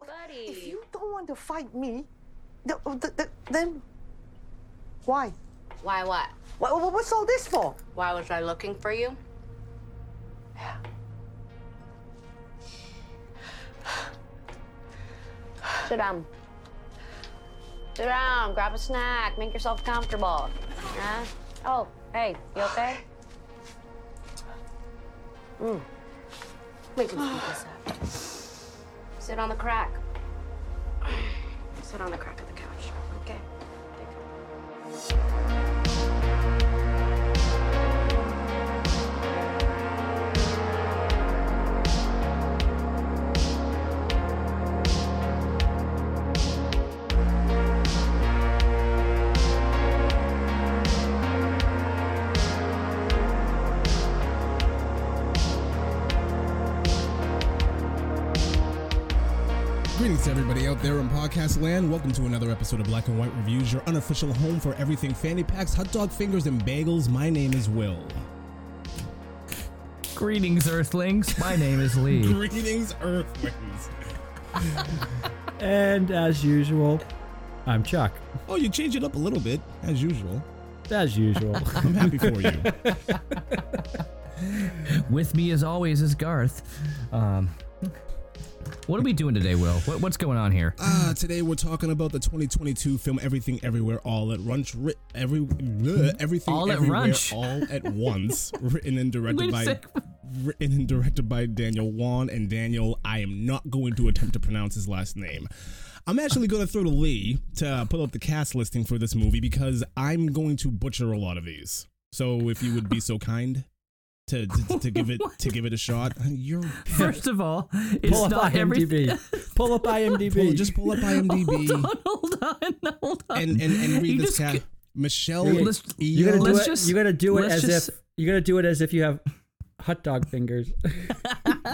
buddy. If you don't want to fight me, th- th- th- then why? Why what? What, what- what's all this for? Why was I looking for you? Yeah. Sit down. Sit down, grab a snack, make yourself comfortable. Huh? Oh, hey, you okay? Mm. We can speed this up. Sit on the crack. Sit on the crack of the there in podcast land. Welcome to another episode of Black and White Reviews, your unofficial home for everything fanny packs, hot dog fingers, and bagels. My name is Will. Greetings, Earthlings. My name is Lee. Greetings, Earthlings. And as usual, I'm Chuck. Oh, you change it up a little bit, as usual. As usual. I'm happy for you. With me, as always, is Garth. Um, what are we doing today, Will? What, what's going on here? Uh, today we're talking about the 2022 film Everything Everywhere All at Once. Ri- every, bleh, everything All at Runch. All at Once. written and directed by written and directed by Daniel Kwan and Daniel. I am not going to attempt to pronounce his last name. I'm actually going to throw to Lee to pull up the cast listing for this movie because I'm going to butcher a lot of these. So if you would be so kind to to, to give it to give it a shot, you're First of all, it's Pull up not everything. IMDb. Pull up IMDb. pull, just pull up IMDb Hold on, hold on, hold on. and, and and read You this just cast. g- Michelle You're- Let's, you gotta do let's it, just, you gotta do it as just, if you gotta do it as if you have hot dog fingers.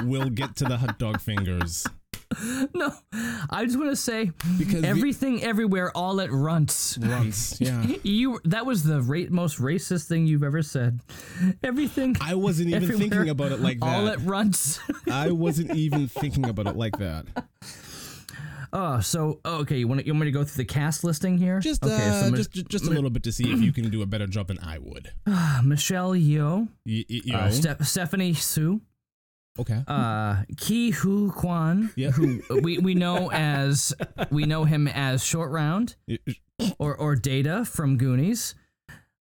We'll get to the hot dog fingers no, I just want to say because everything, everywhere, all at runts. runts. Yeah, You that was the ra- most racist thing you've ever said. Everything. I wasn't even thinking about it like that. All at runts. I wasn't even thinking about it like that. Oh, so oh, okay. You want you want me to go through the cast listing here? Just okay. uh, so just just a little bit to see if you can do a better job than I would. Michelle Yeoh, Y- y- you uh. Ste- Stephanie Hsu, okay. uh, Ke Huy Quan, Yeah. who we, we know as we know him as Short Round or or Data from Goonies.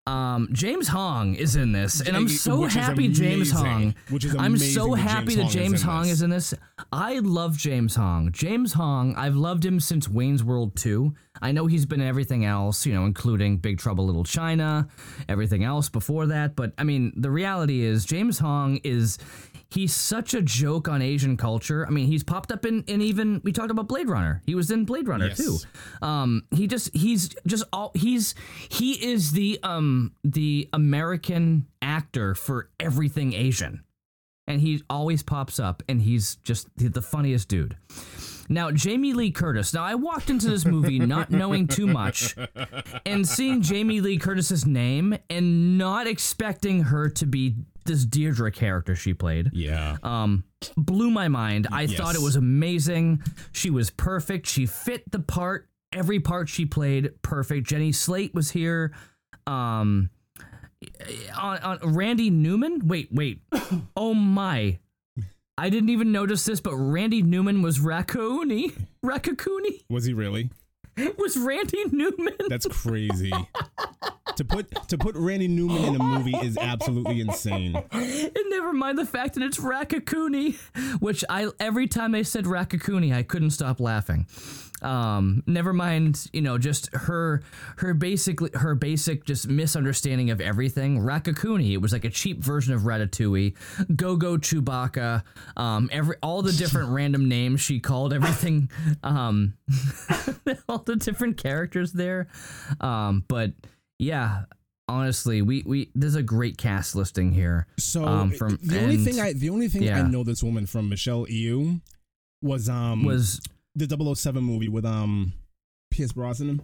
Um, James Hong is in this, and I'm Which so is happy James. Hong. Which is I'm so amazing that happy James that Hong James Hong is in this. I love James Hong. James Hong, I've loved him since Wayne's World 2. I know he's been in everything else, you know, including Big Trouble Little China, everything else before that. But I mean, the reality is, James Hong is. He's such a joke on Asian culture. I mean, he's popped up in, in even we talked about Blade Runner. He was in Blade Runner Yes. too. Um, he just he's just all he's he is the um the American actor for everything Asian and he always pops up and he's just the the funniest dude. Now, Jamie Lee Curtis. Now, I walked into this movie not knowing too much and seeing Jamie Lee Curtis's name and not expecting her to be this Deirdre character she played. Yeah. Um, blew my mind. I thought it was amazing. She was perfect. She fit the part. Every part she played, perfect. Jenny Slate was here. Um, on, on Randy Newman. Wait, wait. Oh my. I didn't even notice this, but Randy Newman was Raccoony. Raccoony Was he really? was Randy Newman. That's crazy. to put to put Randy Newman in a movie is absolutely insane. And never mind the fact that it's Raccoony, which I every time they said Raccoony, I couldn't stop laughing. Um, never mind, you know, just her her basically her basic just misunderstanding of everything. Raccoony, it was like a cheap version of Ratatouille. Go Go Chewbacca, um, every all the different random names she called everything, um, all the different characters there. Um, but yeah, honestly, we we there's a great cast listing here. So Um, from- the only thing I the only thing I know this woman from Michelle Yeoh was um Was the 007 movie with um Pierce Brosnan.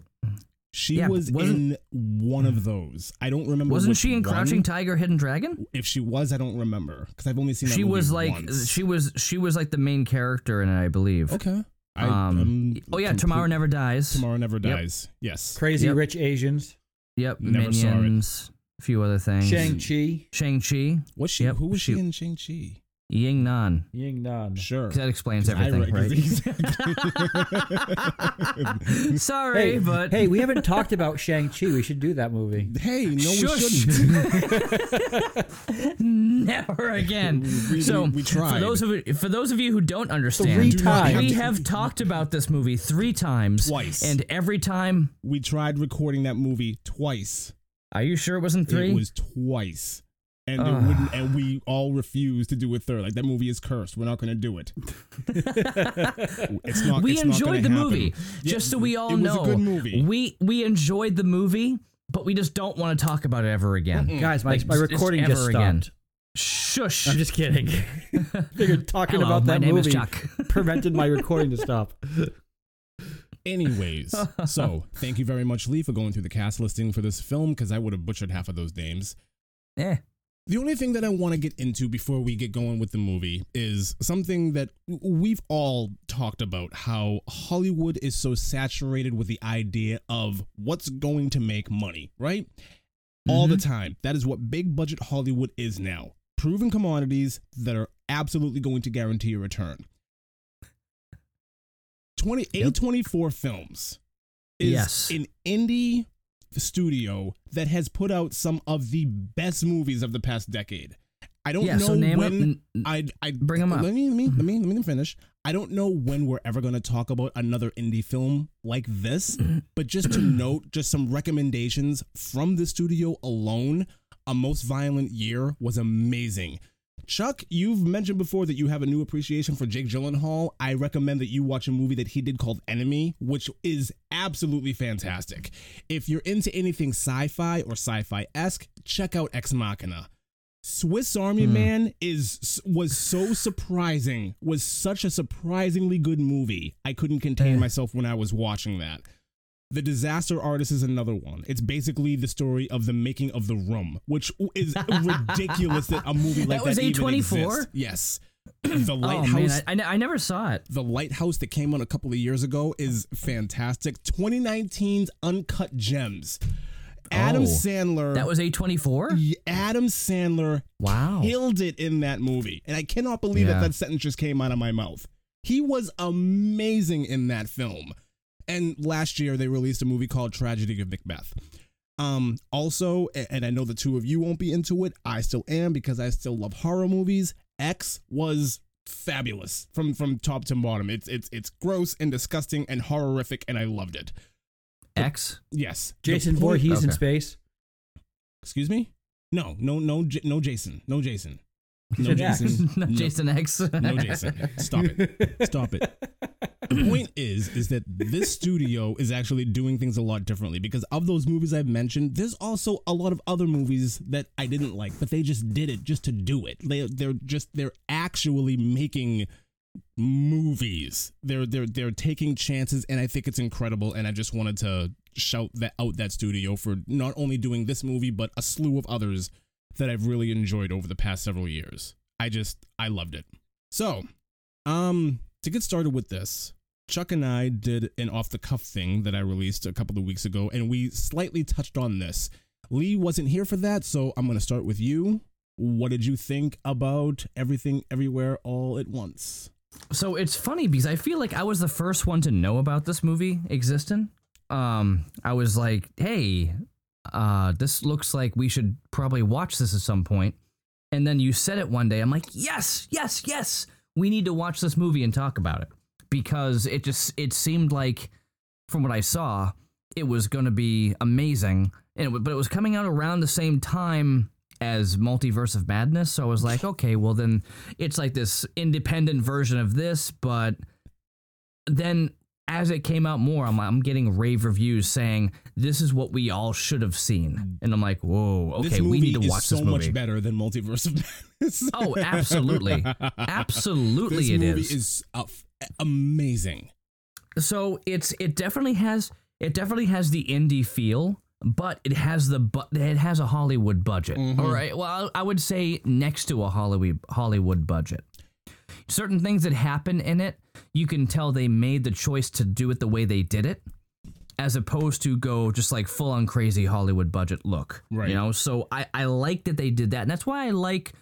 She Yeah, was wasn't- in one of those. I don't remember. wasn't she in one. Crouching Tiger, Hidden Dragon? If she was, I don't remember because I've only seen. That She movie was like once. she was she was like the main character in it, I believe. Okay. I, Um, oh yeah, complete- Tomorrow Never Dies. Tomorrow Never Yep. Dies. Yes. Crazy Yep. Rich Asians. Yep. Never saw it. Minions. A few other things. Shang Chi. Shang Chi. Was she? Yep, Who was she she- in Shang Chi? Ying Nan. Ying Nan. Sure. 'Cause That explains everything, rec- right? Sorry, Hey, but hey, we haven't talked about Shang Chi. We should do that movie. hey, no, Shush. we shouldn't. never again. We- so we- we for tried. those of for those of you who don't understand, Three times. we have have talked about this movie three times, Twice. and every time. we tried recording that movie twice. Are you sure it wasn't three? It was twice. And it wouldn't, and we all refused to do a third. Like that movie is cursed. We're not going to do it. it's not. we it's enjoyed gonna the happen. movie. Yeah, just so we all it was know, a good movie. we we enjoyed the movie, but we just don't want to talk about it ever again. Guys, my, Like, my recording ever just again. stopped. Shush. I'm just kidding. Figured talking Hello, about my that name is movie Chuck. prevented my recording to stop. Anyways, so thank you very much, Lee, for going through the cast listing for this film because I would have butchered half of those names. Eh. The only thing that I want to get into before we get going with the movie is something that we've all talked about how Hollywood is so saturated with the idea of what's going to make money, right? All the mm-hmm. time. That is what big budget Hollywood is now. Proven commodities that are absolutely going to guarantee a return. 20 A24 Films is Yes. an indie studio that has put out some of the best movies of the past decade. I don't Yeah, know so when them- I I bring 'em up. Let me let me mm-hmm. let me let me finish. I don't know when we're ever going to talk about another indie film like this, mm-hmm. but just to note just some recommendations from the studio alone. A Most Violent Year was amazing. Chuck, you've mentioned before that you have a new appreciation for Jake Gyllenhaal. I recommend that you watch a movie that he did called Enemy, which is absolutely fantastic. If you're into anything sci-fi or sci-fi esque, check out Ex Machina. Swiss Army Man is was so surprising. Was such a surprisingly good movie. I couldn't contain Eh. myself when I was watching that. The Disaster Artist is another one. It's basically the story of the making of The Room, which is ridiculous that a movie like That was that even A24? exists. Yes. The Oh Lighthouse man, I, I, never saw it. the Lighthouse that came on a couple of years ago is fantastic. 2019's Uncut Gems. Adam Oh, Sandler. That was A twenty four. Adam Sandler Wow. killed it in that movie. And I cannot believe Yeah. that that sentence just came out of my mouth. He was amazing in that film. And last year they released a movie called Tragedy of Macbeth. Um, also, and I know the two of you won't be into it. I still am because I still love horror movies. X was fabulous from from top to bottom. It's it's it's gross and disgusting and horrific, and I loved it. X. Yes, Jason point- Voorhees in space. Excuse me? No, no, no, no, Jason, no, Jason, no. Jason, no, Jason X. no, Jason. Stop it, stop it. The point is, is that this studio is actually doing things a lot differently because of those movies I've mentioned. There's also a lot of other movies that I didn't like, but they just did it just to do it. They, they're just they're actually making movies. They're they're they're taking chances, and I think it's incredible. And I just wanted to shout that out that studio for not only doing this movie, but a slew of others that I've really enjoyed over the past several years. I just I loved it. So, um, to get started with this, Chuck and I did an off the cuff thing that I released a couple of weeks ago, and we slightly touched on this. Lee wasn't here for that, so I'm going to start with you. What did you think about everything, everywhere, all at once? So it's funny because I feel like I was the first one to know about this movie existing. Um, I was like, "Hey, uh, this looks like we should probably watch this at some point." And then you said it one day. I'm like, "Yes, yes, yes! We need to watch this movie and talk about it." Because it just it seemed like, from what I saw, it was going to be amazing. And it, but it was coming out around the same time as Multiverse of Madness. So I was like, okay, well then it's like this independent version of this, but then as it came out more, I'm I'm getting rave reviews saying this is what we all should have seen, and I'm like, whoa, okay, we need to watch so this movie. much better than Multiverse of Madness. Oh, absolutely, absolutely, it is. this it movie is. is uh, amazing. so it's it definitely has it definitely has the indie feel but it has the bu- it has a hollywood budget Mm-hmm. all right well I, I would say next to a hollywood hollywood budget certain things that happen in it, you can tell they made the choice to do it the way they did it, as opposed to go just like full on crazy Hollywood budget look. Right. You know, so I I like that they did that, and that's why I like.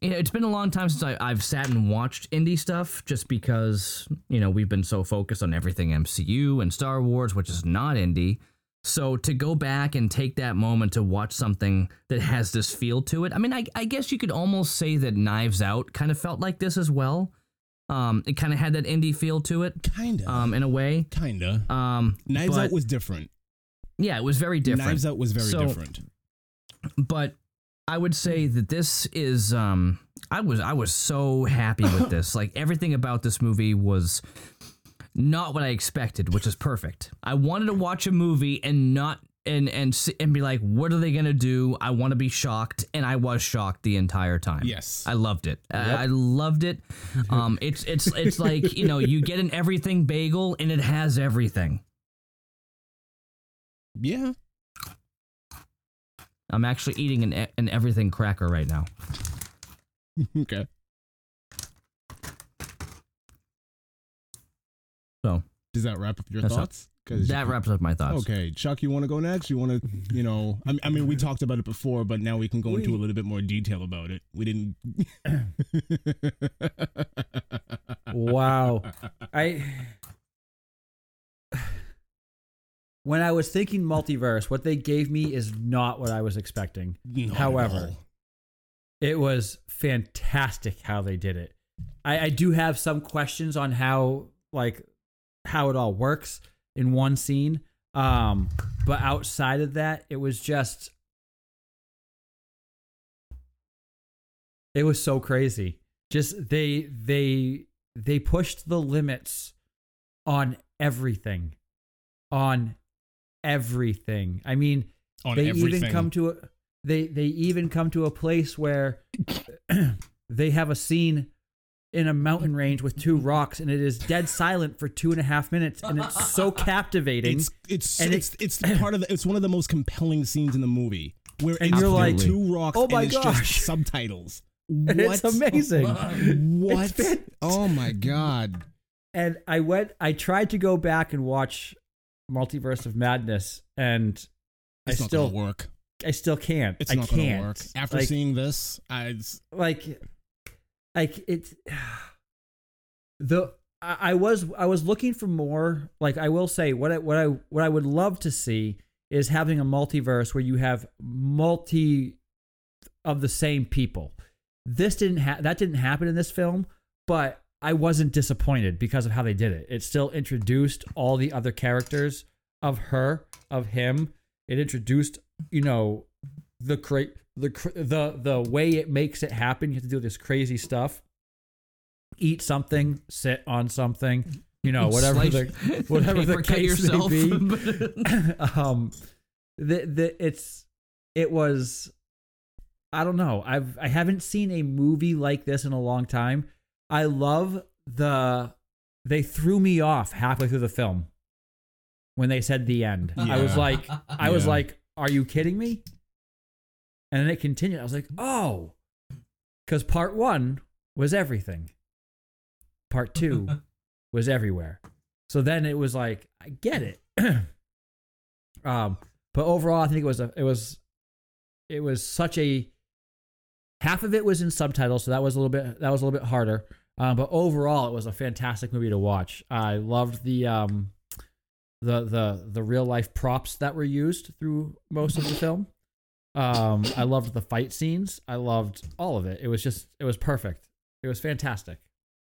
you know, It's been a long time since I, I've sat and watched indie stuff, just because you know we've been so focused on everything MCU and Star Wars, which is not indie. So to go back and take that moment to watch something that has this feel to it, I mean, I, I guess you could almost say that Knives Out kind of felt like this as well. Um, it kind of had that indie feel to it, Kinda. um, in a way. Kinda. Um, Knives but- Out was different. yeah, it was very different. Knives Out was very So- different. but I would say that this is um I was I was so happy with this. Like everything about this movie was not what I expected, which is perfect. I wanted to watch a movie and not and and and be like, what are they gonna do? I want to be shocked, and I was shocked the entire time. Yes. I loved it. I I loved it. Um, it's it's it's like you know you get an everything bagel and it has everything. Yeah. I'm actually eating an an everything cracker right now. okay. So Does that wrap up your That's thoughts? 'Cause that wraps up my thoughts. Okay, Chuck, you want to go next? You want to, you know, I, I mean, we talked about it before, but now we can go into a little bit more detail about it. We didn't. Wow. I when I was thinking multiverse, what they gave me is not what I was expecting. At However. It was fantastic how they did it. I, I do have some questions on how like how it all works in one scene. Um, but outside of that, it was just it was so crazy. Just they they they pushed the limits on everything. On everything. I mean, on they everything. even come to a they they even come to a place where they have a scene in a mountain range with two rocks and it is dead silent for two and a half minutes and it's so captivating It's it's And it's it's part of the, it's one of the most compelling scenes in the movie where And it's you're like, two rocks "Oh my it's gosh." subtitles. And What? it's amazing What? It's oh my god! and i went i tried to go back and watch multiverse of madness and It's i not still work. i still can't It's i not can't gonna work. After like, seeing this, I it's- like like it the I, I was I was looking for more like I will say what I what I what I would love to see is having a multiverse where you have multi of the same people. This didn't ha- that didn't happen in this film, but I wasn't disappointed because of how they did it. It still introduced all the other characters of her, of him. It introduced, you know, the cra- the the the way it makes it happen. You have to do this crazy stuff. Eat something, sit on something, you know, whatever Slice- the whatever the case yourself. may be. um, the the it's it was. I don't know. I've I haven't seen a movie like this in a long time. I love the they threw me off halfway through the film when they said the end. I was like I was like, are you kidding me? And then it continued. I was like, oh, because part one was everything. Part two was everywhere. So then it was like, I get it. um, but overall, I think it was a, it was, it was such a. Half of it was in subtitles, so that was a little bit that was a little bit harder. Um, but overall, it was a fantastic movie to watch. I loved the um, the the the real life props that were used through most of the film. Um, I loved the fight scenes. I loved all of it. It was just it was perfect. It was fantastic.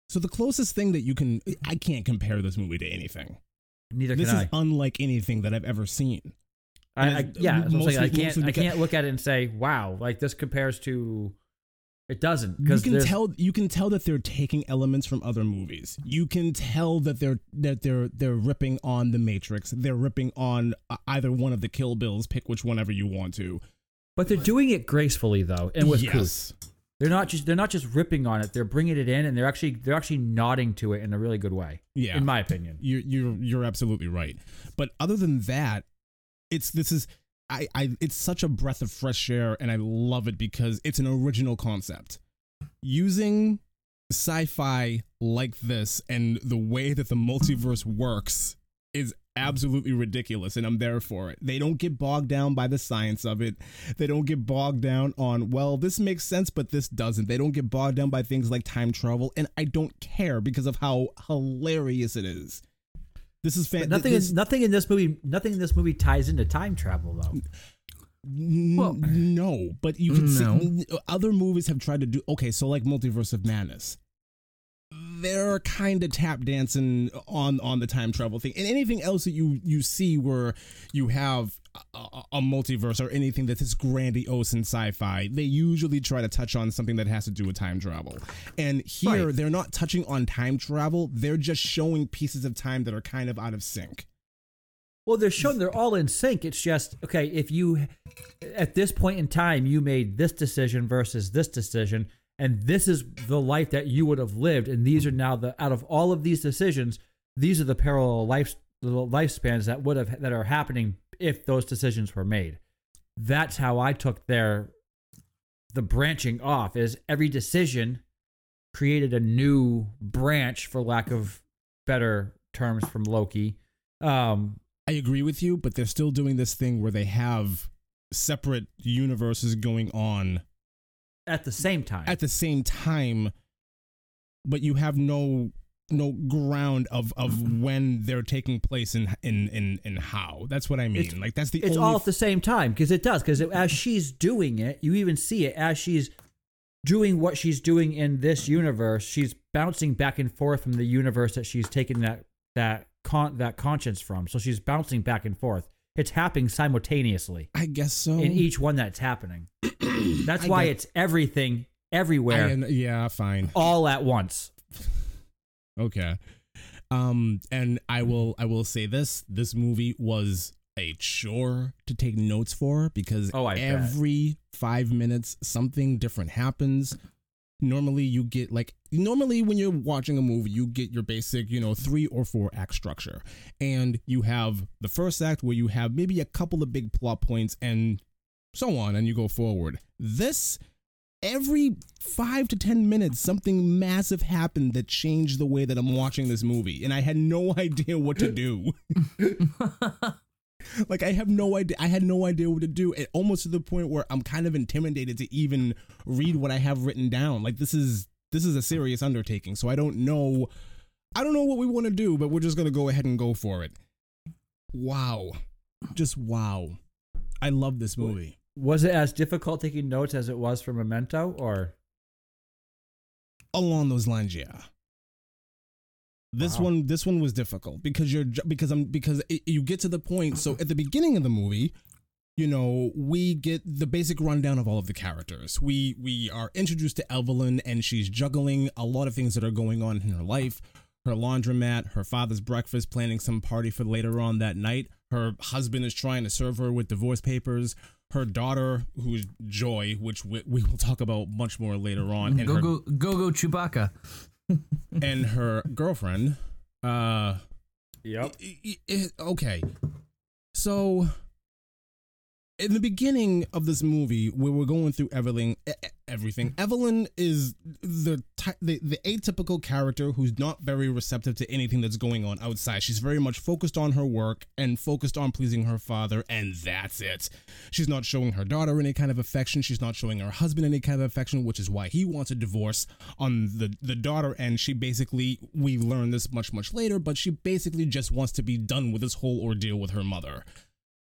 so the closest thing that you can I can't compare this movie to anything. Neither This can is unlike anything that I've ever seen. I, I yeah, that's what I'm saying. I mostly- can't mostly I can't look at it and say wow, like this compares to. It doesn't You can tell you can tell that they're taking elements from other movies. You can tell that they're that they're they're ripping on the Matrix. They're ripping on uh, either one of the Kill Bills. Pick which whenever you want to. But they're doing it gracefully though, and with couth. yes. They're not just they're not just ripping on it. They're bringing it in, and they're actually they're actually nodding to it in a really good way. Yeah. in my opinion. You're you're you're absolutely right. But other than that, it's this is I I it's such a breath of fresh air, and I love it because it's an original concept. Using sci-fi like this and the way that the multiverse works is absolutely ridiculous and I'm there for it. They don't get bogged down by the science of it. They don't get bogged down on well, this makes sense but this doesn't. They don't get bogged down by things like time travel and I don't care because of how hilarious it is. This is But fan- nothing, this- in, nothing in this movie, nothing in this movie ties into time travel though. N- Well- no, but you can No. see other movies have tried to do okay. So like Multiverse of Madness, they're kind of tap dancing on on the time travel thing, and anything else that you you see where you have a, a, multiverse or anything that's grandiose in sci-fi, they usually try to touch on something that has to do with time travel. And here Right. they're not touching on time travel; they're just showing pieces of time that are kind of out of sync. Well, they're showing they're all in sync. It's just okay if you, at this point in time, you made this decision versus this decision, and this is the life that you would have lived, and these are now the out of all of these decisions, these are the parallel life the lifespans that would have that are happening if those decisions were made. That's how I took their the branching off is every decision created a new branch for lack of better terms from Loki. Um, I agree with you, but they're still doing this thing where they have separate universes going on at the same time. at the same time, but you have no no ground of of when they're taking place and in in in how. That's what I mean. It's- like that's the it's all at the same time because it does because as she's doing it, you even see it as she's doing what she's doing in this universe. She's bouncing back and forth from the universe that she's taken that that con that conscience from. So she's bouncing back and forth. It's happening simultaneously I guess so. in each one that's happening. That's I why get- it's everything everywhere I- yeah, fine. all at once. Okay. Um and I will I will say this this movie was a chore to take notes for because Oh, I bet. every 5 minutes something different happens. Normally you get like normally when you're watching a movie you get your basic, you know, 3 or 4 act structure. And you have the first act where you have maybe a couple of big plot points and so on and you go forward. This every five to ten minutes something massive happened that changed the way that i'm watching this movie and i had no idea what to do like i have no idea i had no idea what to do it almost to the point where i'm kind of intimidated to even read what i have written down. Like this is this is a serious undertaking so i don't know i don't know what we want to do but we're just going to go ahead and go for it. Wow. Just wow. I love this movie. Was it as difficult taking notes as it was for Memento, or? Along those lines yeah this Wow. one this one was difficult because you're because i'm because it, you get to the point so at the beginning of the movie you know we get the basic rundown of all of the characters. We we are introduced to evelyn and she's juggling a lot of things that are going on in her life. Her laundromat her father's breakfast planning some party for later on that night. Her husband is trying to serve her with divorce papers. Her daughter who's joy which we, we will talk about much more later on mm-hmm. and go her go go go Chewbacca. And her girlfriend. Uh, yep, i- i- i- okay, so in the beginning of this movie, where we're going through everything, e- e- everything, Evelyn is the, the the atypical character who's not very receptive to anything that's going on outside. She's very much focused on her work and focused on pleasing her father, and that's it. She's not showing her daughter any kind of affection. She's not showing her husband any kind of affection, which is why he wants a divorce. On the the daughter end, she basically we learn this much much later, but she basically just wants to be done with this whole ordeal with her mother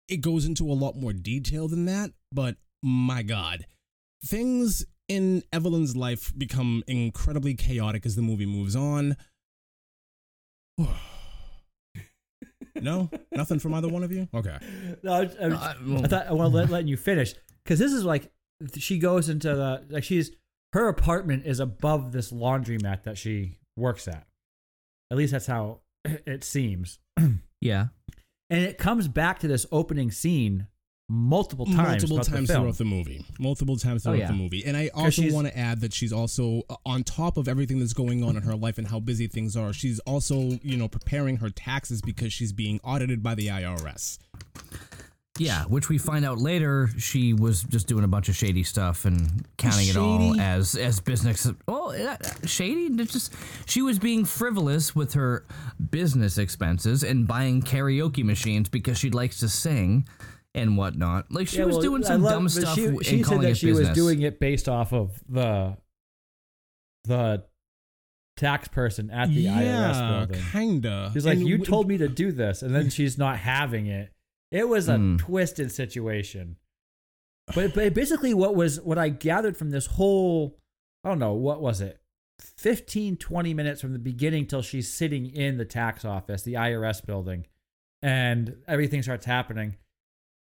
it goes into a lot more detail than that, but my God, things in Evelyn's life become incredibly chaotic as the movie moves on. no, nothing from either one of you. Okay, no, I, I, was- I- I thought I want to let, letting you finish because this is like she goes into the like she's her apartment is above this laundromat that she works at. At least that's how it seems. Yeah. And it comes back to this opening scene multiple times. multiple throughout times the throughout the movie, multiple times Oh, throughout yeah. the movie, and I also want to add that she's also uh, on top of everything that's going on in her life and how busy things are. She's also, you know, preparing her taxes because she's being audited by the IRS. Yeah, which we find out later she was just doing a bunch of shady stuff and counting it all as as business. Well, uh, shady. It's just she was being frivolous with her business expenses and buying karaoke machines because she likes to sing and whatnot. Like she Yeah, was well, doing some love- dumb stuff She, and she said that it she business. was doing it based off of the the tax person at the yeah, IRS building. kinda. She's like, And "You w- told me to do this," and then she's not having it. It was a Hmm. twisted situation. But but basically, what was what I gathered from this whole, I don't know, what was it, 15, 20 minutes from the beginning till she's sitting in the tax office, the IRS building, and everything starts happening.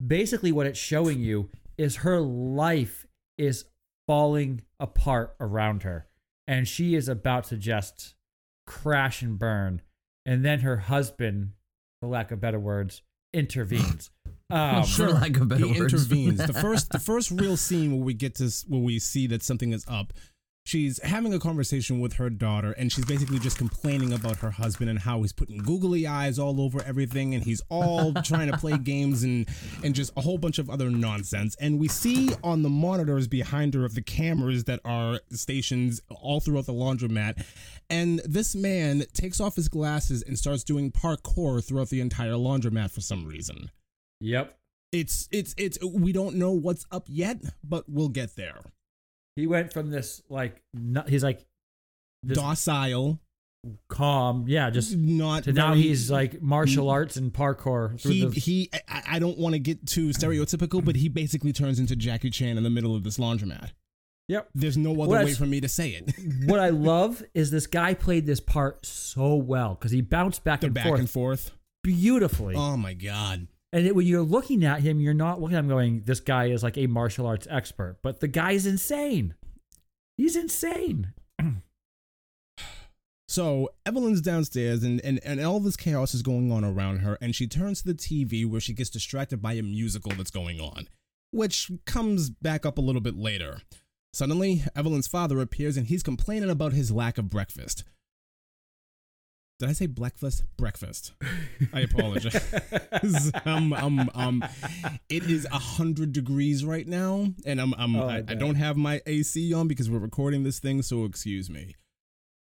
Basically, what it's showing you is her life is falling apart around her, and she is about to just crash and burn. And then her husband, for lack of better words, intervenes. Um, For lack of better he words. intervenes. the first, the first real scene where we get to where we see that something is up. She's having a conversation with her daughter, and she's basically just complaining about her husband and how he's putting googly eyes all over everything, and he's all trying to play games and and just a whole bunch of other nonsense. And we see on the monitors behind her of the cameras that are stations all throughout the laundromat, and this man takes off his glasses and starts doing parkour throughout the entire laundromat for some reason Yep. it's it's it's we don't know what's up yet, but we'll get there. He went from this like no, he's like this Docile, calm, yeah, just not to now very- he's like martial arts and parkour. He the, he. I, I don't want to get too stereotypical, but he basically turns into Jackie Chan in the middle of this laundromat. yep. There's no other Well, way that's- for me to say it. what I love is this guy played this part so well because he bounced back the and back forth and forth. beautifully. Oh my god. And it, when you're looking at him, you're not looking at him going, "This guy is like a martial arts expert," but the guy's insane. He's insane. So Evelyn's downstairs and, and, and all this chaos is going on around her, and she turns to the TV where she gets distracted by a musical that's going on, which comes back up a little bit later. Suddenly, Evelyn's father appears and he's complaining about his lack of breakfast. Did I say breakfast? Breakfast. I apologize. um, um, um, it is a hundred degrees right now, and I'm, I'm Oh, I I, I don't have my AC on because we're recording this thing, so excuse me.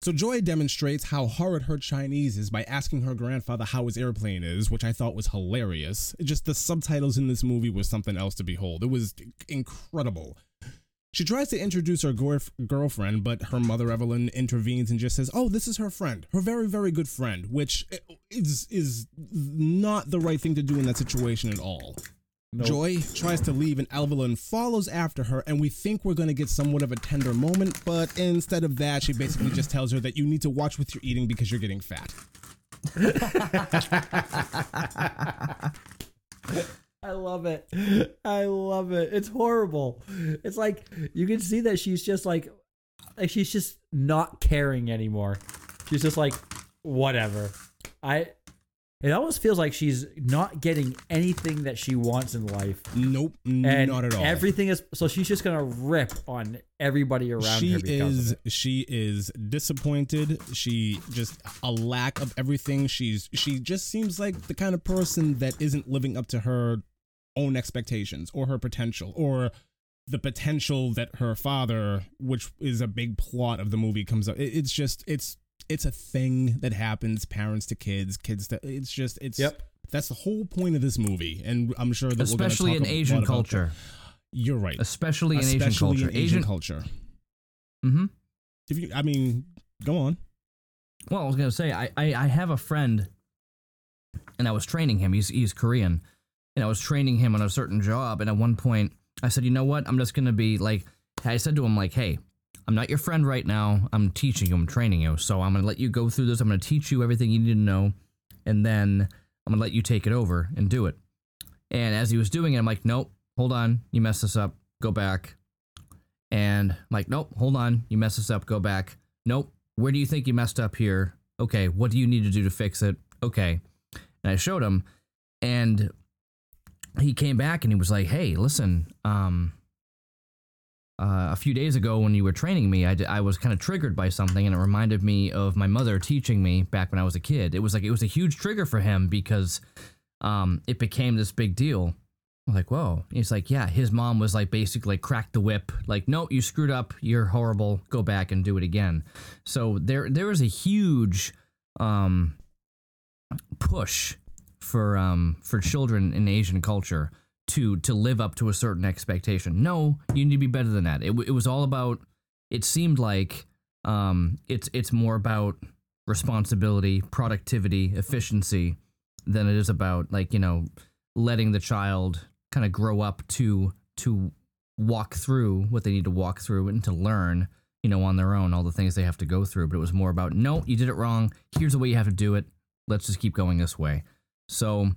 So Joy demonstrates how horrid her Chinese is by asking her grandfather how his airplane is, which I thought was hilarious. Just the subtitles in this movie was something else to behold. It was incredible. She tries to introduce her girf- girlfriend, but her mother Evelyn intervenes and just says, "Oh, this is her friend, her very, very good friend," which eh, is is not the right thing to do in that situation at all. Nope. Joy tries to leave, and Evelyn follows after her, and we think we're going to get somewhat of a tender moment, but instead of that, she basically just tells her that you need to watch what you're eating because you're getting fat. I love it. I love it. It's horrible. It's like you can see that she's just like like she's just not caring anymore. She's just like whatever. I it almost feels like she's not getting anything that she wants in life. Nope, And not at all. Everything is so she's just gonna rip on everybody around she her because is she is disappointed she just a lack of everything she's she just seems like the kind of person that isn't living up to her own expectations or her potential or the potential that her father which is a big plot of the movie comes up it's just it's it's a thing that happens parents to kids kids to it's just it's Yep. that's the whole point of this movie and i'm sure that we're gonna especially talk in a lot Asian about that. culture. you're right Especially in Asian especially culture. in asian culture hmm if you i mean go on Well, I was gonna say I, I I have a friend, and I was training him. He's he's Korean, and I was training him on a certain job. And at one point, I said, you know what? I'm just gonna be like, I said to him like, hey, I'm not your friend right now. I'm teaching you. I'm training you. So I'm gonna let you go through this. I'm gonna teach you everything you need to know, and then I'm gonna let you take it over and do it. And as he was doing it, I'm like, nope, hold on, you messed this up. Go back. And I'm like, nope, hold on, you messed this up. Go back. Nope. Where do you think you messed up here? Okay, what do you need to do to fix it? Okay. And I showed him and he came back and he was like, "Hey, listen, um uh, a few days ago when you were training me, I, d- I was kind of triggered by something and it reminded me of my mother teaching me back when I was a kid. It was like it was a huge trigger for him because um it became this big deal like, whoa. He's like, yeah, his mom was like basically cracked the whip, like, no, you screwed up, you're horrible, go back and do it again. So there there is a huge um push for um for children in Asian culture to to live up to a certain expectation. No, you need to be better than that. It, it was all about it seemed like um it's it's more about responsibility, productivity, efficiency than it is about like, you know, letting the child kind of grow up to to walk through what they need to walk through and to learn, you know, on their own all the things they have to go through. But it was more about no, you did it wrong. Here's the way you have to do it. Let's just keep going this way. So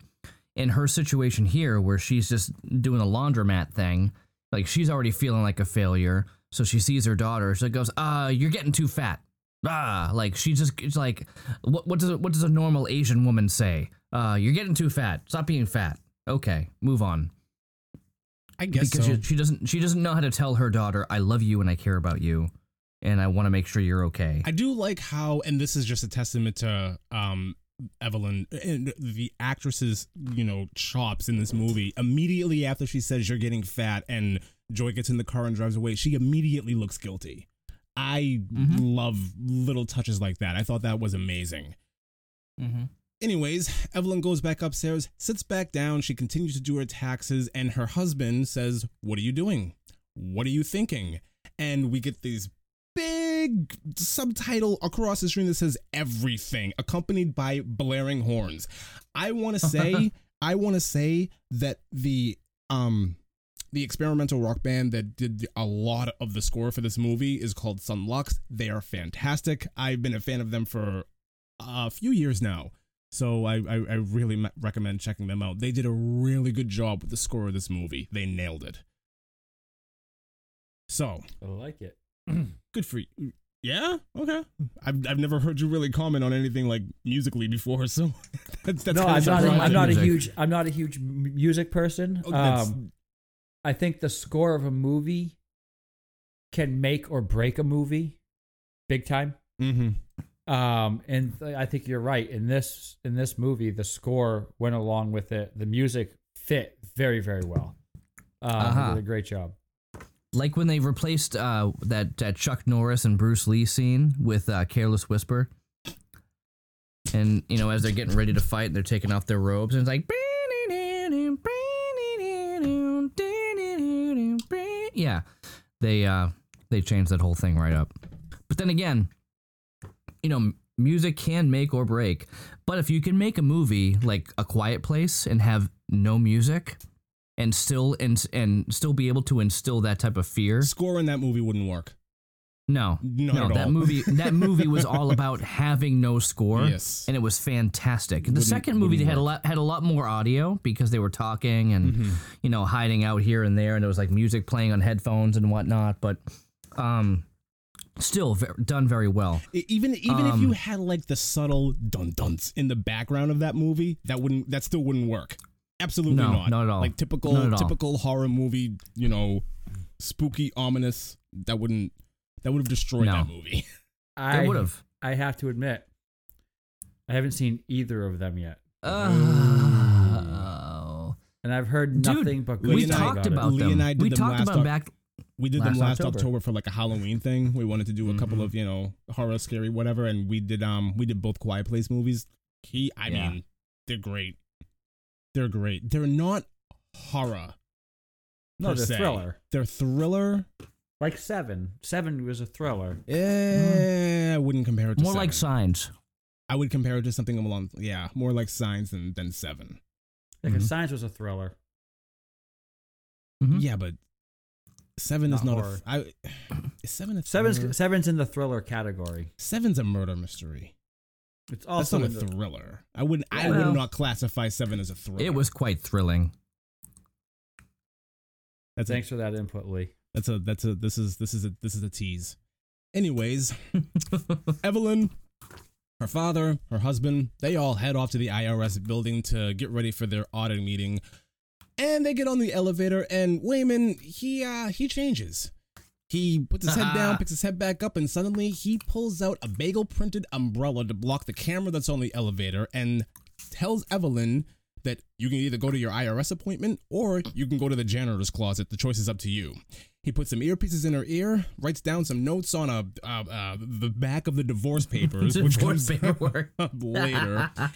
in her situation here where she's just doing a laundromat thing, like she's already feeling like a failure. So she sees her daughter. She goes, "Uh, you're getting too fat." Ah, like she just it's like, what what does a, what does a normal Asian woman say? Uh, you're getting too fat. Stop being fat. Okay, move on. I guess Because so. she, she doesn't she doesn't know how to tell her daughter, "I love you and I care about you, and I want to make sure you're okay." I do like how, and this is just a testament to um, Evelyn and the actress's, you know, chops in this movie. Immediately after she says you're getting fat, and Joy gets in the car and drives away, she immediately looks guilty. I love little touches like that. I thought that was amazing. Mm-hmm. Anyways, Evelyn goes back upstairs, sits back down. She continues to do her taxes, and her husband says, What are you doing? What are you thinking? And we get these big subtitle across the screen that says everything, accompanied by blaring horns. I want to say, I want to say that the um the experimental rock band that did a lot of the score for this movie is called Son Lux. They are fantastic. I've been a fan of them for a few years now. So I, I, I really recommend checking them out. They did a really good job with the score of this movie. They nailed it. So I like it. Good for you. Yeah. Okay. I've I've never heard you really comment on anything like musically before, so that's that's no, kinda I'm not. A, surprising. I'm not a huge. I'm not a huge music person. Oh, Um, I think the score of a movie can make or break a movie, big time. Mhm. Um, and th- I think you're right. In this in this movie, the score went along with it. The music fit very very well. Um, Uh-huh. Did a great job. Like when they replaced uh, that that Chuck Norris and Bruce Lee scene with uh, "Careless Whisper," and you know as they're getting ready to fight, and they're taking off their robes, and it's like, yeah, they uh, they changed that whole thing right up. But then again, you know, music can make or break. But if you can make a movie like A Quiet Place and have no music, and still and and still be able to instill that type of fear. Score in that movie wouldn't work. No, Not no, at that all. movie that movie was all about having no score. Yes. and it was fantastic. The Wouldn't- second movie had a lot had a lot more audio because they were talking and Mm-hmm. you know hiding out here and there, and there was like music playing on headphones and whatnot. But um, still ve- done very well. Even even if you Um, had like the subtle dun duns in the background of that movie, that wouldn't that still wouldn't work. Absolutely No, not. not at all. Like typical Not all. typical horror movie, you know, spooky, ominous. That wouldn't that would have destroyed No. that movie. I would have. I have to admit, I haven't seen either of them yet, Oh. and I've heard Dude, nothing but good we Lee and I- stuff talked about, about Lee them. and I did we them talked last about them back. We did them Last last October. October. for like a Halloween thing. We wanted to do a couple Mhm. of, you know, horror, scary, whatever, and we did um we did both Quiet Place movies. He I Yeah. mean, they're great. They're great. They're not horror. No, they're se. thriller. They're thriller. Like Seven. Seven was a thriller. Eh, I wouldn't compare it to More like Seven. signs. I would compare it to something along yeah, more like Signs than than Seven. Because Mhm. Signs was a thriller. Mhm. Yeah, but Seven is Not not horror. a. I, is Seven a Seven's? Seven's in the thriller category. Seven's a murder mystery. It's That's also not a in the, thriller. I would I Yeah. would Well- not classify Seven as a thriller. It was quite thrilling. That's a, Thanks for that input, Lee. that's a that's a this is this is a this is a tease. Anyways, Evelyn, her father, her husband, they all head off to the IRS building to get ready for their audit meeting. And they get on the elevator and Waymond, he uh he changes. He puts his head down, picks his head back up, and suddenly he pulls out a bagel printed umbrella to block the camera that's on the elevator and tells Evelyn that you can either go to your IRS appointment or you can go to the janitor's closet. The choice is up to you. He puts some earpieces in her ear, writes down some notes on a uh, uh, the back of the divorce papers, which Divorce comes paperwork. up later.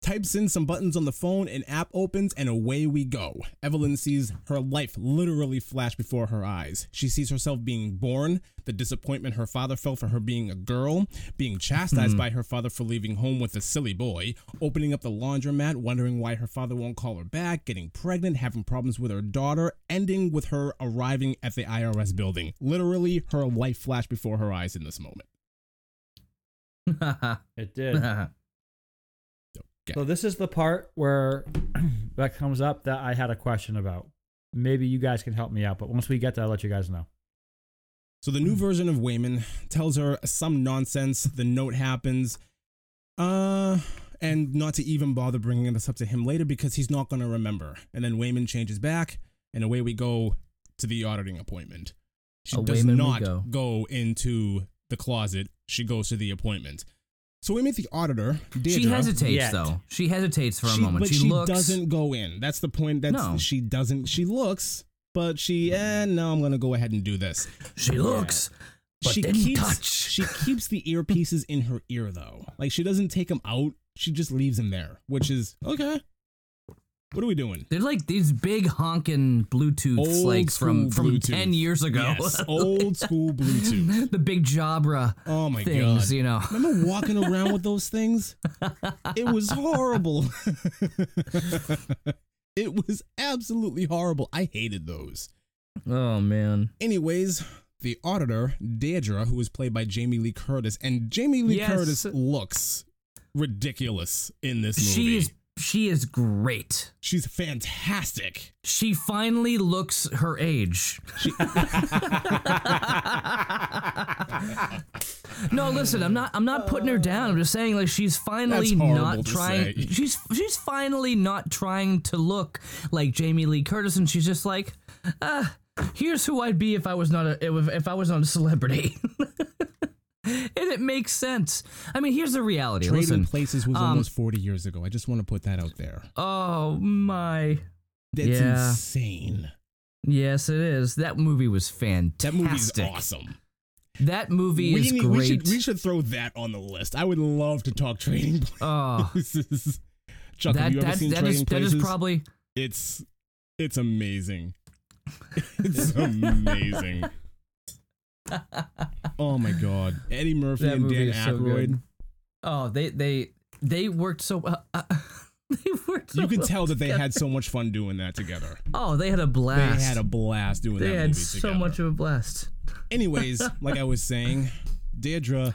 Types in some buttons on the phone, an app opens, and away we go. Evelyn sees her life literally flash before her eyes. She sees herself being born, the disappointment her father felt for her being a girl, being chastised hmm. by her father for leaving home with a silly boy, opening up the laundromat, wondering why her father won't call her back, getting pregnant, having problems with her daughter, ending with her arriving at the IRS building. Literally, her life flashed before her eyes in this moment. It did. So this is the part where that comes up that I had a question about. Maybe you guys can help me out, but once we get there, I'll let you guys know. So the new version of Waymond tells her some nonsense. The note happens, uh, and not to even bother bringing this up to him later because he's not going to remember. And then Waymond changes back, and away we go to the auditing appointment. She Away does man not go. go into the closet. She goes to the appointment. So we meet the auditor. Deirdre. she hesitates Yet. though. She hesitates for a She- moment. but She, she looks. doesn't go in. That's the point. That's No. she doesn't. She looks, but she. Eh, no, I'm gonna go ahead and do this. She looks. But she didn't keeps touch. she keeps the earpieces in her ear though. Like she doesn't take them out. She just leaves them there, which is okay. What are we doing? They're like these big honking Bluetooths, Old like from from Bluetooth. ten years ago. Yes, old school Bluetooth. the big Jabra Oh my things, god! you know. Remember walking around with those things? It was horrible. it was absolutely horrible. I hated those. Oh man. Anyways, the auditor, Deirdre, who was played by Jamie Lee Curtis, and Jamie Lee Yes. Curtis looks ridiculous in this movie. She is she is great. She's fantastic. She finally looks her age. no, listen, I'm not I'm not putting her down. I'm just saying like she's finally That's horrible not to trying say. she's she's finally not trying to look like Jamie Lee Curtis and she's just like uh here's who I'd be if I was not a if, if I was not a celebrity. and it makes sense. I mean, here's the reality. Trading Listen. Places was um, almost 40 years ago. I just want to put that out there. Oh my. That's Yeah. insane. Yes, it is. That movie was fantastic. That movie's awesome. That movie is we, need- great. we should we should throw that on the list. I would love to talk Trading oh, Places. Chuck, have that you ever that seen that Trading is Places? is probably It's it's amazing. It's amazing. Oh my god, Eddie Murphy that and Dan is so Aykroyd. Oh, they they they worked so well. Uh, they worked. So You can well tell that they had so much fun doing that together. Oh, they had a blast. They had a blast doing They that had so together. much of a blast. Anyways, like I was saying, Deirdre,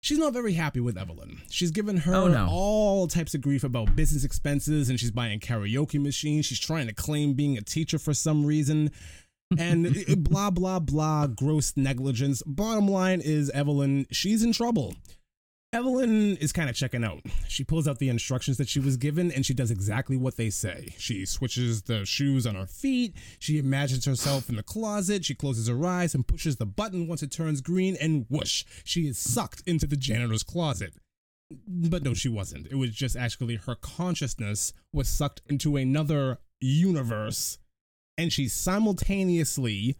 she's not very happy with Evelyn. She's given her Oh, no. all types of grief about business expenses and she's buying karaoke machines. She's trying to claim being a teacher for some reason. And blah, blah, blah, gross negligence. Bottom line is, Evelyn, she's in trouble. Evelyn is kind of checking out. She pulls out the instructions that she was given and she does exactly what they say. She switches the shoes on her feet. She imagines herself in the closet. She closes her eyes and pushes the button once it turns green, and whoosh, she is sucked into the janitor's closet. But no, she wasn't. It was just actually her consciousness was sucked into another universe, and she's simultaneously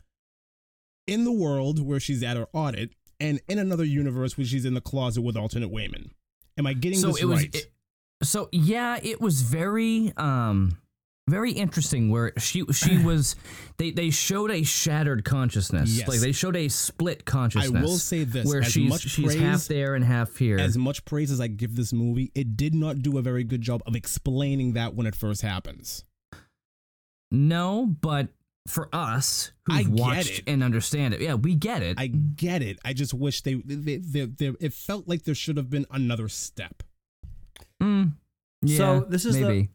in the world where she's at her audit and in another universe where she's in the closet with alternate Waymond. Am I getting so this it was. right? it- so yeah, it was very um very interesting where she she was they they showed a shattered consciousness Yes. like they showed a split consciousness I will say this, where as she's much she's praise- half there and half here as much praise as I give this movie, it did not do a very good job of explaining that when it first happens. No but for us who've watched it. and understand it yeah we get it I get it. I just wish they, they, they, they it felt like there should have been another step. Mm, yeah, So this is the-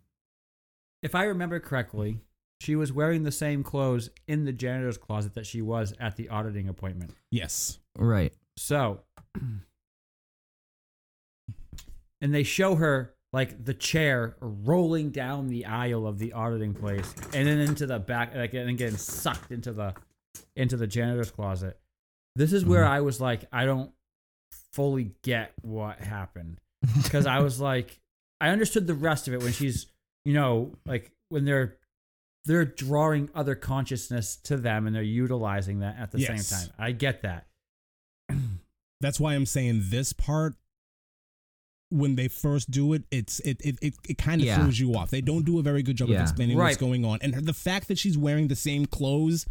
If I remember correctly, she was wearing the same clothes in the janitor's closet that she was at the auditing appointment. Yes. right So, and they show her like the chair rolling down the aisle of the auditing place and then into the back, like and then getting sucked into the into the janitor's closet. This is where mm-hmm. I was like, I don't fully get what happened because I was like, I understood the rest of it when she's you know, like when they're they're drawing other consciousness to them and they're utilizing that at the Yes. same time. I get that. That's why I'm saying this part. When they first do it, it's it it it, it kind of Yeah. throws you off. They don't do a very good job Yeah. of explaining what's going on, and the fact that she's wearing the same clothes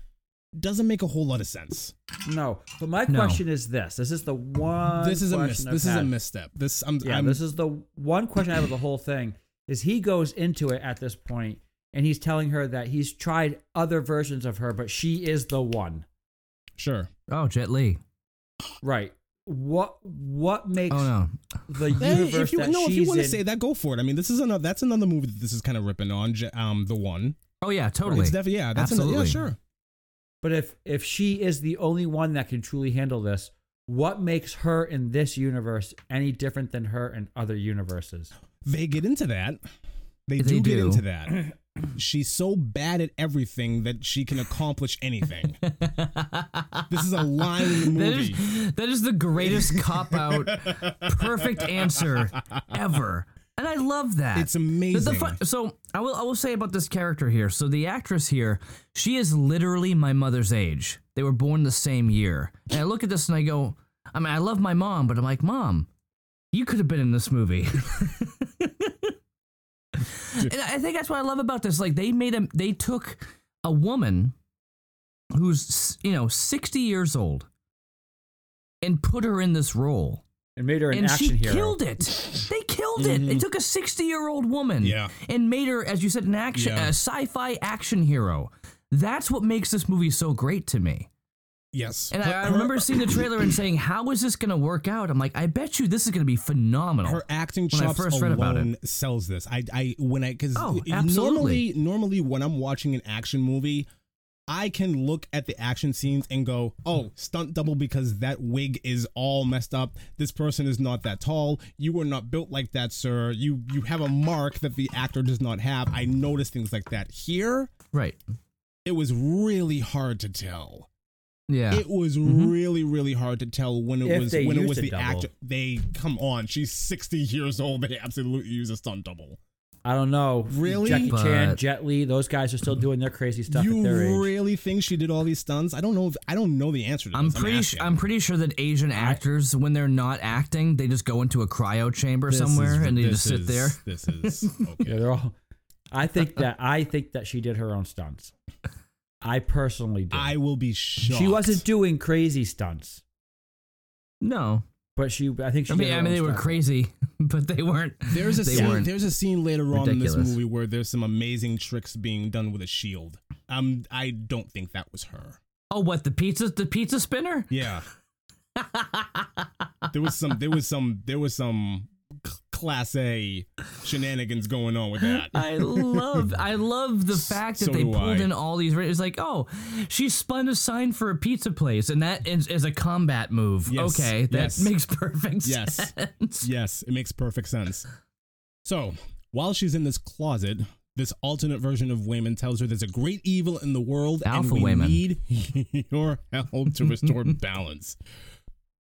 doesn't make a whole lot of sense. No, but my No. question is this: This is the one. this is a miss. question I've This is a misstep. This I'm Yeah, I'm, this is the one question I have with the whole thing. Is he goes into it at this point and he's telling her that he's tried other versions of her, but she is the one. sure. Oh, Jet Li. Right. What what makes Oh no. the universe if you that no, if you want to say that, go for it. I mean, this is another. That's another movie that this is kind of ripping on. Um, the one. Oh yeah, totally. It's definitely yeah. That's another, yeah, Absolutely. sure. but if if she is the only one that can truly handle this, what makes her in this universe any different than her in other universes? They get into that. They, They do, get into that. She's so bad at everything that she can accomplish anything. this is a line in the That movie. That is the greatest cop out, perfect answer ever. And I love that. It's amazing. fun- so I will I will say about this character here. So the actress here, she is literally my mother's age. They were born the same year. And I look at this and I go, I mean, I love my mom, but I'm like, mom, you could have been in this movie. and I think that's what I love about this. Like they made a they took a woman who's you know 60 years old and put her in this role And made her an and action she hero. killed it. They killed it. They mm-hmm. took a 60 year old woman Yeah. and made her, as you said, an action, Yeah. a sci fi action hero. That's what makes this movie so great to me. yes. And Her- I, I remember seeing the trailer and saying, "How is this going to work out?" I'm like, "I bet you this is going to be phenomenal." her acting when I chops first read about alone sells this. I, I when I because Oh, normally, absolutely. normally when I'm watching an action movie, I can look at the action scenes and go, "Oh, stunt double," because that wig is all messed up. This person is not that tall. You were not built like that, sir. You you have a mark that the actor does not have. I notice things like that. Here, right? it was really hard to tell. Yeah. It was Mhm. really, really hard to tell when it If was when it was the double. actor. They come on, she's sixty years old. They absolutely use a stunt double. I don't know. Really? Jackie Chan, But- Jet Li, those guys are still doing their crazy stuff you at their age. really think she did all these stunts? I don't know. If, I don't know the answer to I'm this. pretty. asking. Su- I'm pretty sure that Asian actors, when they're not acting, they just go into a cryo chamber This somewhere is- and they this just sit is- there. This is Yeah, they're all. I think that I think that she did her own stunts. I personally do. I will be shocked. she wasn't doing crazy stunts, No, but she. I think she. I mean, I mean, own they were stunts. crazy, but they weren't. There's a scene. weren't. There's a scene later on in this movie where there's some amazing tricks being done with a shield. Um, I don't think that was her. Oh, what the pizza? The pizza spinner? Yeah. there was some. There was some. There was some c- class A shenanigans going on with that. I love, I love the fact that So they pulled I. in all these. It's like, oh, she spun a sign for a pizza place, and that is, is a combat move. Yes, Okay, that yes. makes perfect Yes. sense. Yes, it makes perfect sense. So, while she's in this closet, this alternate version of Waymond tells her there's a great evil in the world Alpha and we Waymond. need your help to restore balance.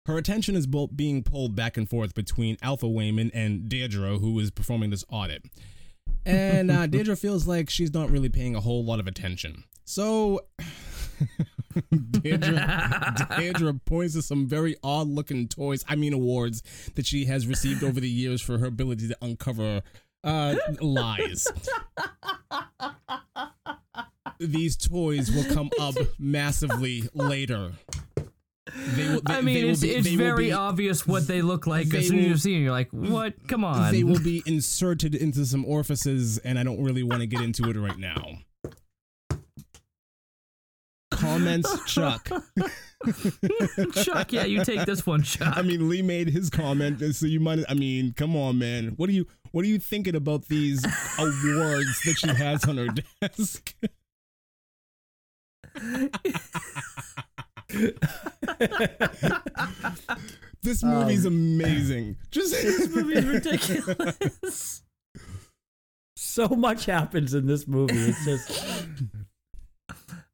Her attention is both being pulled back and forth between Alpha Waymond and Deirdre, who is performing this audit. And uh, Deirdre feels like she's not really paying a whole lot of attention. So Deirdre, Deirdre points to some very odd looking toys, I mean awards, that she has received over the years for her ability to uncover uh, lies. These toys will come up massively later. They will, they, I mean, it's, be- it's very be- obvious what they look like they as soon as you see them. You're like, what? Come on. They will be inserted into some orifices, and I don't really want to get into it right now. Comments, Chuck. Chuck, yeah, you take this one, Chuck. I mean, Lee made his comment, so you might. I mean, come on, man. What are you? What are you thinking about these awards that she has on her desk? This movie's amazing. Just this movie's ridiculous. So much happens in this movie. It's just.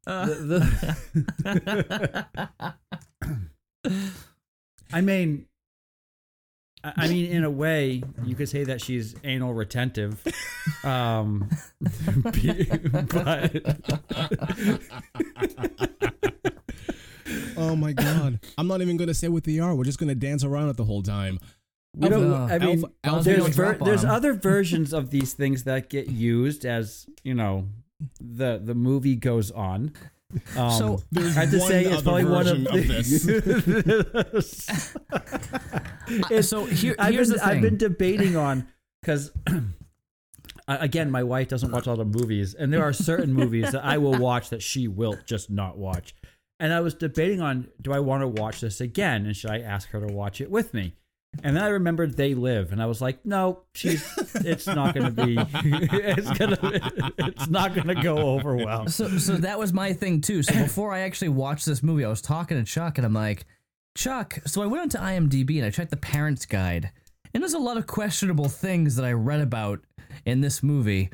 Uh, the- the- I mean, I I mean, in a way, you could say that she's anal retentive. Um, but Oh my god. I'm not even gonna say what they are. We're just gonna dance around it the whole time. we don't. Uh, I mean, Alpha- Alpha there's ver- drop on there's 'em. other versions of these things that get used as you know the the movie goes on. Um, So, There's I have to one say it's probably one of, of this. Uh, so here, I've here's been, the thing. I've been debating on because again, my wife doesn't watch all the movies, and there are certain movies that I will watch that she will just not watch. And I was debating on do I want to watch this again, and should I ask her to watch it with me? And then I remembered They Live, and I was like, no, she's. It's not going to be. It's gonna. It's not going to go over well. so so that was my thing too. So before I actually watched this movie, I was talking to Chuck and I'm like, Chuck. So I went onto IMDb and I checked the Parents Guide, and there's a lot of questionable things that I read about in this movie,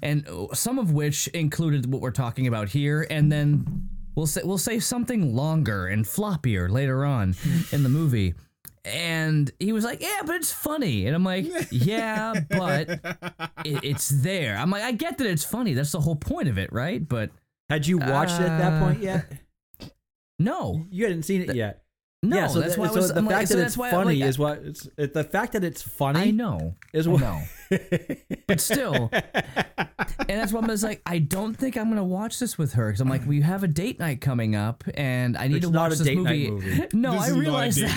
and some of which included what we're talking about here, and then we'll say we'll say something longer and floppier later on in the movie. And he was like, "Yeah, but it's funny." And I'm like, "Yeah, but it, it's there." I'm like, "I get that it's funny. That's the whole point of it, right?" But Had you watched it at that point yet? Uh, no, You hadn't seen it yet. no. yeah, so, that's that- why so was. the I'm fact like, that that's it's funny like, is what it's it, the fact that it's funny. I know. is I what know. But still, and that's why I was like, I don't think I'm gonna watch this with her because I'm like, we have a date night coming up, and I need It's to watch a this movie. movie. No, this I is not a realize that.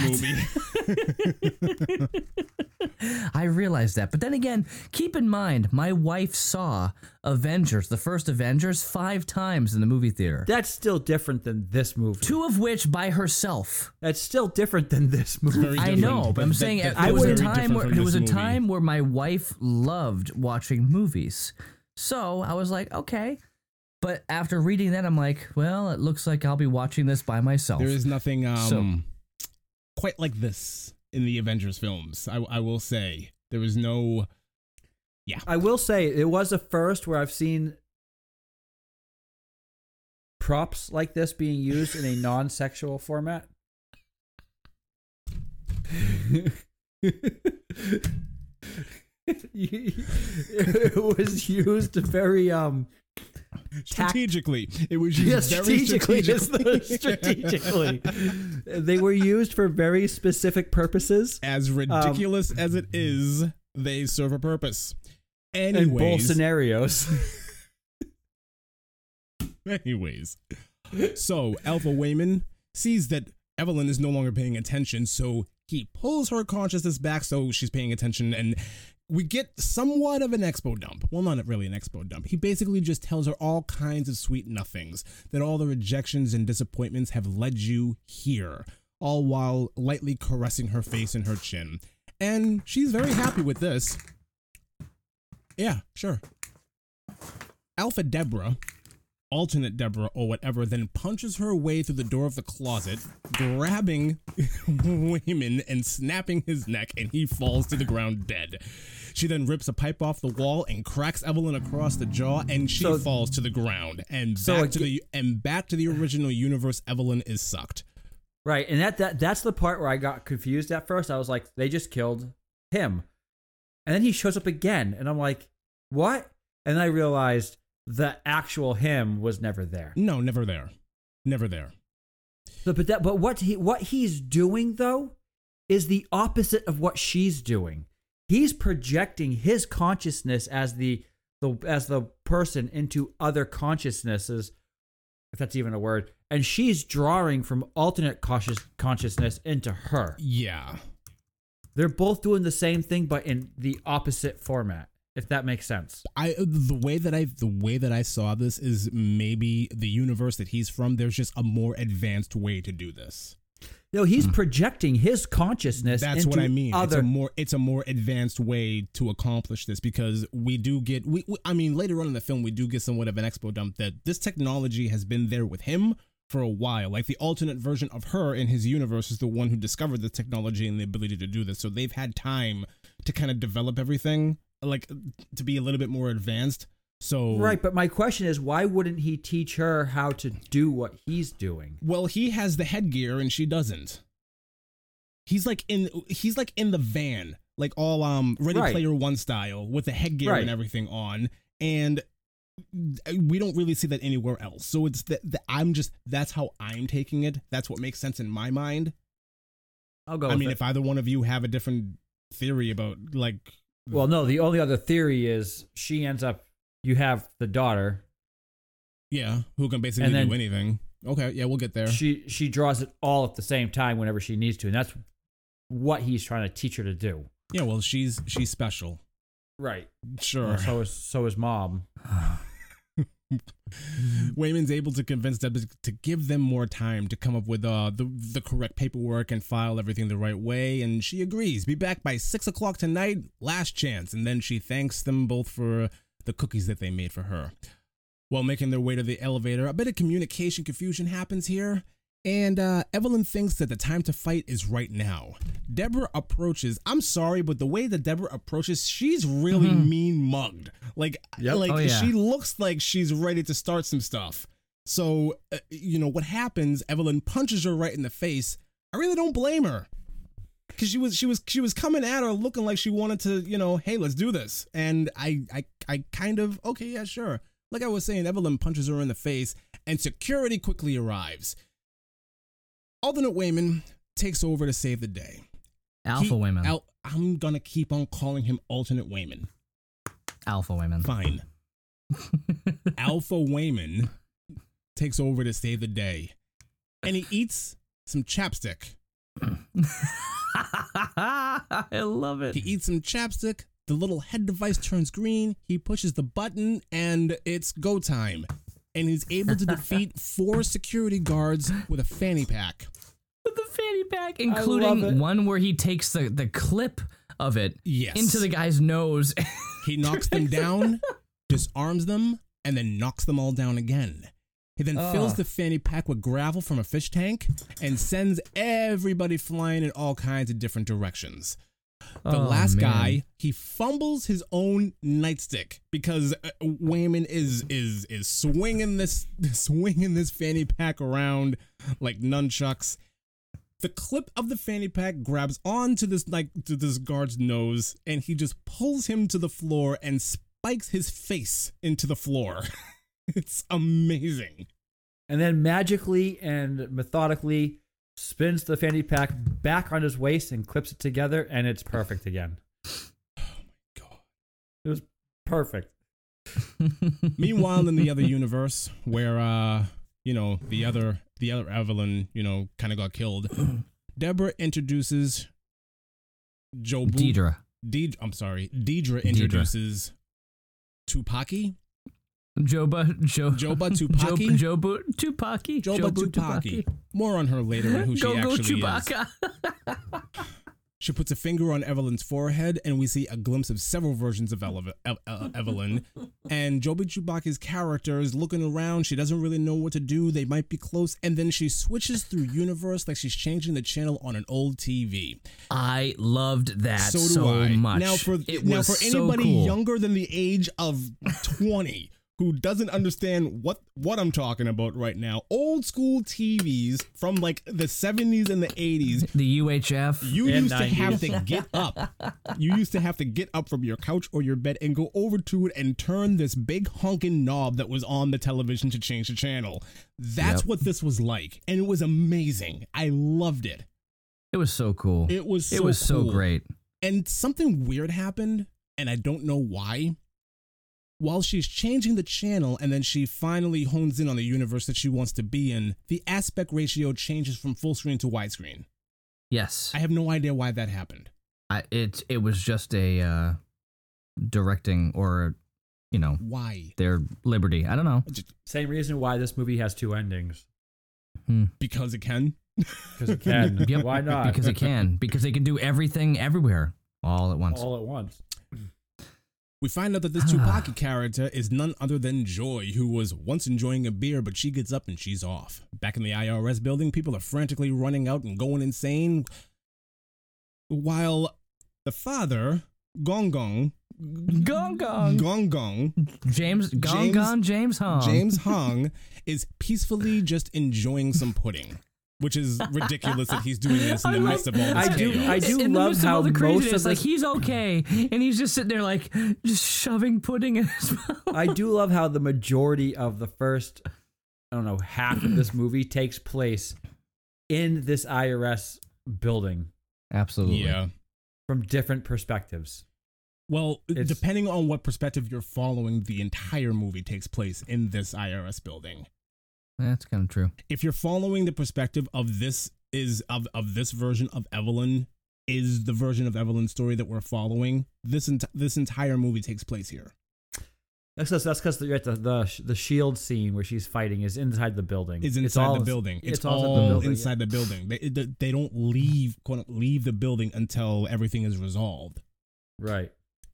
movie. I realize that. But then again, keep in mind, my wife saw Avengers, the first Avengers, five times in the movie theater. That's still different than this movie. Two of which by herself. That's still different than this movie. I know, but I'm That- saying that- there that was a time where from there was a movie. time where my wife loved watching movies. So I was like, okay. But after reading that, I'm like, well, it looks like I'll be watching this by myself. There is nothing um So- quite like this in the Avengers films. I, I will say there was no. Yeah. I will say it was a first where I've seen props like this being used in a non-sexual format. it was used very um Strategically, it was used yeah, strategically, strategically. strategically. they were used for very specific purposes as um, ridiculous as it is, they serve a purpose. Anyways, in both scenarios. anyways, so Alpha Waymond sees that Evelyn is no longer paying attention, so he pulls her consciousness back so she's paying attention, and we get somewhat of an expo dump. Well, not really an expo dump. He basically just tells her all kinds of sweet nothings that all the rejections and disappointments have led you here, all while lightly caressing her face and her chin. And she's very happy with this. Yeah, sure. Alpha Deborah, alternate Deborah or whatever, then punches her way through the door of the closet, grabbing Waymond and snapping his neck, and he falls to the ground dead. She then rips a pipe off the wall and cracks Evelyn across the jaw, and she So- falls to the ground. And So back to the and back to the original universe, Evelyn is sucked. Right, and that, that that's the part where I got confused at first. I was like, they just killed him, and then he shows up again, and I'm like, what? And I realized the actual him was never there. No, never there, never there. So, but that, but what he what he's doing though is the opposite of what she's doing. He's projecting his consciousness as the the as the person into other consciousnesses, if that's even a word, and she's drawing from alternate conscious consciousness into her. Yeah. They're both doing the same thing, but in the opposite format. If that makes sense. I the way that I the way that I saw this is maybe the universe that he's from. There's just a more advanced way to do this. No, he's hmm. projecting his consciousness. That's what I mean. Other It's a more it's a more advanced way to accomplish this because we do get we, we I mean later on in the film we do get somewhat of an expo dump that this technology has been there with him for a while. Like the alternate version of her in his universe is the one who discovered the technology and the ability to do this. So they've had time to kind of develop everything like to be a little bit more advanced. So Right, but my question is why wouldn't he teach her how to do what he's doing? Well, he has the headgear and she doesn't. He's like in he's like in the van, like all um Ready Right. Player One style with the headgear Right. and everything on, and we don't really see that anywhere else. So it's that that I'm just that's how I'm taking it. That's what makes sense in my mind. I'll go. I with mean, it. if either one of you have a different theory about like well, no, the only other theory is she ends up. You have the daughter. yeah, who can basically do anything. Okay, yeah, we'll get there. She she draws it all at the same time whenever she needs to, and that's what he's trying to teach her to do. yeah, well, she's she's special. Right. Sure. So is so is mom. Waymond's able to convince Deb to give them more time to come up with uh, the the correct paperwork and file everything the right way, and she agrees. Be back by six o'clock tonight, last chance, and then she thanks them both for the cookies that they made for her. While making their way to the elevator, a bit of communication confusion happens here, and uh, Evelyn thinks that the time to fight is right now. Deborah approaches. I'm sorry, but the way that Deborah approaches, she's really mean mugged. Like, Yep. like Oh, yeah. she looks like she's ready to start some stuff. So, uh, you know what happens? Evelyn punches her right in the face. I really don't blame her because she was she was she was coming at her looking like she wanted to, you know, hey, let's do this. And I I I kind of okay, yeah, sure. Like I was saying, Evelyn punches her in the face, and security quickly arrives. Alternate Waymond takes over to save the day. Alpha He- women. Al- I'm gonna keep on calling him Alternate Waymond. Alpha Waymond. Fine. Alpha Waymond takes over to save the day, and he eats some chapstick. I love it. He eats some chapstick. The little head device turns green. He pushes the button, and it's go time. And he's able to defeat four security guards with a fanny pack. With the fanny pack, including one where he takes the, the clip of it Yes. into the guy's nose. He knocks them down, disarms them, and then knocks them all down again. He then fills the fanny pack with gravel from a fish tank and sends everybody flying in all kinds of different directions. The Oh, last man. guy, he fumbles his own nightstick because uh, Waymond is is is swinging this swinging this fanny pack around like nunchucks. The clip of the fanny pack grabs onto this like to this guard's nose, and he just pulls him to the floor and spikes his face into the floor. it's amazing. and then magically and methodically spins the fanny pack back on his waist and clips it together, and it's perfect again. Oh my god. It was perfect. Meanwhile, in the other universe, where uh, you know, the other the other Evelyn, you know, kind of got killed, Deborah introduces Jobu. Deirdre. Deirdre. I'm sorry, Deirdre introduces Tupaki. Joba jo, Joba Tupaki? Joba Tupaki. Joba Tupaki. More on her later and who she Go go actually is. She puts a finger on Evelyn's forehead, and we see a glimpse of several versions of Ele- Ev- uh, Evelyn. And Joby Chewbacca's character is looking around. She doesn't really know what to do. They might be close. And then she switches through universe like she's changing the channel on an old TV. I loved that so so, much. Now, for it now for so anybody cool. younger than the age of twenty who doesn't understand what what I'm talking about right now, old school TVs from like the 70s and the 80s the UHF. you And used to have to get up. You used to have to get up from your couch or your bed and go over to it and turn this big honking knob that was on the television to change the channel. That's Yep. what this was like, and it was amazing. I loved it. It was so cool. It was so it was so great. And something weird happened, and I don't know why. While she's changing the channel and then she finally hones in on the universe that she wants to be in, the aspect ratio changes from full screen to widescreen. Yes, I have no idea why that happened. I, it it was just a uh, directing or you know Why? their liberty. I don't know. Same reason why this movie has two endings. because it can. Because it can. Yep, Why not? Because it can. Because they can do everything everywhere all at once. All at once. We find out that this Tupaki ah. character is none other than Joy, who was once enjoying a beer, but she gets up and she's off. Back in the IRS building, people are frantically running out and going insane. While the father, Gong Gong, Gong gong. Gong Gong, James Gong Gong James Hong. James Hong, is peacefully just enjoying some pudding. Which is ridiculous that he's doing this in the I midst of all this I do- chaos. I do in the love midst of how all the most craziness, of like he's okay, and he's just sitting there like just shoving pudding in his mouth. I do love how the majority of the first, I don't know, half of this movie takes place in this IRS building Absolutely. yeah. from different perspectives. Well, It's- depending on what perspective you're following, the entire movie takes place in this IRS building. That's kind of true. If you're following the perspective of this is of of this version of Evelyn is the version of Evelyn's story that we're following, this ent- this entire movie takes place here. That's because that's because the, the the shield scene where she's fighting is inside the building. Is It's inside all- the building. It's, all all inside the building. inside the building. They, they they don't leave quote, leave the building until everything is resolved. Right.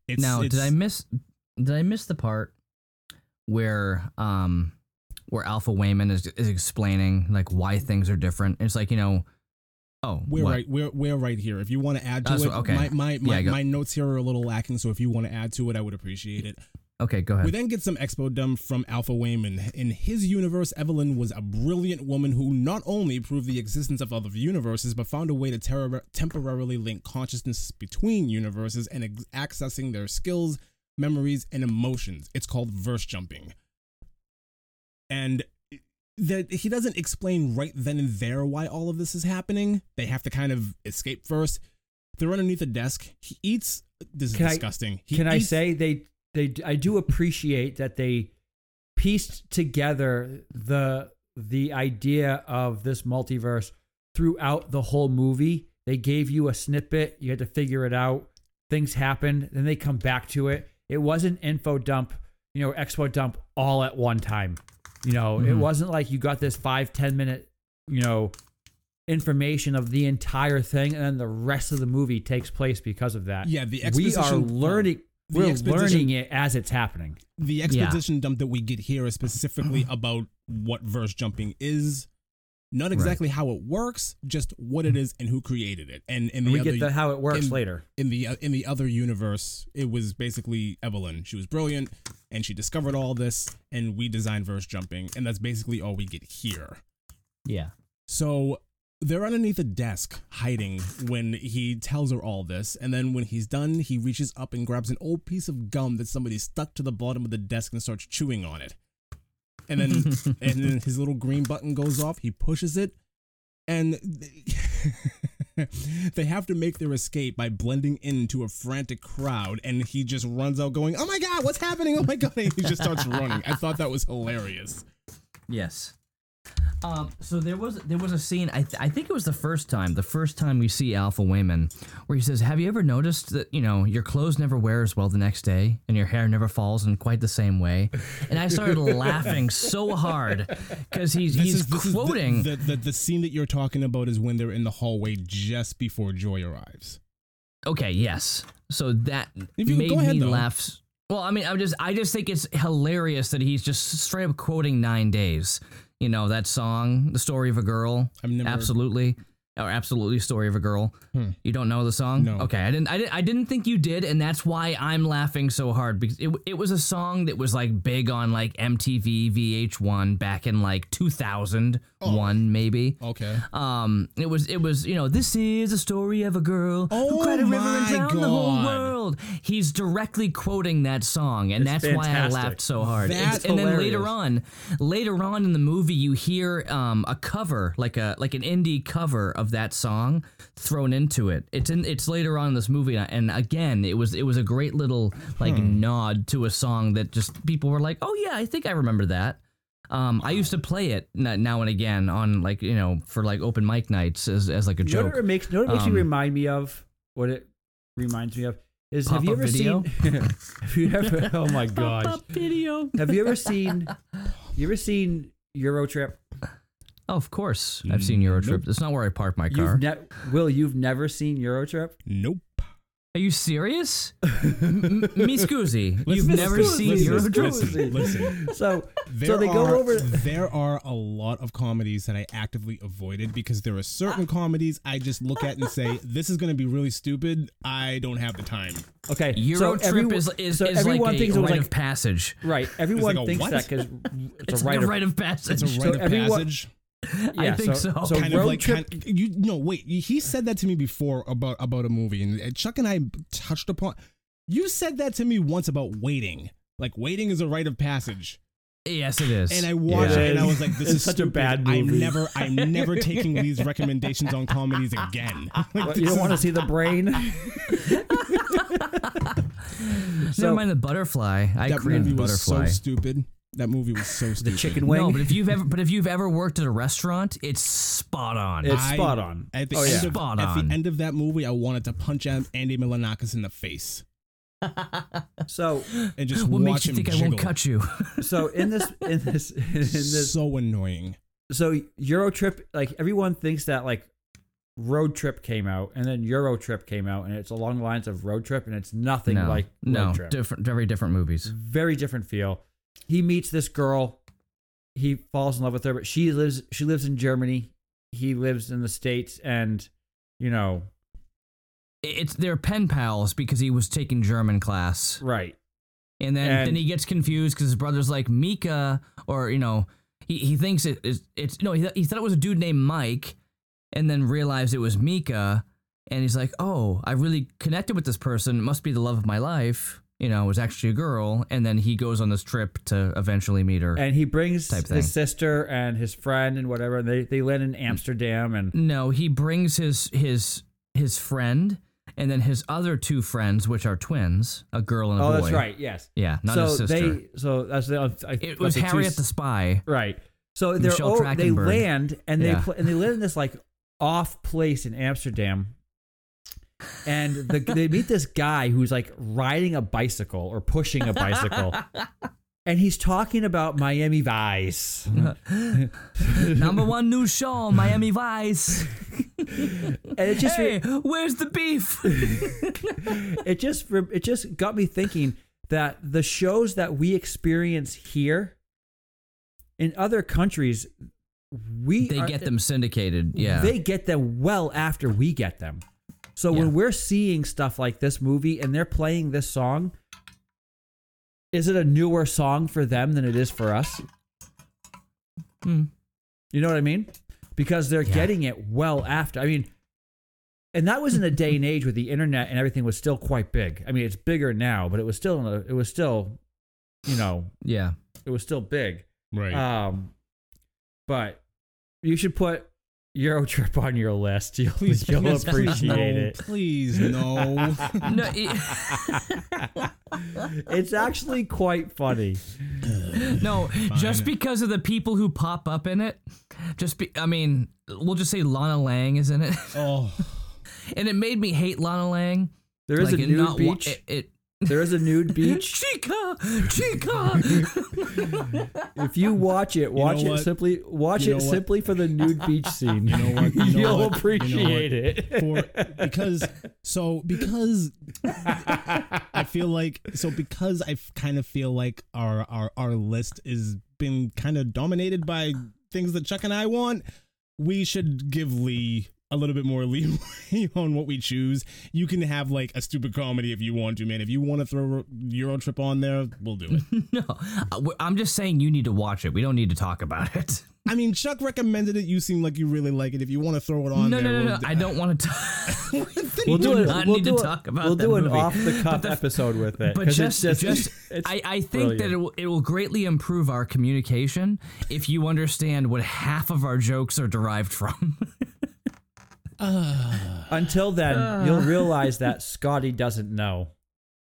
It's, now, it's, did I miss? Did I miss the part where um where Alpha Waymond is is explaining like why things are different? It's like you know, oh, We're what? right. We're we're right here. If you want to add to it, okay. my my my, Yeah, my notes here are a little lacking. So if you want to add to it, I would appreciate it. Okay, go ahead. We then get some expo dump from Alpha Waymond. In his universe, Evelyn was a brilliant woman who not only proved the existence of other universes, but found a way to terror- temporarily link consciousness between universes and ex- accessing their skills, memories, and emotions. It's called verse jumping. And that he doesn't explain right then and there why all of this is happening. They have to kind of escape first. They're underneath a desk. He eats. This is Can disgusting. He Can I say they they I do appreciate that they pieced together the the idea of this multiverse throughout the whole movie. They gave you a snippet, you had to figure it out. Things happened, then they come back to it. It wasn't info dump, you know, expo dump all at one time. You know, it Mm-hmm. Mhm. wasn't like you got this five, ten minute, you know, information of the entire thing, and then the rest of the movie takes place because of that. Yeah, the exposition. we are learning. We're learning it as it's happening. the Yeah. exposition dump that we get here is specifically about what verse jumping is not exactly how it works just what it is and who created it and in the we other, get the how it works in- later. in the uh, in the other universe it was basically evelyn she was brilliant and she discovered all this and we designed verse jumping and that's basically all we get here yeah. so they're underneath a desk hiding when he tells her all this. And then when he's done, he reaches up and grabs an old piece of gum that somebody stuck to the bottom of the desk and starts chewing on it. And then and then his little green button goes off. He pushes it and they have to make their escape by blending into a frantic crowd and he just runs out going, "Oh my god, what's happening? Oh my god." And he just starts running. I thought that was hilarious. Yes. Um, so there was there was a scene. I th- I think it was the first time, the first time we see Alpha Waymond, where he says, "Have you ever noticed that you know your clothes never wear as well the next day, and your hair never falls in quite the same way?" And I started laughing so hard because he's This he's is, is the- quoting. the, the, the scene that you're talking about is when they're in the hallway just before Joy arrives. Okay, yes. So that If you- made ahead, me though. laugh. Well, I mean, I'm just I just think it's hilarious that he's just straight up quoting Nine Days. You know that song, "The Story of a Girl." I've never- absolutely, or absolutely, "Story of a Girl." Hmm. You don't know the song? No. Okay, I didn't. I didn't. I didn't think you did, and that's why I'm laughing so hard because it it was a song that was like big on like MTV, VH1 back in like 2001 maybe. Okay. Um, it was it was you know this is a story of a girl who Oh cried a river and my drowned the whole world. He's directly quoting that song, and It's that's why I laughed so hard. That's It's- and then later on, later on in the movie, you hear um a cover like a like an indie cover of that song thrown into it. It's in it's later on in this movie, and again, it was it was a great little like Hmm. nod to a song that just people were like, oh yeah, I think I remember that. Um, I used to play it now and again on like you know for like open mic nights as, as like a You know joke. what it makes, you know what it makes Um, me remind me of? What it reminds me of is have you ever video? seen? have you ever? Oh my gosh! Pop-up video. Have you ever seen? You ever seen Eurotrip? Oh, of course, I've seen Eurotrip. It's not where I park my car. You've ne- Will you've never seen Eurotrip? Nope. Are you serious? M- me scusi. You've Listen, never listen, seen listen, Eurotrip? Listen, listen. So There so they are, go over. There are a lot of comedies that I actively avoided because there are certain comedies I just look at and say, "This is going to be really stupid. I don't have the time." Okay, so Eurotrip everyone, is is, so is everyone like thinks a it rite like of passage. right. Everyone a thinks what? that because it's, It's a like rite of of passage. It's a rite So of everyone- passage. I think so- so. so- kind road of like trip- kind- you no wait he said that to me before about about a movie and Chuck and I touched upon you said that to me once about waiting like waiting is a rite of passage yes, it is. and I watched Yeah. it and I was like this It's is such a stupid. bad I'm never I'm never taking these recommendations on comedies again Like, What, you don't is- want to see the brain? so- Never mind the butterfly. I that created movie was so butterfly. stupid that movie was so stupid the chicken wing. no, but if you've ever but if you've ever worked at a restaurant, it's spot on. It's I- spot on. At the, Oh, end yeah. of, Spot at on. the end of that movie, I wanted to punch Andy Milonakis in the face so and just what watch makes you him think I won't cut you? so in this in this in this so annoying. so Euro Trip, like everyone thinks that like Road Trip came out and then Euro Trip came out and it's along the lines of Road Trip and it's nothing no, like no, Road Trip. different, very different movies. Very different feel. He meets this girl, he falls in love with her, but she lives she lives in Germany. He lives in the States and you know, It's they're pen pals because he was taking German class, right. and then And- then he gets confused because his brother's like Mika, or you know, he he thinks it is it's no, he, he thought it was a dude named Mike, and then realized it was Mika, and he's like, oh, I really connected with this person. It must be the love of my life. You know, was actually a girl, and then he goes on this trip to eventually meet her. And he brings his sister and his friend and whatever. And they, they land in Amsterdam and No, he brings his his his friend and then his other two friends, which are twins, a girl and a Oh, boy. that's right. Yes. Yeah, not so his sister. they so that's the I, it was two Harriet s- the Spy. right. So they're oh, they land and they Yeah. pl- and they live in this like off place in Amsterdam. And the, they meet this guy who's like riding a bicycle or pushing a bicycle. and he's talking about Miami Vice. Number one new show, Miami Vice. And it just hey, where's the beef? it just re- it just got me thinking that the shows that we experience here in other countries we they are- get them syndicated. Yeah. they get them well after we get them so Yeah. when we're seeing stuff like this movie and they're playing this song is it a newer song for them than it is for us Hmm. you know what i mean because they're Yeah. getting it well after i mean and that was in a day and age where the internet and everything was still quite big. I mean, it's bigger now, but it was still, in a, it was still, you know, yeah. it was still big. Right. Um, but you should put Euro Trip on your list. You'll, please, you'll please, appreciate no, it. Please, no. No, it- It's actually quite funny. no, just because of the people who pop up in it. Just be, I mean, we'll just say Lana Lang is in it, oh, and it made me hate Lana Lang. There is like, a it nude not wa- beach. it, it there is a nude beach. Chica, Chica. If you watch it, watch know it what? simply. Watch You it know what? simply for the nude beach scene. You know what? You know You'll what? You know appreciate it. for because so because I feel like so because I kind of feel like our our our list is been kind of dominated by things that Chuck and I want. We should give Lee a little bit more leeway on what we choose. You can have like a stupid comedy if you want to, man. If you want to throw Euro Trip on there, we'll do it. no, uh, I'm just saying you need to watch it. We don't need to talk about it. I mean, Chuck recommended it. You seem like you really like it. If you want to throw it on No, there, no, no, we'll no. I don't want to talk. We'll do it. We'll need do to it- talk about it. We'll do an movie. off the cuff episode with it. But just, it's just, it's I, I think that it will, it will greatly improve our communication if you understand what half of our jokes are derived from. Until then, you'll realize that Scotty doesn't know,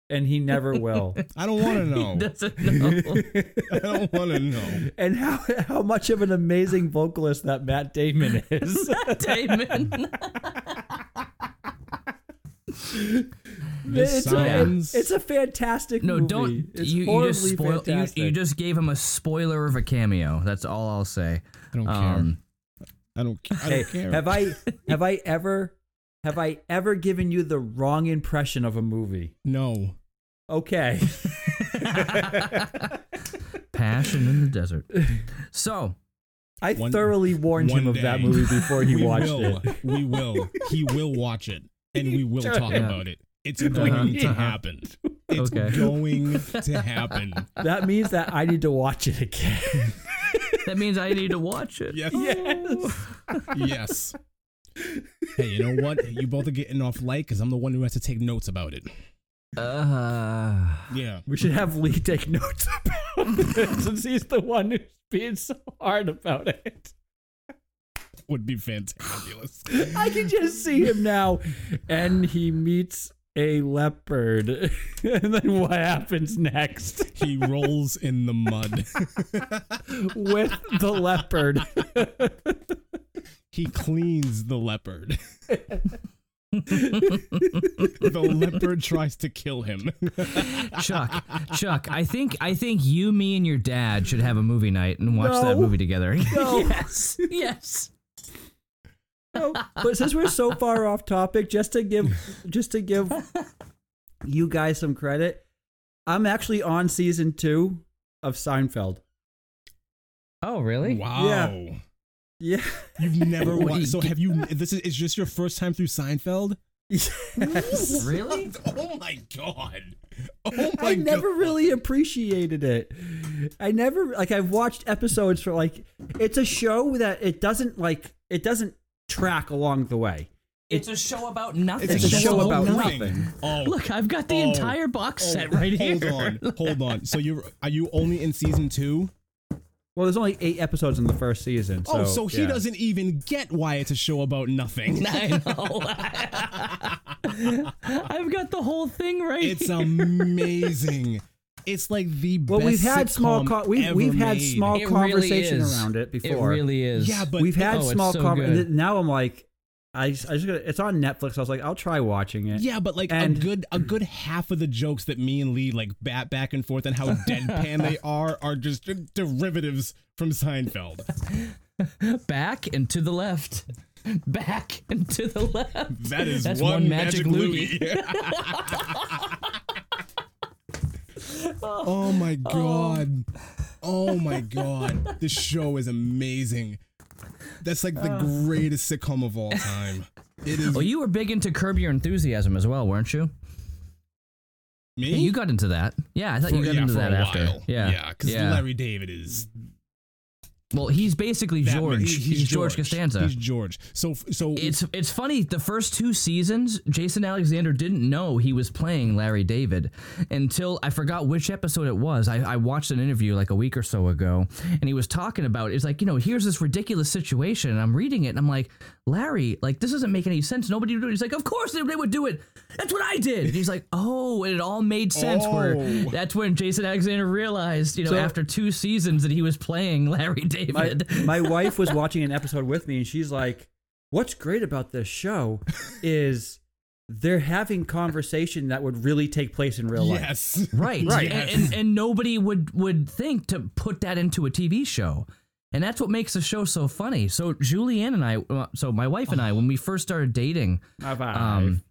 and he never will. I don't want to know. Doesn't know. I don't want to know. and how how much of an amazing vocalist that Matt Damon is. Matt Damon. This it's, sounds- a, it's a fantastic No, movie. don't. It's You, you just spoil. You, you just gave him a spoiler of a cameo. That's all I'll say. I don't um, care. I don't. I Hey, don't care. have I have I ever have I ever given you the wrong impression of a movie? no. Okay. Passion in the desert. So I One- thoroughly warned him one of that movie before he we watched will. it. We will. He will watch it, and we will talk Yeah. about it. It's going to Uh-huh. happen. It's Okay. going to happen. That means that I need to watch it again. That means I need to watch it. Yes. Yes. yes. Hey, you know what? You both are getting off light because I'm the one who has to take notes about it. Uh, Yeah. We should have Lee take notes about this since he's the one who's being so hard about it. Would be fantabulous. I can just see him now. And he meets a leopard. and then what happens next He rolls in the mud. with the leopard? He cleans the leopard. the leopard tries to kill him. Chuck, Chuck, I think I think you, me, and your dad should have a movie night and watch that movie together. No. yes, yes. No, but since we're so far off topic, just to give just to give you guys some credit, I'm actually on season two of Seinfeld. Oh, really? Wow. Yeah. You've never watched. So have you? This is, it's just your first time through Seinfeld? Yes. Really? Oh my god. Oh my god. I never god. really appreciated it. I never like I've watched episodes for like it's a show that it doesn't like it doesn't track along the way. It's a show about nothing. It's a show about nothing. Oh, Look, I've got the Oh. entire box oh, set right hold here. Hold on, hold on. So you are you only in season two? Well, there's only eight episodes in the first season. So, oh, so he yeah. doesn't even get why it's a show about nothing. I know. I've got the whole thing right here. It's here. amazing. It's like the Well, best we've had small sitcom co- we've ever we've had made. small It really conversation is. around it before. It really is. Yeah, but we've had Oh, small so conversation. good. Now I'm like, I, I just gotta, it's on Netflix. I was like, I'll try watching it. Yeah, but like And- a good a good half of the jokes that me and Lee like bat back and forth and how deadpan they are are just derivatives from Seinfeld. Back and to the left. Back and to the left. That is That's one, one magic, magic Louis. Oh. oh my oh. god. Oh my god. This show is amazing. That's like the greatest sitcom of all time. It is Well, you were big into Curb Your Enthusiasm as well, weren't you? me. Yeah, you got into that. Yeah, I thought For- you got yeah, into for that a after. while. Yeah, yeah, because yeah. Larry David is Well, he's basically George. he- he's, George Costanza. He's George. So so It's it's funny. The first two seasons, Jason Alexander didn't know he was playing Larry David until I forgot which episode it was. I, I watched an interview like a week or so ago, and he was talking about it's like you know here's this ridiculous situation, and I'm reading it, and I'm like Larry, like this doesn't make any sense. Nobody would do it. He's like, of course they, they would do it. That's what I did. And he's like, oh, and it all made sense. Where Oh. that's when Jason Alexander realized, you know, So- after two seasons that he was playing Larry David. my wife was watching an episode with me and she's like what's great about this show is they're having conversation that would really take place in real life yes. Right. Right. And, and and nobody would would think to put that into a TV show. And that's what makes the show so funny. So Julianne and I, uh, so my wife and I, when we first started dating, High five. um,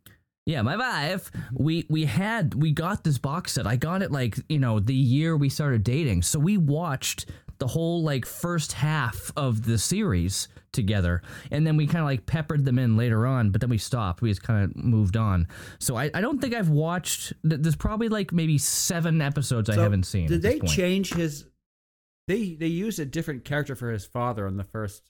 yeah, my wife, we we had we got this box set. I got it like you know the year we started dating. So we watched the whole like first half of the series together, and then we kind of like peppered them in later on. But then we stopped. We just kind of moved on. So I, I don't think I've watched. th- There's probably like maybe seven episodes I haven't seen. did at this they point. change his they they used a different character for his father on the first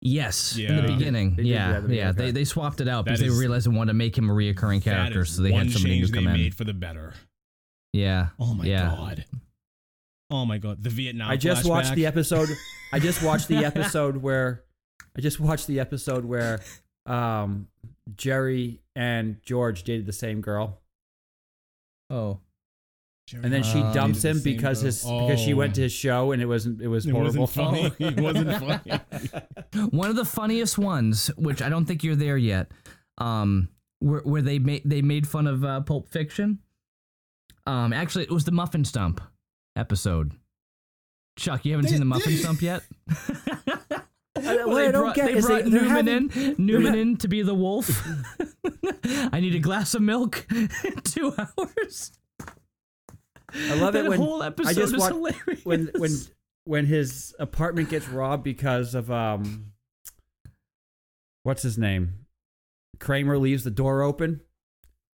Yes, in the beginning. they did yeah, that at the yeah. They they swapped it out That because is- they realized they wanted to make him a reoccurring character, so they had somebody change new come they in. made for the better. Yeah. Oh my yeah. god. Oh my god. The Vietnam. I just watched the episode I just watched the episode where I just watched the episode where um Jerry and George dated the same girl Oh. And then she Uh, dumps him because girl. his because she went to Oh. his show and it wasn't it was It horrible wasn't funny. It wasn't funny. One of the funniest ones, which I don't think you're there yet, um, where, where they made they made fun of uh, Pulp Fiction. Um, actually, it was the Muffin Stump episode. Chuck, you haven't They- seen the Muffin they- Stump yet? I, what They I don't brought- get they brought they, Newman having, in, Newman ha- in to be the wolf. I need a glass of milk. Two hours. I love it when whole episode I just is watch hilarious. when when when his apartment gets robbed because of um what's his name Kramer leaves the door open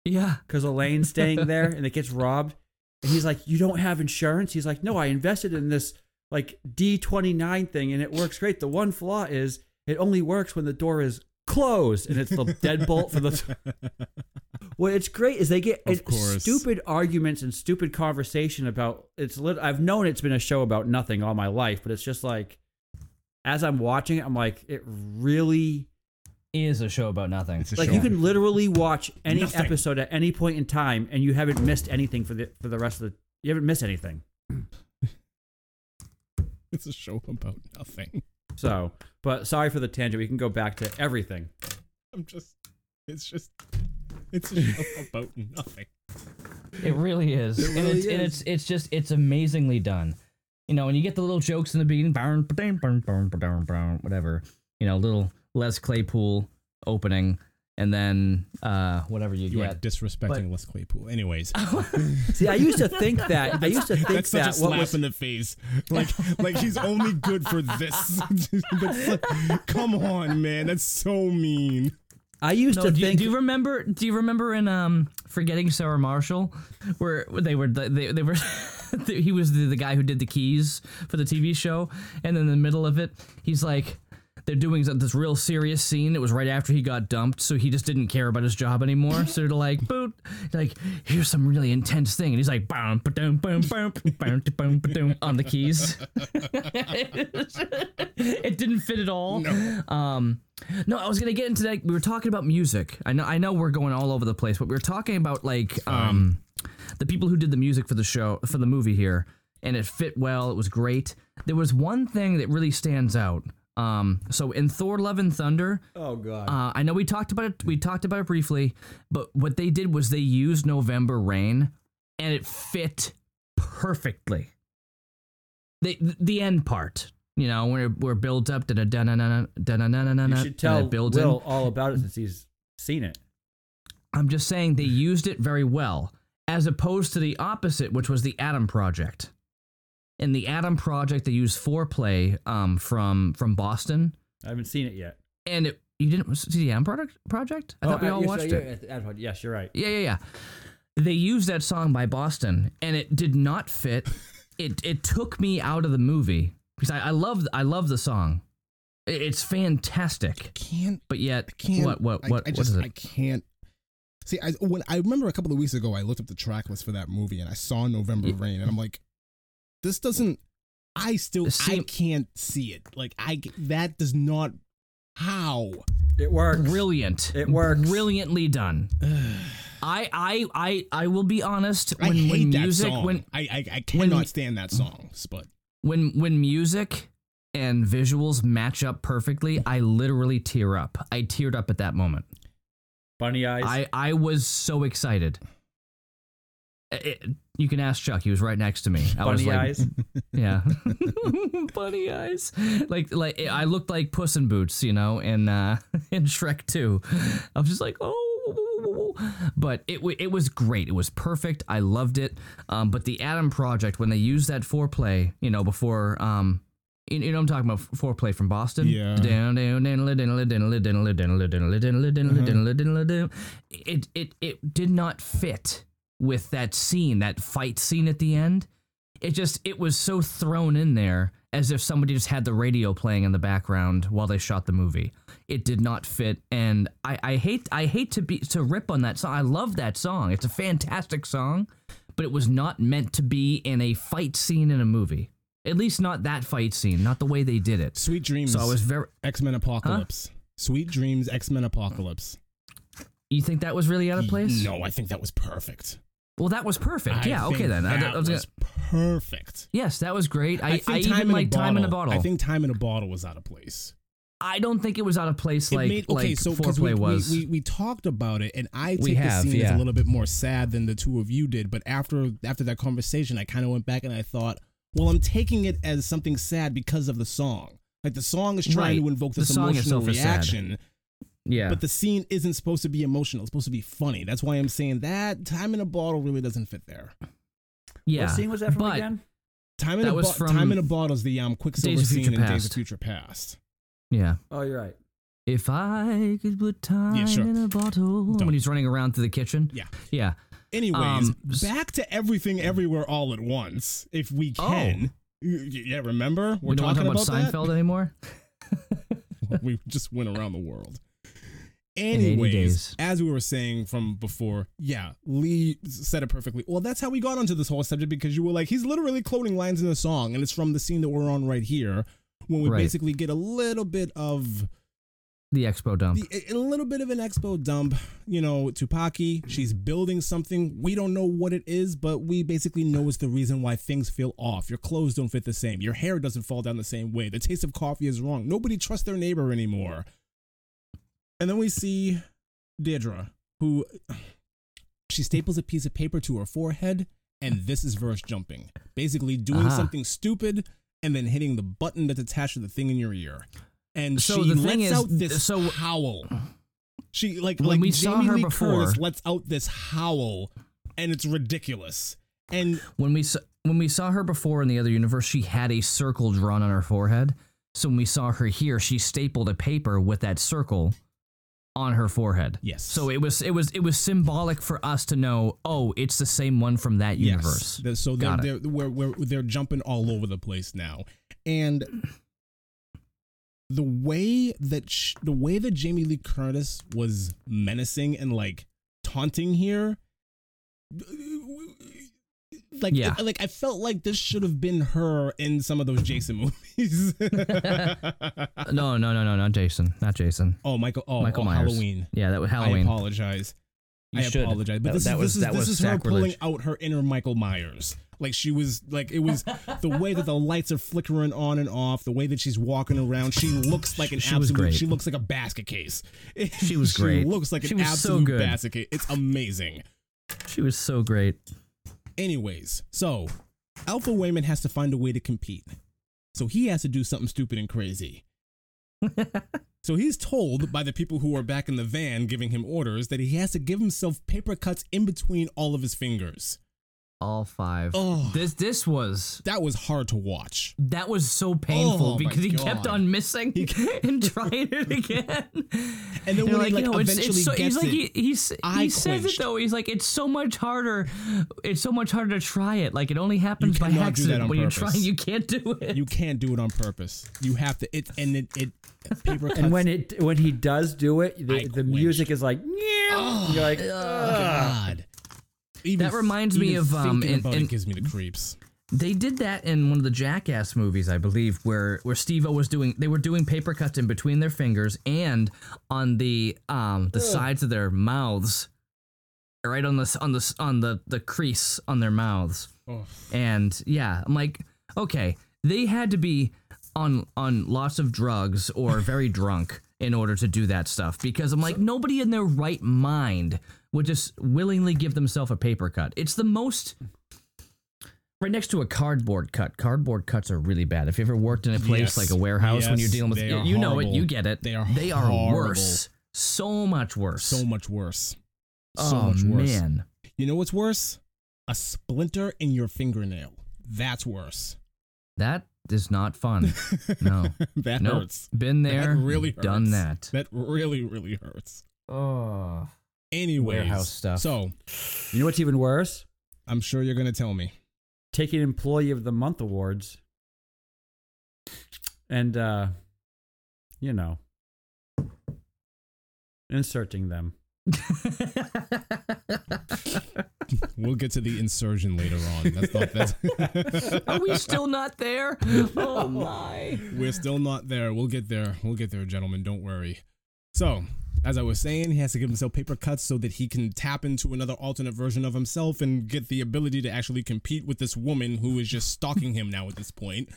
yeah, because Elaine's staying there and it gets robbed and he's like you don't have insurance he's like no I invested in this like D29 thing and it works great. The one flaw is it only works when the door is closed and it's the deadbolt for the. What it's great is they get Of stupid arguments and stupid conversation about it's. Lit- I've known it's been a show about nothing all my life, but it's just like as I'm watching it, I'm like, it really Is a show about nothing. It's a like show. you can literally watch any Nothing. episode at any point in time and you haven't missed anything for the for the rest of the. You haven't missed anything. It's a show about nothing. So, but sorry for the tangent. We can go back to everything. I'm just. It's just. It's a show about nothing. It really is. It and really it's and it's it's just it's amazingly done. You know, and you get the little jokes in the beginning, whatever. You know, little Les Claypool opening, and then uh whatever you, You are get. disrespecting Les Claypool. Anyways, See, I used to think that. I used to think that's such that a slap what was in the face. Like, like he's only good for this. That's come on, man. That's so mean. I used No, to do, you, think. do you remember? Do you remember in um Forgetting Sarah Marshall, where they were they they were he was the, the guy who did the keys for the TV show, and in the middle of it, he's like. They're doing this real serious scene. It was right after he got dumped, so he just didn't care about his job anymore. So they're like, "Boot, like here's some really intense thing," and he's like, "Boom, ba-dum, boom, boom, boom, boom, ba-dum," on the keys. it didn't fit at all. Um, no, I was gonna get into that. We were talking about music. I know, I know, we're going all over the place, but we were talking about like um, the people who did the music for the show for the movie here, and it fit well. It was great. There was one thing that really stands out. Um, so in Thor: Love and Thunder, oh God. uh, I know we talked about it. We talked about it briefly, but what they did was they used November Rain, and it fit perfectly. The the end part, you know, when we're built up, da da da da da da da da da you should tell. Will all about it since he's seen it. I'm just saying they used it very well, as opposed to the opposite, which was the Adam Project. In the Adam Project, they used foreplay um, from from Boston, I haven't seen it yet. and it, you didn't see the Adam Project. Project? I thought we uh, all yes, watched yeah, it. yeah, yeah, Yes, you're right. Yeah, yeah, yeah. They used that song by Boston, and it did not fit. it it took me out of the movie because I, I love I love the song. It- It's fantastic, Can't but yet can't. what what what I, what just is it? I can't. See, I when I remember a couple of weeks ago, I looked up the track list for that movie and I saw November Yeah. Rain, and I'm like, this doesn't. I still I can't see it. Like I that does not. How? It works. Brilliant. It works. Brilliantly done. I I I I will be honest. When I hate when that music song. when I I, I when- cannot stand that song. But when when music and visuals match up perfectly, I literally tear up. I teared up at that moment. Bunny eyes. I I was so excited it, you can ask Chuck. He was right next to me. I Bunny was like, eyes. yeah, bunny eyes. Like like I looked like Puss in Boots, you know, in uh, in Shrek Two. I was just like, oh. But it it was great. It was perfect. I loved it. Um, but the Adam Project when they used that foreplay, you know, before um, you, know I'm talking about foreplay from Boston. Yeah. It it it did not fit with that scene, that fight scene at the end it just it was so thrown in there as if somebody just had the radio playing in the background while they shot the movie it did not fit and i i hate i hate to be to rip on that song i love that song it's a fantastic song but it was not meant to be in a fight scene in a movie at least not that fight scene not the way they did it Sweet Dreams. so i was very X Men Apocalypse. Sweet Dreams X Men Apocalypse. you think that was really out of place No, I think that was perfect. Well that was perfect I yeah okay then That I was was, gonna- perfect. yes that was great i, I, think even Time in like a time in a bottle I think Time in a Bottle was out of place. I don't think it was out of place It like made- okay, like so 'cause foreplay we, was. We, we we talked about it, and I take have, the scene as a little bit more sad than the two of you did. But after after that conversation, I kind of went back and I thought, well, I'm taking it as something sad because of the song. Like the song is trying Right. to invoke this song emotional reaction, yeah, but the scene isn't supposed to be emotional. It's supposed to be funny. That's why I'm saying that Time in a Bottle really doesn't fit there. yeah. What scene was that from but, again? Time in That a was Bo- from Time in a Bottle is the um Quicksilver Days of scene Future in Days Past. of Future Past. Yeah. Oh, you're right. If I could put time Yeah, sure. in a bottle. Don't. When he's running around through the kitchen. Yeah. Yeah. Anyways, Um, back to everything everywhere all at once, if we Oh. can. Y- Yeah, remember? We're we don't want to talking talk about, about Seinfeld anymore. we just went around the world. 80 Anyways, as we were saying from before, yeah, Lee said it perfectly. Well, that's how we got onto this whole subject because you were like, he's literally quoting lines in the song, and it's from the scene that we're on right here, when we Right. basically get a little bit of The expo dump. the, a little bit of an expo dump. You know, Tupaki, she's building something. We don't know what it is, but we basically know it's the reason why things feel off. Your clothes don't fit the same. Your hair doesn't fall down the same way. The taste of coffee is wrong. Nobody trusts their neighbor anymore. And then we see Deirdre, who she staples a piece of paper to her forehead, and this is verse jumping. Basically, doing Aha. something stupid and then hitting the button that's attached to the thing in your ear. And So she the thing lets is- out this so- howl. She like When like we saw Jamie her Lee before- Curtis lets out this howl, and it's ridiculous. And when we saw when we saw her before in the other universe, she had a circle drawn on her forehead. So when we saw her here, she stapled a paper with that circle on her forehead. Yes. So it was it was it was symbolic for us to know, oh, it's the same one from that universe. Yes. So they're, they're, we're, we're, they're jumping all over the place now. And the way that sh- the way that Jamie Lee Curtis was menacing and like taunting here like Yeah. like I felt like this should have been her in some of those Jason movies. No, no, no, no, not Jason, not Jason. oh, Michael oh, Michael oh, Myers. Halloween. Yeah, that was Halloween. I apologize. You I should. apologize, but That- this that is was- this is that this was is her pulling out her inner Michael Myers. Like she was like it was the way that the lights are flickering on and off, the way that she's walking around. She looks like an She absolute. great. She looks like a basket case. She was great. She looks like She an was so good. basket case. It's amazing. She was so great. Anyways, so Alpha Waymond has to find a way to compete. So he has to do something stupid and crazy. so he's told by the people who are back in the van giving him orders that he has to give himself paper cuts in between all of his fingers. All five. Oh. This this was That was hard to watch. that was so painful Oh, because he kept on missing and trying it again. And then You're when he like "No, it's- eventually it's so, gets he's like it, he he's, I he says it though. He's like it's so much harder. It's so much harder to try it. Like it only happens by cannot do that accident on when you're trying. You can't do it. you can't do it on purpose. You have to. It and it, it paper cuts. And when it when he does do it, the, the music is like, "Meow." you're like, "Ugh." God. Even, That reminds me even of, um, thinking in- about in- it gives me the creeps. They did that in one of the Jackass movies, I believe, where where Steve-O was doing they were doing paper cuts in between their fingers and on the um the sides of their mouths. Right on the on the on the the crease on their mouths. Oh. And yeah, I'm like, okay, they had to be on on lots of drugs or very drunk in order to do that stuff because I'm like nobody in their right mind would just willingly give themselves a paper cut. It's the most right next to a cardboard cut. Cardboard cuts are really bad. If you ever worked in a place Yes. like a warehouse when you're dealing with they are you know it, you get it. They are they are horrible. worse. So much worse. So much worse. So oh much worse. man. You know what's worse? A splinter in your fingernail. That's worse. That is not fun. No. that Nope. hurts. Been there. That really hurts. Done that. That really, really hurts. Oh. Anyways, Warehouse stuff. So you know what's even worse? I'm sure you're gonna tell me. Taking Employee of the Month awards, and uh, you know, inserting them. We'll get to the insertion later on. That's not that's Are we still not there? Oh my. We're still not there. We'll get there. We'll get there, gentlemen. Don't worry. So, as I was saying, he has to give himself paper cuts so that he can tap into another alternate version of himself and get the ability to actually compete with this woman who is just stalking him now at this point.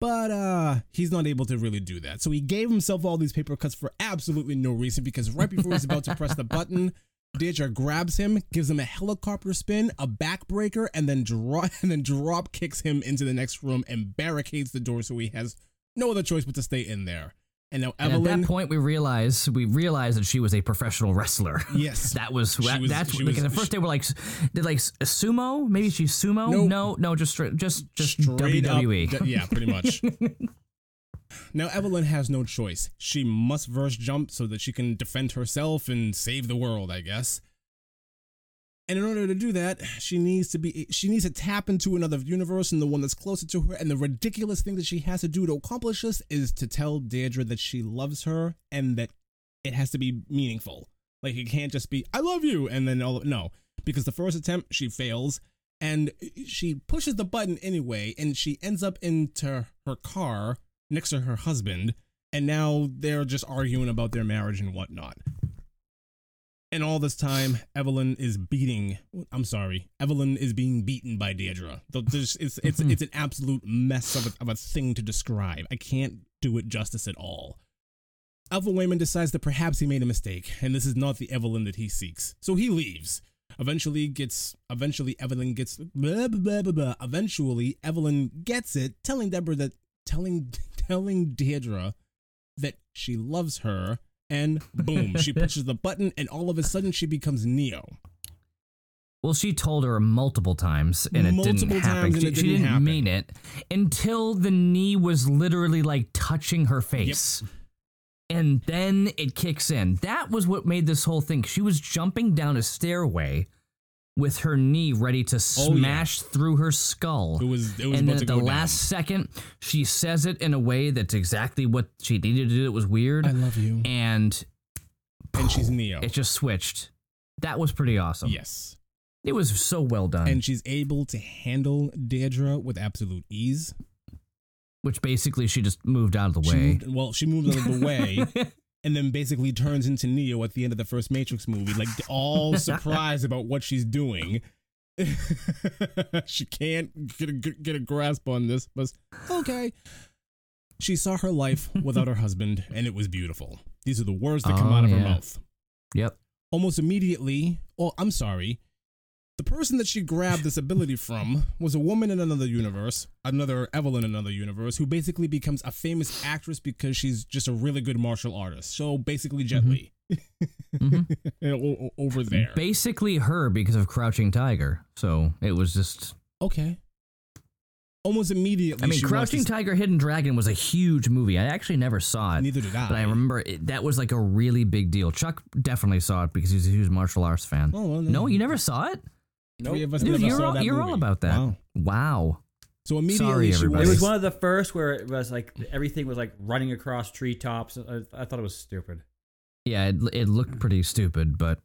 But uh he's not able to really do that. So he gave himself all these paper cuts for absolutely no reason because right before he's about to press the button, Deirdre grabs him, gives him a helicopter spin, a backbreaker, and then drop and then drop kicks him into the next room and barricades the door so he has no other choice but to stay in there. And now And at that point, we realized we realized that she was a professional wrestler. yes, That was, She was- that's she like was- at first they were like, did like sumo? Maybe she's sumo? Nope. No, no, just just just up- WWE. d- yeah, pretty much. now Evelyn has no choice. She must verse jump so that she can defend herself and save the world, I guess. And in order to do that, she needs to be she needs to tap into another universe and the one that's closer to her. And the ridiculous thing that she has to do to accomplish this is to tell Deirdre that she loves her and that it has to be meaningful. Like it can't just be "I love you" and then all no, because the first attempt she fails and she pushes the button anyway, and she ends up into her car next to her husband, and now they're just arguing about their marriage and whatnot. And all this time, Evelyn is beating. I'm sorry, Evelyn is being beaten by Deirdre. There's- It's it's mm-hmm. it's an absolute mess of a, of a thing to describe. I can't do it justice at all. Alpha Waymond decides that perhaps he made a mistake, and this is not the Evelyn that he seeks. So he leaves. Eventually gets eventually Evelyn gets blah, blah, blah, blah. eventually Evelyn gets it, telling Deborah that telling telling Deirdre that she loves her, and boom, she pushes the button, and all of a sudden she becomes Neo. Well, she told her multiple times, and it Multiple didn't happen. she, didn't didn't happen. mean it until the knee was literally like touching her face. And then it kicks in. That was what made this whole thing. She was jumping down a stairway with her knee ready to Oh, yeah. smash through her skull. It was it was and then at the last second, she says it in a way that's exactly what she needed to do. It was weird. I love you, and and she's Neo. it just switched. That was pretty awesome. Yes. It was so well done. and she's able to handle Deirdre with absolute ease. which basically she just moved out of the way. moved, well, she moved out of the way, and then basically turns into Neo at the end of the first Matrix movie, like all surprised about what she's doing. she can't get a, get a grasp on this, but okay. She saw her life without her husband, and it was beautiful. These are the words that oh, come Oh, out of her mouth. Yep. Almost immediately, oh, I'm sorry. The person that she grabbed this ability from was a woman in another universe, another Evelyn in another universe, who basically becomes a famous actress because she's just a really good martial artist. So basically, Jet Li. Mhm. O- o- Over there. Basically her because of Crouching Tiger. So it was just. okay. Almost immediately. I mean, Crouching Tiger, Hidden Dragon was a huge movie. I actually never saw it. Neither did I. But I remember it, that was like a really big deal. Chuck definitely saw it because he's a huge martial arts fan. Oh, well, no, you never saw it? Three of us Dude, never you're, saw all, that you're all about that. Wow. Wow. So immediately Sorry, she everybody. It was one of the first where it was like everything was like running across treetops. I, I thought it was stupid. Yeah, it, it looked pretty stupid, but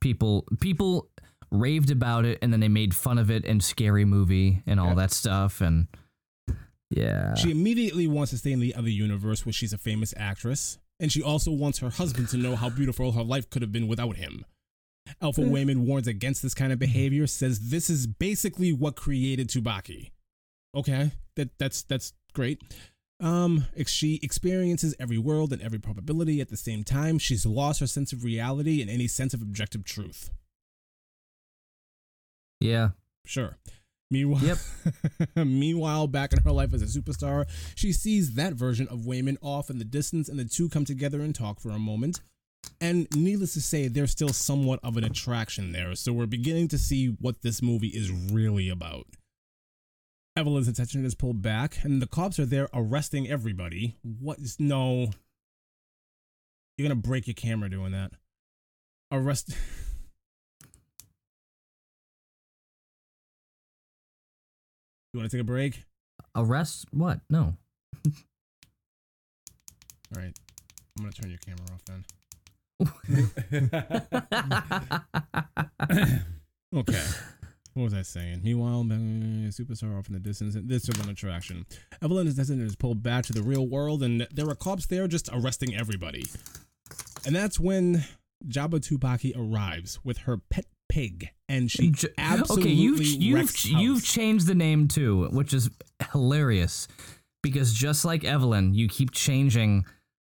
people people raved about it and then they made fun of it in Scary Movie and all Yeah. that stuff. And yeah. She immediately wants to stay in the other universe where she's a famous actress, and she also wants her husband to know how beautiful her life could have been without him. Alpha Waymond warns against this kind of behavior, says this is basically what created Tsubaki. Okay, that that's that's great. Um, she experiences every world and every probability at the same time. She's lost her sense of reality and any sense of objective truth. yeah. Sure. Meanwhile, Yep. meanwhile, back in her life as a superstar, she sees that version of Waymond off in the distance, and the two come together and talk for a moment. And needless to say, there's still somewhat of an attraction there, so we're beginning to see what this movie is really about. Evelyn's attention is pulled back, and the cops are there arresting everybody. What is no? You're gonna break your camera doing that. Arrest. You want to take a break? Arrest? What? No. All right. I'm going to turn your camera off then. Okay. What was I saying? Meanwhile, superstar off in the distance. This is an attraction. Evelyn is destined is pulled back to the real world, and there are cops there just arresting everybody. And that's when Jabba Tupaki arrives with her pet pig, and she J- absolutely okay, you've you've you've changed the name too, which is hilarious because just like Evelyn, you keep changing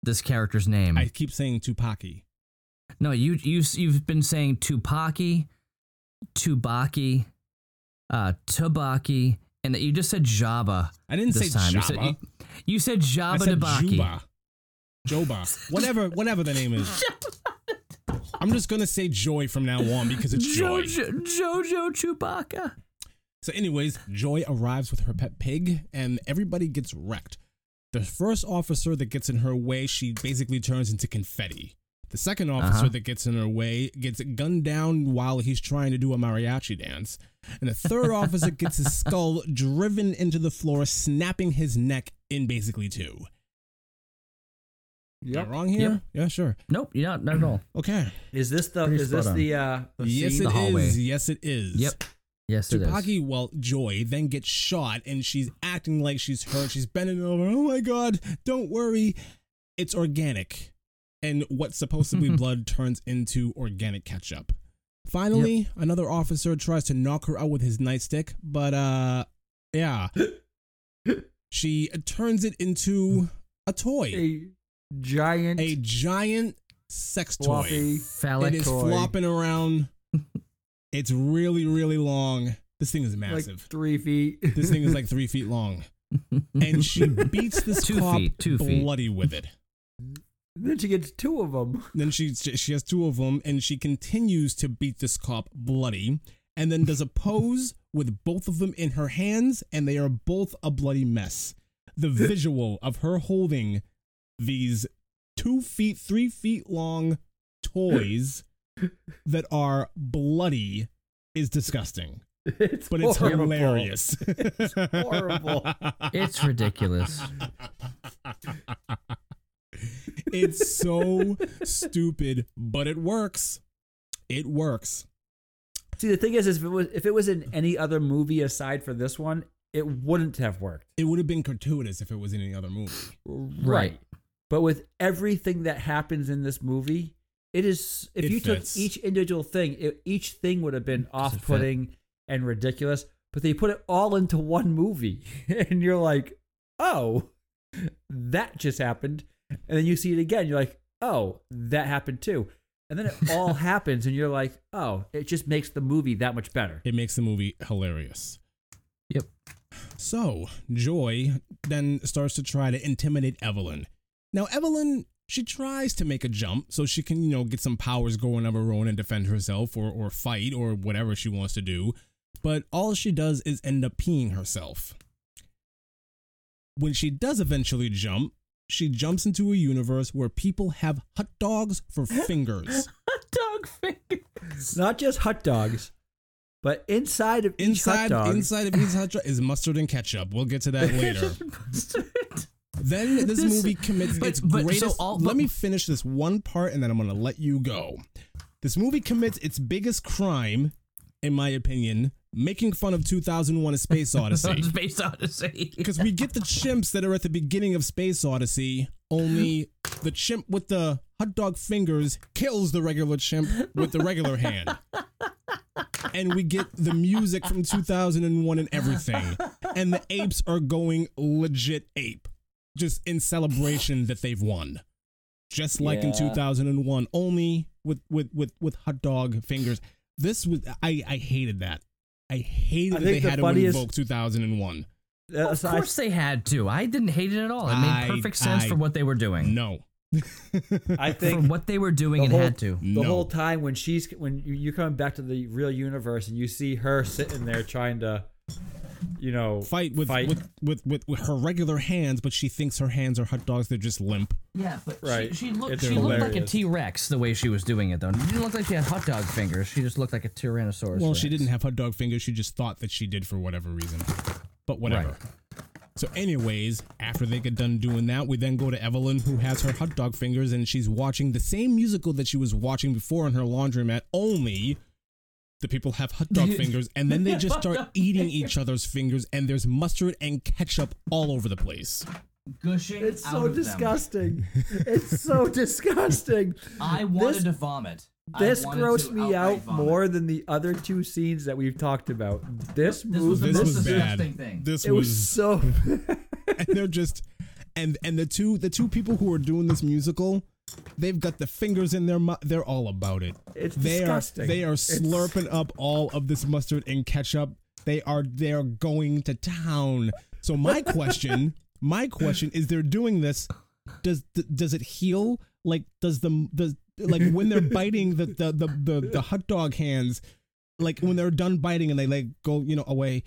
this character's name. I keep saying Tupaki. No, you you you've been saying Tupaki, Tubaki, uh, Tubaki, and you just said Jabba. I didn't say time. You said, you, you said I Jabba said. Juba. Joba. Whatever whatever the name is. I'm just gonna say Joy from now on because it's Joy. Jojo, Jojo Chewbacca. So, anyways, Joy arrives with her pet pig, and everybody gets wrecked. The first officer that gets in her way, she basically turns into confetti. The second officer Uh-huh. that gets in her way gets gunned down while he's trying to do a mariachi dance. And the third officer gets his skull driven into the floor, snapping his neck in basically two. Am I wrong here? Yep. Yeah, sure. Nope, you're not, not at all. Okay. Is this the Pretty is this on. the uh the yes, scene? it The is. Yes, it is. Yep. Yes, it is. Tsupaki, well, Joy then gets shot and she's acting like she's hurt. She's bending over. Oh my god, don't worry. It's organic. And what's supposed to be blood turns into organic ketchup. Finally, another officer tries to knock her out with his nightstick, but uh yeah. she turns it into a toy. A giant A giant sex toy. Phallic It is toy. flopping around. it's really, really long. This thing is like massive. three feet. this thing is like three feet long. And she beats this Two cop feet, two feet. bloody with it. Then she gets two of them. Then she she has two of them, and she continues to beat this cop bloody, and then does a pose with both of them in her hands, and they are both a bloody mess. The visual of her holding these two feet, three feet long toys that are bloody is disgusting, It's but it's horrible. hilarious. It's horrible. It's ridiculous. It's so stupid, but it works. It works. See, the thing is, is if it was if it was in any other movie aside for this one, it wouldn't have worked. It would have been gratuitous if it was in any other movie. Right. But with everything that happens in this movie, it is if It you fits. took each individual thing, it, each thing would have been off-putting and ridiculous. But they put it all into one movie, and you're like, oh, that just happened. And then you see it again, you're like, oh, that happened too. And then it all happens, and you're like, oh, it just makes the movie that much better. It makes the movie hilarious. Yep. So, Joy then starts to try to intimidate Evelyn. Now, Evelyn, she tries to make a jump so she can, you know, get some powers going of her own and defend herself or, or fight or whatever she wants to do. But all she does is end up peeing herself. When she does eventually jump, she jumps into a universe where people have hot dogs for fingers. hot Dog fingers. Not just hot dogs, but inside of each hot inside dog, inside of each hot dog is mustard and ketchup. We'll get to that later. Then this, This- movie commits but- its but so greatest. all- let me finish this one part, and then I'm gonna let you go. This movie commits its biggest crime, in my opinion, making fun of 2001: A Space Odyssey. Space Odyssey. Because we get the chimps that are at the beginning of Space Odyssey, only the chimp with the hot dog fingers kills the regular chimp with the regular hand. And we get the music from 2001 and everything. And the apes are going legit ape, just in celebration that they've won. Just like in 2001, only with, with, with, with hot dog fingers. This was, I, I hated that. I hated I that they think the had to funniest- invoke 2001. Uh, Of so I- course they had to. I didn't hate it at all. It made perfect sense I- for what they were doing. No. I For think what they were doing, the it whole- had to. the No. whole time when she's when you- you're coming back to the real universe and you see her sitting there trying to, you know, fight with, Fight. With, with with with her regular hands, but she thinks her hands are hot dogs. They're just limp. Yeah, but Right. she, she looked It's she looked like a T Rex the way she was doing it though. She didn't look like she had hot dog fingers. She just looked like a Tyrannosaurus. Well, Rex. she didn't have hot dog fingers. She just thought that she did for whatever reason. But whatever. Right. So, anyways, after they get done doing that, we then go to Evelyn, who has her hot dog fingers, and she's watching the same musical that she was watching before in her laundromat. Only the people have hot dog fingers, and then they just start eating each other's fingers, and there's mustard and ketchup all over the place. gushing. it's out so of them. disgusting. it's so disgusting. I wanted This- to vomit. This grossed me out vomit. more than the other two scenes that we've talked about. This This was the movie, This most was bad. disgusting thing. This it was was so. and they're just and and the two the two people who are doing this musical they've got the fingers in their mouth they're all about it. It's they disgusting. are they are It's- slurping up all of this mustard and ketchup. They are they're going to town. So my question my question is they're doing this. Does does it heal? Like does the does like when they're biting the the the, the, the hot dog hands like when they're done biting and they like go you know away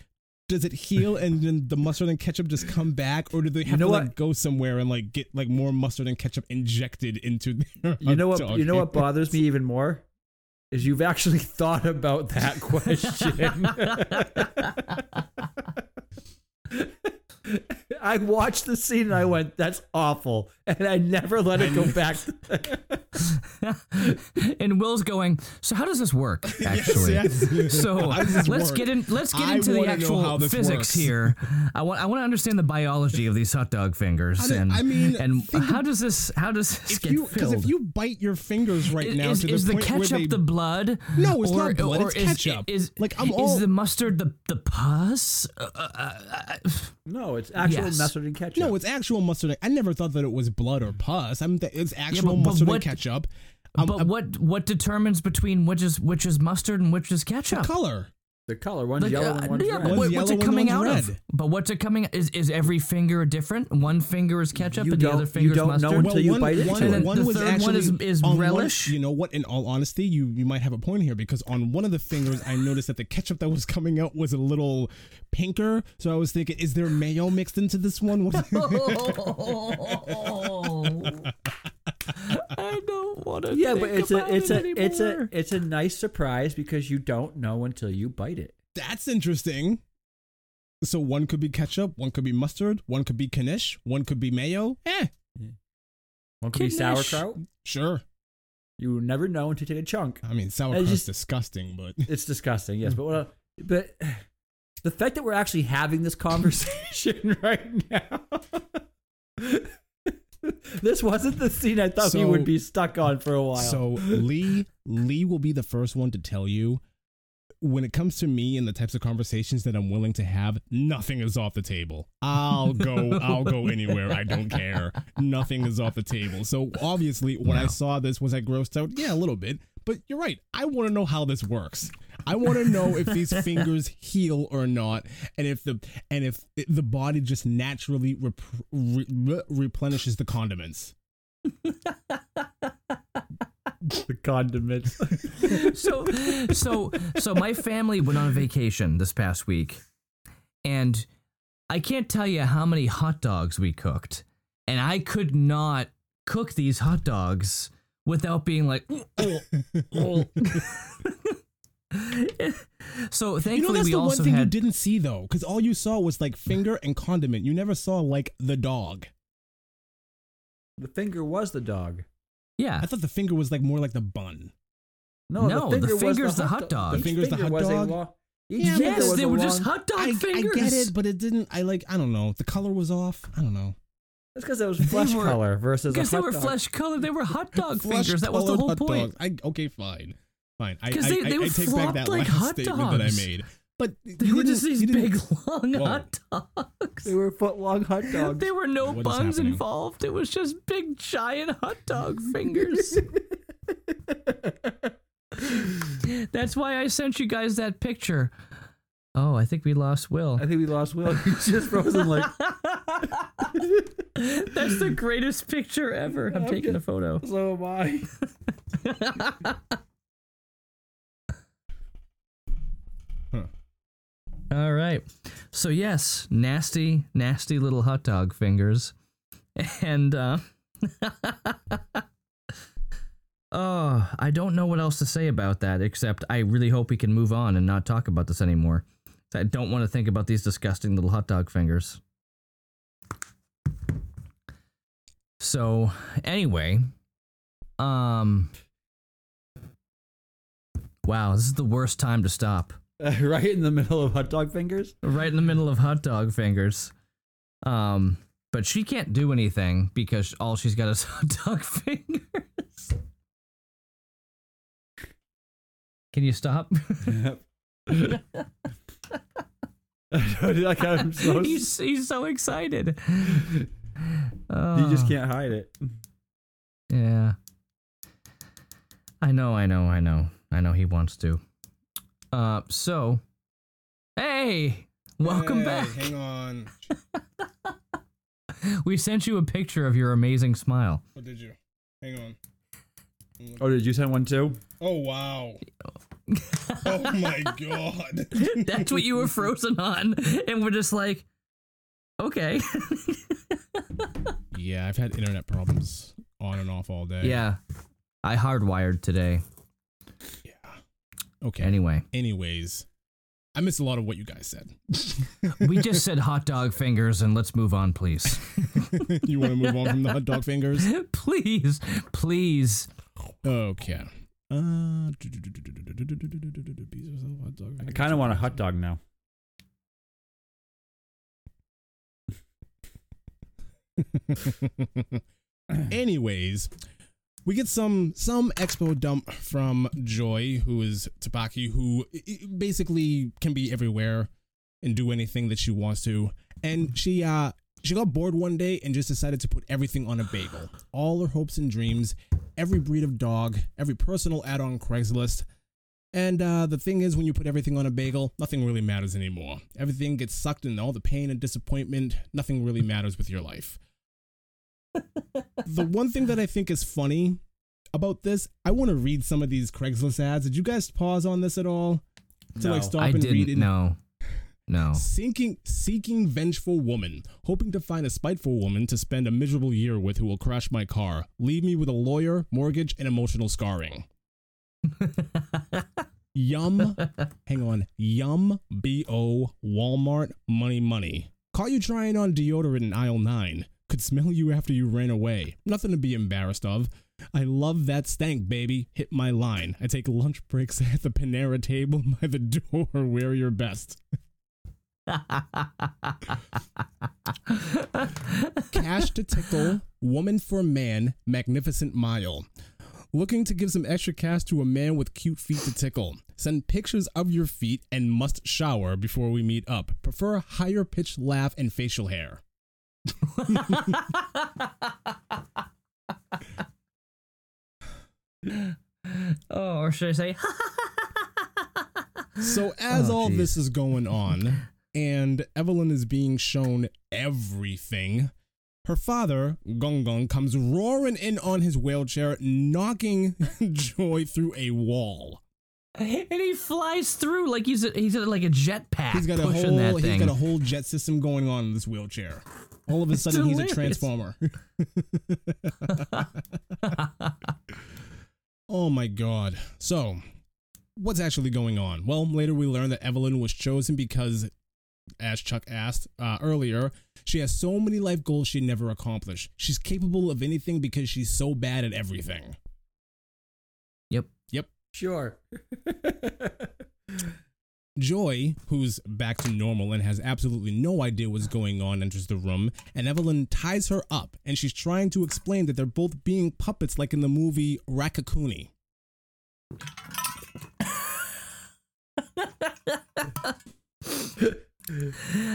does it heal and then the mustard and ketchup just come back, or do they have know to like go somewhere and like get like more mustard and ketchup injected into their You know what? You know what bothers me even more is you've actually thought about that question. I watched the scene and I went, "That's awful," and I never let it go back. and Will's going. So how does this work? Actually, yes. so does this let's work? get in. Let's get I into the wanna know how actual physics works. here. I want. I want to understand the biology of these hot dog fingers. I mean- and I mean, and how does this? How does this get you because filled? if you bite your fingers right is, now is, to the is the where ketchup they, the blood? No, it's or, not blood, Or it's is, ketchup. Is, Like, I'm is all- the mustard the the pus? Uh, uh, uh, No, it's actual Yes. mustard and ketchup. no, it's actual mustard. I never thought that it was blood or pus. I'm th- it's actual but- but mustard what- and ketchup. Um, but what what determines between which is which is mustard and which is ketchup? color? The color. One's Like, yellow uh, and one's yeah, red. but One's what- yellow what's it and coming out one's of? But what's it coming? Is is every finger different? One finger is ketchup You and the don't- other you finger is don't know mustard. until you bite into one, it. And one the was third one is- is on one- relish? you know what? In all honesty, you you might have a point here because on one of the fingers, I noticed that the ketchup that was coming out was a little pinker. So I was thinking, is there mayo mixed into this one? What- I don't want to. yeah, but it's a it's a it's a it's a nice surprise because you don't know until you bite it. That's interesting. So one could be ketchup, one could be mustard, one could be knish, one could be mayo. Eh, One could be sauerkraut. sure. You never know until you take a chunk. I mean, sauerkraut's just- disgusting, but It's disgusting, yes, but what, but the fact that we're actually having this conversation right now. this wasn't the scene I thought we So- would be stuck on for a while. So Lee Lee will be the first one to tell you when it comes to me and the types of conversations that I'm willing to have, nothing is off the table. I'll go I'll go anywhere. I don't care. Nothing is off the table. So obviously when I saw this was I grossed out? Yeah, a little bit. But you're right. I want to know how this works. I want to know if these fingers heal or not, and if the and if the body just naturally rep- re- re- replenishes the condiments. the condiments. so so so my family went on a vacation this past week and i can't tell you how many hot dogs we cooked and i could not cook these hot dogs without being like "Oh, oh." so thankfully, You know, that's we the one also thing you didn't see though, because all you saw was like finger and condiment. You never saw like the dog. the finger was the dog. yeah I thought the finger was like more like the bun. No, No, the, the finger was finger's the hot dog. The Each finger's the hot dog? lo- Yeah, yes they a were just hot dog I, I fingers get it, but it didn't. I like. I don't know. The color was off. I don't know. That's because it was flesh were- color versus a because they were dog. flesh color. they were hot dog fingers that was the whole point. I, okay, fine, fine. I, I, 'Cause they- I, they I were take back flopped that like last hot statement that I dogs. made. But they you were just these big long Whoa. hot dogs They were foot long hot dogs. There were no What is buns involved. It was just big, giant hot dog fingers. That's why I sent you guys that picture. Oh, I think we lost Will. I think we lost Will. He's just frozen like That's the greatest picture ever. I'm taking a photo. so am I. All right. So yes, nasty, nasty little hot dog fingers. And uh Oh, I don't know what else to say about that except I really hope we can move on and not talk about this anymore. I don't want to think about these disgusting little hot dog fingers. So, anyway, um Wow, this is the worst time to stop. right in the middle of hot dog fingers. right in the middle of hot dog fingers. Um, but she can't do anything because all she's got is hot dog fingers. Can you stop? like I'm so he's he's so excited. you Uh, just can't hide it. Yeah. I know, I know, I know. I know he wants to. Uh so Hey! Welcome Hey, back. Hang on. We sent you a picture of your amazing smile. What did you? Hang on. Oh, did you send one too? Oh wow. Oh my god. That's what you were frozen on, and we're just like, okay, Yeah, I've had internet problems on and off all day. yeah. I hardwired today. Yeah. Okay. Anyway, Anyways, I missed a lot of what you guys said. we just said hot dog fingers, and let's move on, please. you want to move on from the hot dog fingers? please, please. Okay. Uh, I kind of want a hot dog now. Anyways, we get some some expo dump from Joy, who is Tabaki, who basically can be everywhere and do anything that she wants to. And she uh she got bored one day and just decided to put everything on a bagel. All her hopes and dreams, every breed of dog, every personal ad on Craigslist. And uh, the thing is, when you put everything on a bagel, nothing really matters anymore. Everything gets sucked in all the pain and disappointment. Nothing really matters with your life the one thing that I think is funny about this, I want to read some of these Craigslist ads. Did you guys pause on this at all? To No. like stop I and read didn't it? know. No. Seeking seeking vengeful woman, hoping to find a spiteful woman to spend a miserable year with who will crash my car, leave me with a lawyer, mortgage, and emotional scarring. Yum. Hang on. Yum. B O. Walmart. Money. Money. Caught you trying on deodorant in aisle nine. Could smell you after you ran away. Nothing to be embarrassed of. I love that stank, baby. Hit my line. I take lunch breaks at the Panera table by the door. Wear your best. Cash to tickle, woman for man, magnificent mile. Looking to give some extra cash to a man with cute feet to tickle. Send pictures of your feet and must shower before we meet up. Prefer higher pitched laugh and facial hair. oh, or should I say? So as Oh, all geez. this is going on, and Evelyn is being shown everything, her father, Gong Gong, comes roaring in on his wheelchair, knocking Joy through a wall. And he flies through like he's a, he's a, like a jetpack He's got a whole he's got a whole jet system going on in this wheelchair. All of a sudden he's a transformer. oh my god. So, what's actually going on? Well, later we learn that Evelyn was chosen because as Chuck asked uh, earlier, she has so many life goals she never accomplished. She's capable of anything because she's so bad at everything. Yep. Yep. Sure. Joy, who's back to normal and has absolutely no idea what's going on, enters the room, and Evelyn ties her up, and she's trying to explain that they're both being puppets like in the movie Raccacoonie. Have you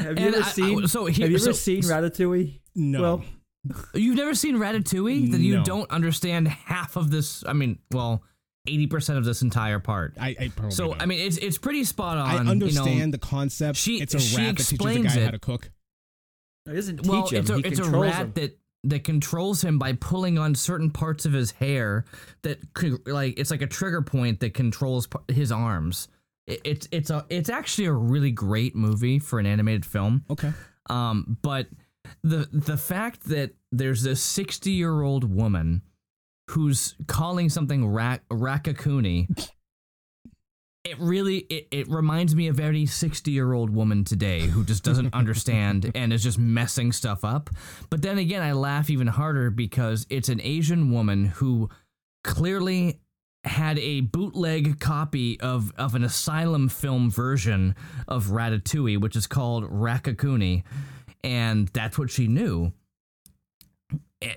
And ever I- I- seen? so here- have you so- ever seen Ratatouille? No. Well, You've never seen Ratatouille? Then you No. don't understand half of this. I mean, well, eighty percent of this entire part. I, I probably So don't. I mean, it's it's pretty spot on. I you know. understand the concept. she- it's a she rat that teaches a explains guy how it. to cook. he doesn't teach well, him. it's a he it's a rat him. that that controls him by pulling on certain parts of his hair. That could, like it's like a trigger point that controls his arms. It, it's it's a it's actually a really great movie for an animated film. Okay. Um, but the the fact that there's this 60 year old woman who's calling something rak- raccacoonie it really it, it reminds me of any 60 year old woman today who just doesn't understand and is just messing stuff up. But then again i laugh even harder because it's an asian woman who clearly had a bootleg copy of, of an asylum film version of ratatouille which is called raccacoonie and that's what she knew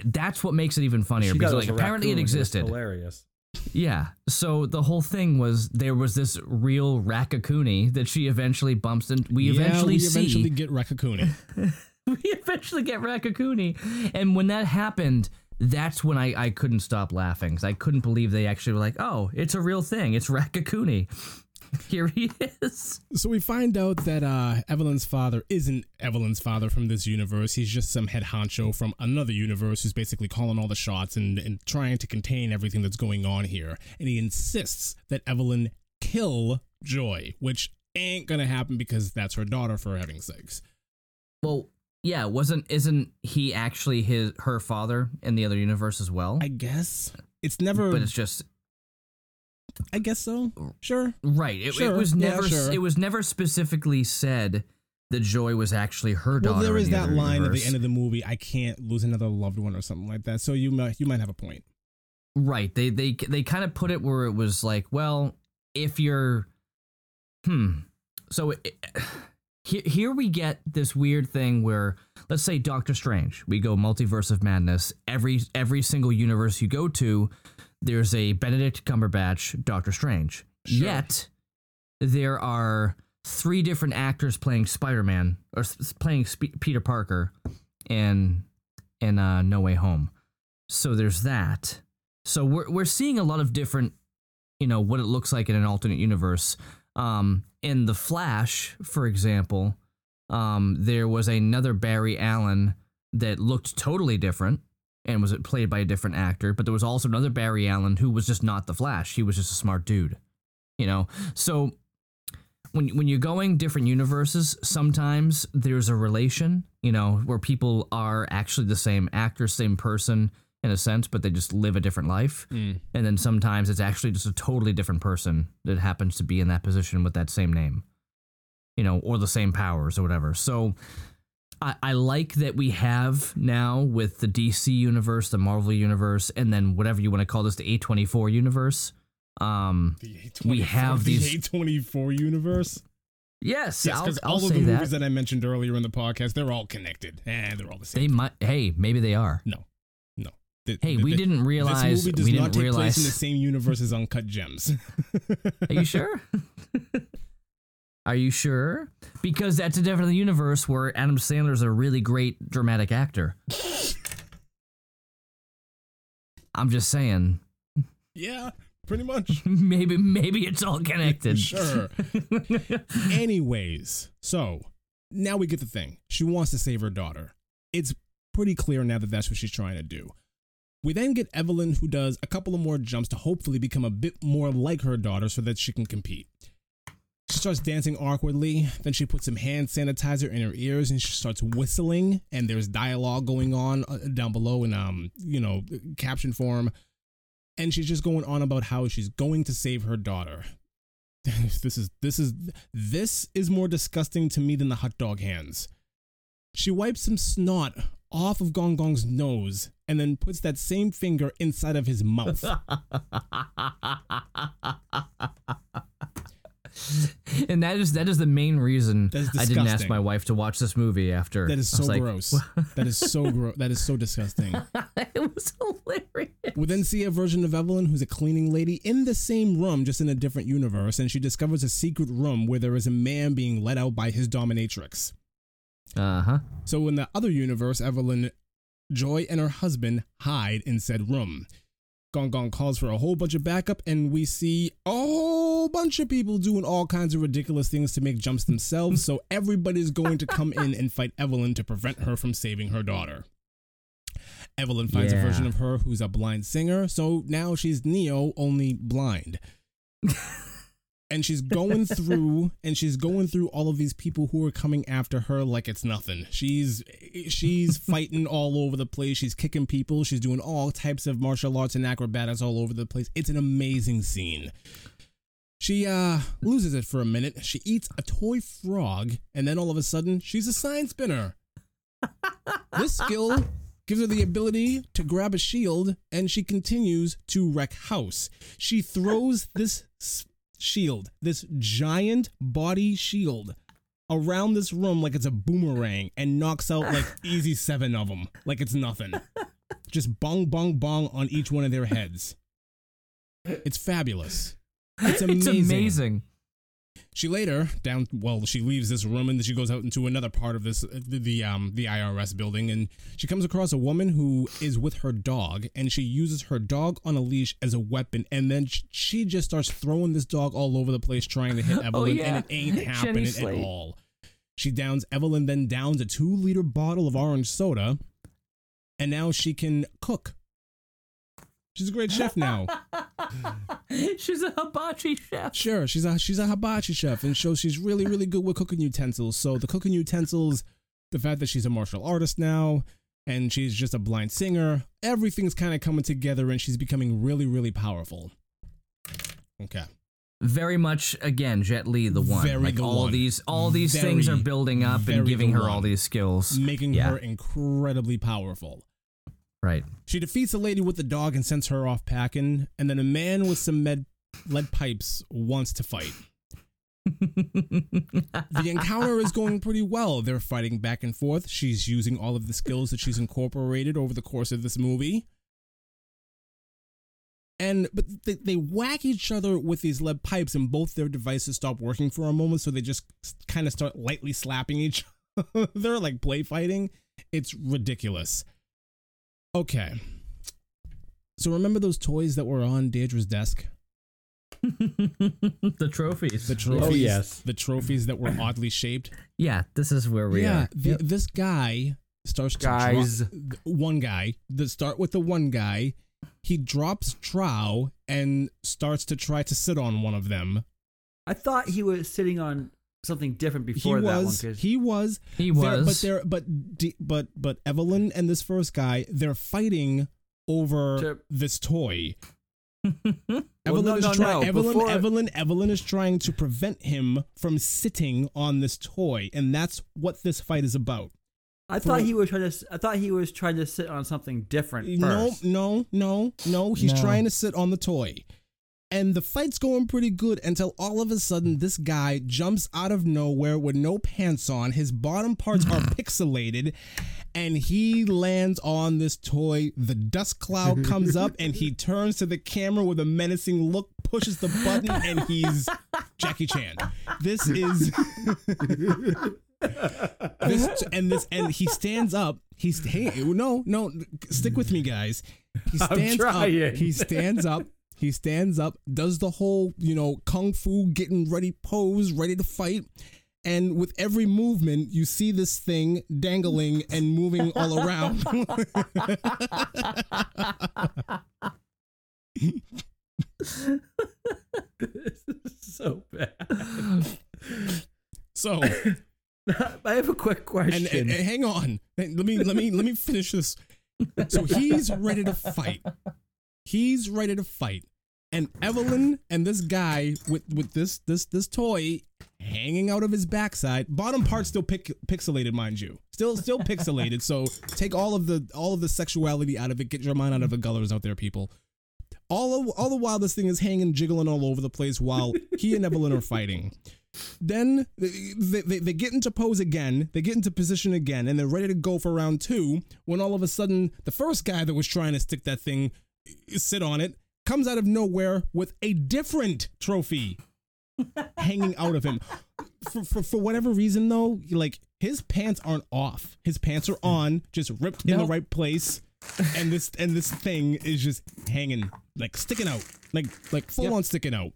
that's what makes it even funnier She because like apparently it existed hilarious. yeah. So the whole thing was there was this real Raccacoonie that she eventually bumps and we yeah, eventually we see. eventually get Raccacoonie. we eventually get Raccacoonie. And when that happened, that's when I, I couldn't stop laughing because I couldn't believe they actually were like, oh, it's a real thing. It's Raccacoonie. Here he is. So we find out that uh, Evelyn's father isn't Evelyn's father from this universe. He's just some head honcho from another universe who's basically calling all the shots and, and trying to contain everything that's going on here. And he insists that Evelyn kill Joy, which ain't gonna happen because that's her daughter for heaven's sakes. Well, yeah, wasn't isn't he actually his her father in the other universe as well? I guess it's never. but it's just I guess so. Sure. right. It, Sure, it was yeah, never sure. it was never specifically said that Joy was actually her daughter. Well, there in the that line universe. at the end of the movie. I can't lose another loved one or something like that. So you might you might have a point. Right. They they they kind of put it where it was like, well, if you're hmm. So it, here here we get this weird thing where let's say Doctor Strange, we go multiverse of madness. Every every single universe you go to, there's a Benedict Cumberbatch Doctor Strange. Sure. Yet there are three different actors playing Spider-Man or playing Sp- Peter Parker in in uh, No Way Home. So there's that. So we're we're seeing a lot of different, you know, what it looks like in an alternate universe. Um, in the Flash, for example, um, there was another Barry Allen that looked totally different and was it played by a different actor. But there was also another Barry Allen who was just not the Flash. He was just a smart dude, you know. So when when you're going different universes, sometimes there's a relation, you know, where people are actually the same actor, same person in a sense, but they just live a different life. Mm. And then sometimes it's actually just a totally different person that happens to be in that position with that same name, you know, or the same powers or whatever. So I, I like that we have now with the DC universe, the Marvel universe, and then whatever you want to call this, the A24 universe. Um, We have the these- A24 universe. yes, Yes, because I'll all of the movies that I mentioned earlier in the podcast, they're all connected. Eh, they're all the They same. might. Hey, maybe they are. no, no. The- Hey, the- we the- didn't realize. This movie does we not didn't take realize. place in the same universe as Uncut Gems. Are you sure? Are you sure? Because that's a different universe where Adam Sandler's a really great dramatic actor. I'm just saying, yeah, pretty much. maybe maybe it's all connected. Sure. Anyways, so now we get the thing. She wants to save her daughter. It's pretty clear now that that's what she's trying to do. We then get Evelyn, who does a couple of more jumps to hopefully become a bit more like her daughter so that she can compete. She starts dancing awkwardly, then she puts some hand sanitizer in her ears and she starts whistling, and there's dialogue going on uh, down below in, um, you know, caption form. And she's just going on about how she's going to save her daughter. this is this is this is more disgusting to me than the hot dog hands. She wipes some snot off of Gong Gong's nose and then puts that same finger inside of his mouth. and that is that is the main reason I didn't ask my wife to watch this movie after. That is so like, gross. That is so gross. That is so disgusting. it was hilarious. We then see a version of Evelyn who's a cleaning lady in the same room, just in a different universe, and she discovers a secret room where there is a man being let out by his dominatrix. Uh huh. So in the other universe, Evelyn, Joy, and her husband hide in said room. Gong Gong calls for a whole bunch of backup, and we see a whole bunch of people doing all kinds of ridiculous things to make jumps themselves. so everybody's going to come in and fight Evelyn to prevent her from saving her daughter. Evelyn finds a version of her who's a blind singer, so now she's Neo, only blind. and she's going through and she's going through all of these people who are coming after her like it's nothing. She's she's fighting all over the place. She's kicking people. She's doing all types of martial arts and acrobatics all over the place. It's an amazing scene. She uh loses it for a minute. She eats a toy frog and then all of a sudden she's a sign spinner. This skill gives her the ability to grab a shield and she continues to wreck house. She throws this shield, this giant body shield around this room like it's a boomerang and knocks out like easy 7 of them like it's nothing. Just bong bong bong on each one of their heads. It's fabulous. It's It's amazing. amazing. She later down well she leaves this room and then she goes out into another part of this the, the um the IRS building and she comes across a woman who is with her dog and she uses her dog on a leash as a weapon and then she just starts throwing this dog all over the place trying to hit Evelyn yeah. and it ain't happening at all. She downs Evelyn then downs a 2 liter bottle of orange soda and now she can cook. She's a great chef now. She's a hibachi chef. Sure, she's a she's a hibachi chef, and so she's really really good with cooking utensils. So the cooking utensils, the fact that she's a martial artist now, and she's just a blind singer, everything's kind of coming together, and she's becoming really really powerful. Okay. Very much again, Jet Li, the one. Very like the all one. these, all these things are building up and giving her all these skills. making Yeah. her incredibly powerful. Right. She defeats a lady with the dog and sends her off packing, and then a man with some med- lead pipes wants to fight. the encounter is going pretty well. They're fighting back and forth. She's using all of the skills that she's incorporated over the course of this movie. And but they, they whack each other with these lead pipes, and both their devices stop working for a moment. So they just kind of start lightly slapping each other, like play fighting. It's ridiculous. Okay. So remember those toys that were on Deirdre's desk? the trophies. The oh, trophies. Oh, yes. The trophies that were oddly shaped. yeah, this is where we yeah. are. th- This guy starts to Guys. drop one guy. The start with the one guy. He drops trow and starts to try to sit on one of them. I thought he was sitting on something different He before that one. He was. He They're- was. but they're but but but Evelyn and this first guy they're fighting over To- this toy. Well, Evelyn no, is no, trying. no, Evelyn, before- Evelyn, Evelyn is trying to prevent him from sitting on this toy, and that's what this fight is about. I thought he was trying to. s- I thought he was trying to sit on something different No, first. no, no, no. He's No. trying to sit on the toy. And the fight's going pretty good until all of a sudden this guy jumps out of nowhere with no pants on. His bottom parts are pixelated and he lands on this toy. The dust cloud comes up and he turns to the camera with a menacing look, pushes the button, and he's Jackie Chan. This is this and this and he stands up. He's hey no no stick with me guys. He I'm stands up. He stands up. He stands up. Does the whole you know kung fu getting ready pose, ready to fight. And with every movement, you see this thing dangling and moving all around. this is so bad. so I have a quick question. and, and, and hang on let me let me let me finish this so he's ready to fight he's ready to fight and evelyn and this guy with with this this this toy hanging out of his backside. Bottom part still pic- pixelated mind you. Still still pixelated. So take all of the all of the sexuality out of it. Get your mind out of the gullers out there people. All of, all the while this thing is hanging jiggling all over the place while he and evelyn are fighting. Then they, they, they get into pose again, they get into position again, and they're ready to go for round two. When all of a sudden, the first guy that was trying to stick that thing, eh, sit on it, comes out of nowhere with a different trophy hanging out of him. For, for, for whatever reason, though, like his pants aren't off. His pants are on, just ripped in the right place. And this and this thing is just hanging, like sticking out, like like full on sticking out.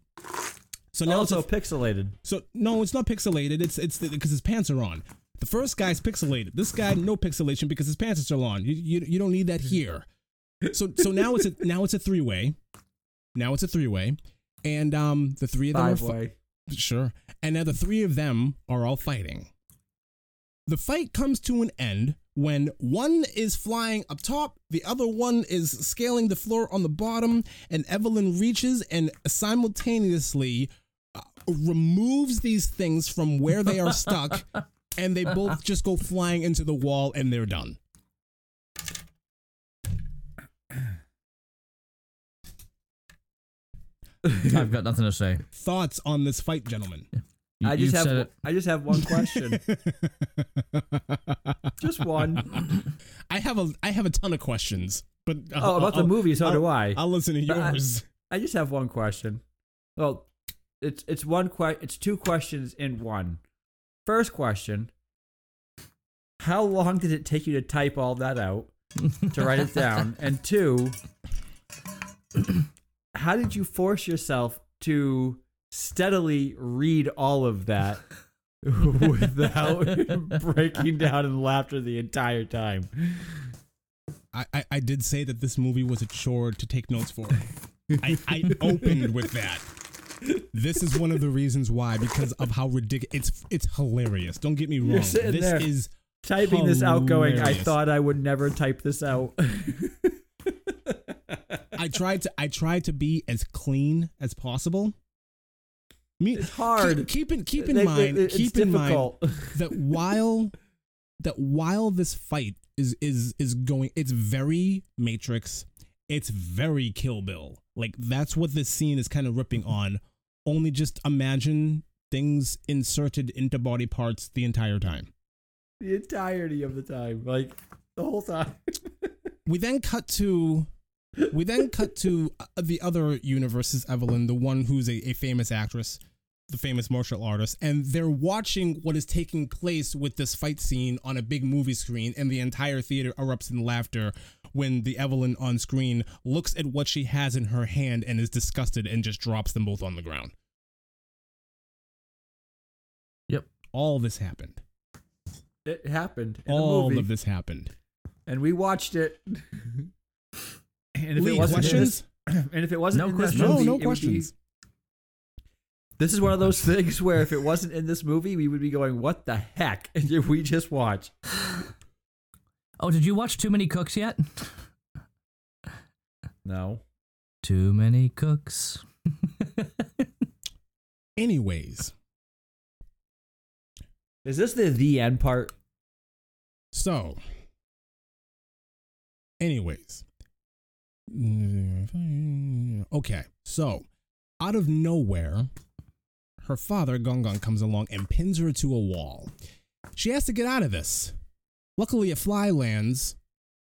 So now it's also a pixelated. so no, it's not pixelated. It's it's because his pants are on. The first guy's pixelated. This guy no pixelation because his pants are still on. You, you, you don't need that mm. here. So so now it's a now it's a three way. Now it's a three way, and um the three of them Five are fi- way. sure, and now the three of them are all fighting. The fight comes to an end when one is flying up top, the other one is scaling the floor on the bottom, and Evelyn reaches and simultaneously uh, removes these things from where they are stuck, and they both just go flying into the wall and they're done. I've got nothing to say. Thoughts on this fight, gentlemen? You, I just have. said it. I just have one question. just one. I have a I have a ton of questions, but uh, Oh, about the I'll- movie. So I'll- do I. I'll listen to But I- yours. I just have one question. Well, it's it's one que- It's two questions in one. First question: How long did it take you to type all that out to write it down? And two, how did you force yourself to steadily read all of that without breaking down in laughter the entire time? I, I I did say that this movie was a chore to take notes for. I, I opened with that. This is one of the reasons why, because of how ridiculous. It's it's hilarious. Don't get me wrong. This there is Typing this out, going, I thought I would never type this out. I tried to I tried to be as clean as possible. Me, It's hard. Keep, in keep in They- mind. it's keep in mind that while that while this fight is is is going, it's very Matrix. It's very Kill Bill. Like that's what this scene is kind of ripping on. Only just imagine things inserted into body parts the entire time. the entirety of the time, like the whole time. we then cut to we then cut to uh, the other universes evelyn the one who's a, a famous actress the famous martial artist and they're watching what is taking place with this fight scene on a big movie screen and the entire theater erupts in laughter when the evelyn on screen looks at what she has in her hand and is disgusted and just drops them both on the ground Yep. all this happened It happened in all a movie, of this happened and we watched it. and if Lee, it wasn't questions this, and if it wasn't No in questions. no movie, no it would be- questions this is one of those things where if it wasn't in this movie, we would be going, "What the heck did we just watch?" Oh, did you watch Too Many Cooks yet? No. Too many cooks. anyways Is this the the end part? So, anyways, okay. So, out of nowhere, her father Gong Gong comes along and pins her to a wall. She has to get out of this. Luckily, a fly lands.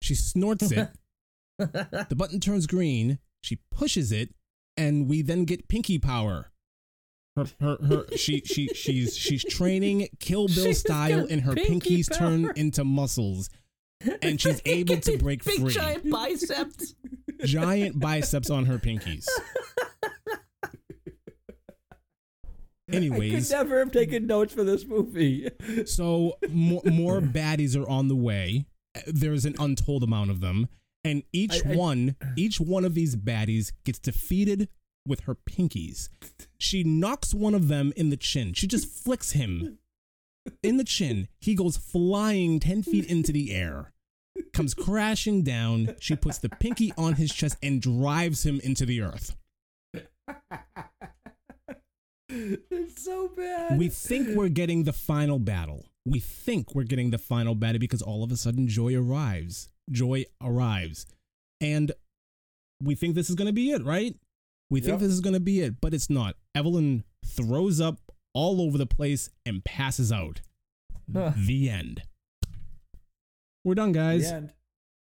She snorts it. the button turns green. She pushes it, and we then get Pinky Power. Her, her, her, she, she, she's, she's training Kill Bill She's style, and her pinky pinkies turn into muscles, and she's able to break Big free. giant biceps. Giant biceps on her pinkies. Anyways, I could never have taken notes for this movie. so more, more baddies are on the way. There's an untold amount of them, and each I- I- one, each one of these baddies gets defeated with her pinkies. She knocks one of them in the chin. She just flicks him in the chin. He goes flying ten feet into the air, comes crashing down. She puts the pinky on his chest and drives him into the earth. it's so bad. We think we're getting the final battle. We think we're getting the final battle because all of a sudden Joy arrives. Joy arrives. And we think this is going to be it, right? We think this is going to be it, but it's not. Evelyn throws up all over the place and passes out. Ugh. The end. We're done, guys. the end.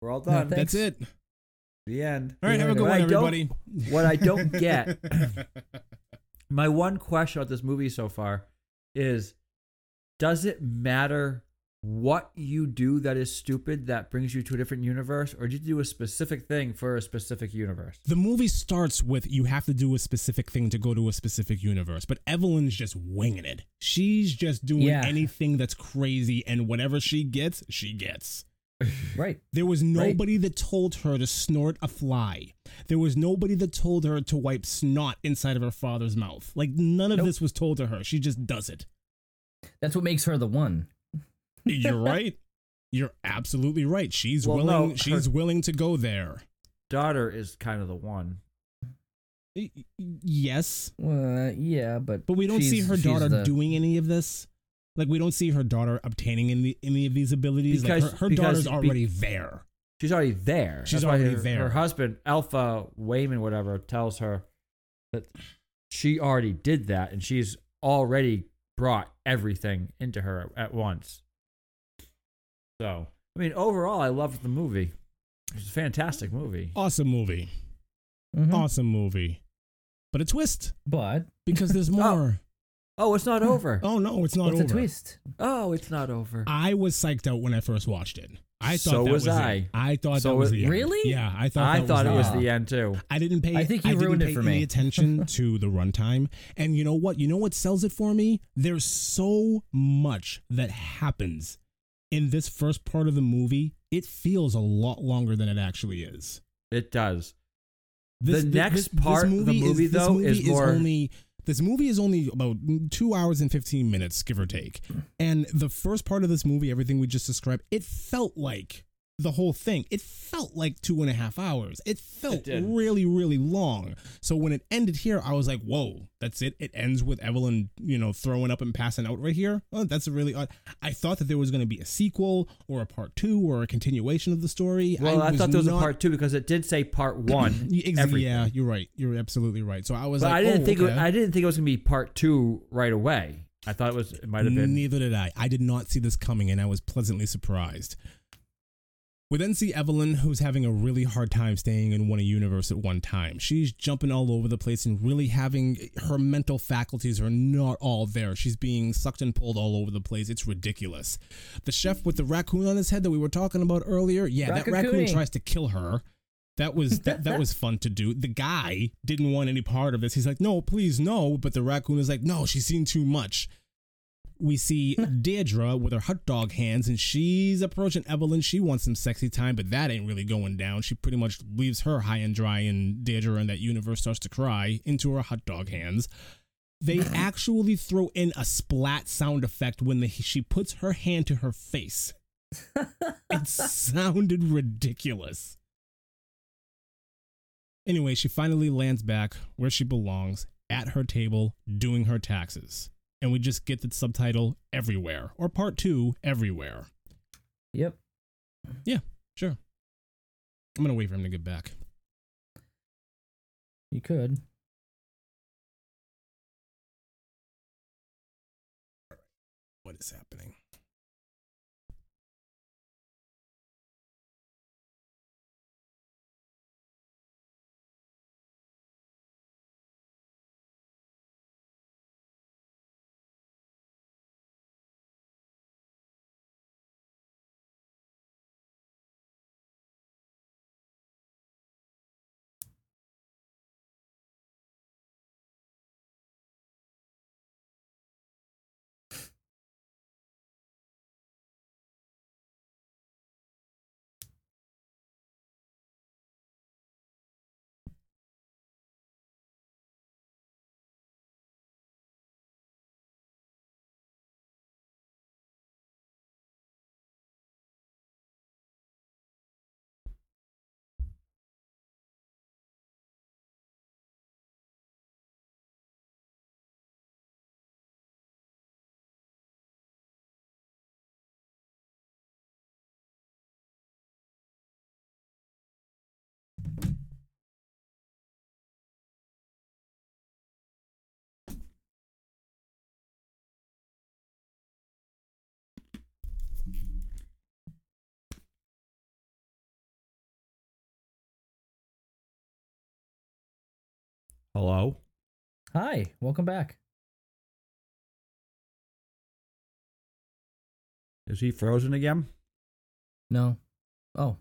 We're all done. No, That's it. the end. All right, have a good What one, everybody. What I don't get, my one question about this movie so far is does it matter what you do that is stupid that brings you to a different universe, or did you do a specific thing for a specific universe? the movie starts with you have to do a specific thing to go to a specific universe, but Evelyn's just winging it. She's just doing Yeah. anything that's crazy, and whatever she gets, she gets. Right. There was nobody that told her to snort a fly. There was nobody that told her to wipe snot inside of her father's mouth. Like none of Nope. this was told to her. She just does it. That's what makes her the one. You're right. You're absolutely right. She's Well, willing. no, she's willing to go there. Daughter is kind of the one. Y- y- Yes, Uh, yeah, but but we don't see her daughter the- doing any of this. Like we don't see her daughter obtaining any any of these abilities. Because- like her, her because- daughter's be- already there. She's already there. She's That's already her, there. Her husband, Alpha Waymond, whatever, tells her that she already did that and she's already brought everything into her at once. So, I mean, overall, I loved the movie. It's a fantastic movie. Awesome movie. Mhm. Awesome movie. But a twist But because there's more. Oh, it's not over. oh no, it's not what's over. the twist? Oh, it's not over. I was psyched out when I first watched it. I thought So that was was, I. It. I thought So that was was- the end. Really? Yeah, I thought. I that thought was it the was end. the end too. I didn't pay. I think you didn't ruined it for any me. attention to the runtime, and you know what? You know what sells it for me? There's so much that happens in this first part of the movie. It feels a lot longer than it actually is. It does. The next part of the movie, this though, is more- only this movie is only about two hours and fifteen minutes, give or take. And the first part of this movie, everything we just described, it felt like the whole thing. It felt like two and a half hours. It felt did. really, really long. So when it ended here, I was like, "Whoa, that's it." It ends with Evelyn, you know, throwing up and passing out right here. Oh, that's a really odd. I thought that there was going to be a sequel or a part two or a continuation of the story. Well, I, was thought there was not- a part two because it did say part one. Y- ex- everything. Yeah, you're right. You're absolutely right. So I was But like, I didn't oh, think it, okay. I didn't think it was gonna be part two right away. I thought it was it might have been. Neither did I. I did not see this coming, and I was pleasantly surprised. We then see Evelyn, who's having a really hard time staying in one universe at one time. She's jumping all over the place and really having her mental faculties are not all there. She's being sucked and pulled all over the place. It's ridiculous. The chef with the raccoon on his head that we were talking about earlier, yeah, that raccoon Raccoon. tries to kill her. That was that, that was fun to do. The guy didn't want any part of this. He's like, "No, please, no." But the raccoon is like, "No, she's seen too much." We see Deirdre with her hot dog hands, and she's approaching Evelyn. She wants some sexy time, but that ain't really going down. She pretty much leaves her high and dry, and Deirdre in that universe starts to cry into her hot dog hands. They actually throw in a splat sound effect when the, she puts her hand to her face. it sounded ridiculous. Anyway, she finally lands back where she belongs at her table doing her taxes. And we just get the subtitle everywhere or part two everywhere. Yep. Yeah, sure. I'm going to wait for him to get back. You could. What is happening? Hello. Hi, welcome back. Is he frozen again? No. Oh.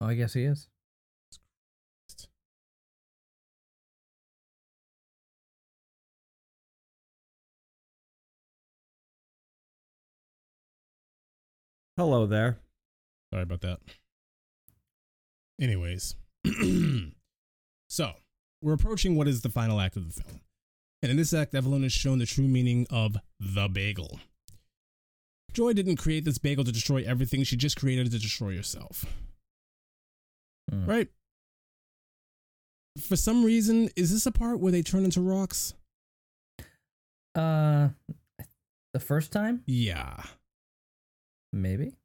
Oh, I guess he is. Hello there. Sorry about that. Anyways, so we're approaching what is the final act of the film. And in this act, Evelyn is shown the true meaning of the bagel. Joy didn't create this bagel to destroy everything, she just created it to destroy herself. Hmm. Right? For some reason, is this a part where they turn into rocks? Uh, the first time, Yeah. maybe.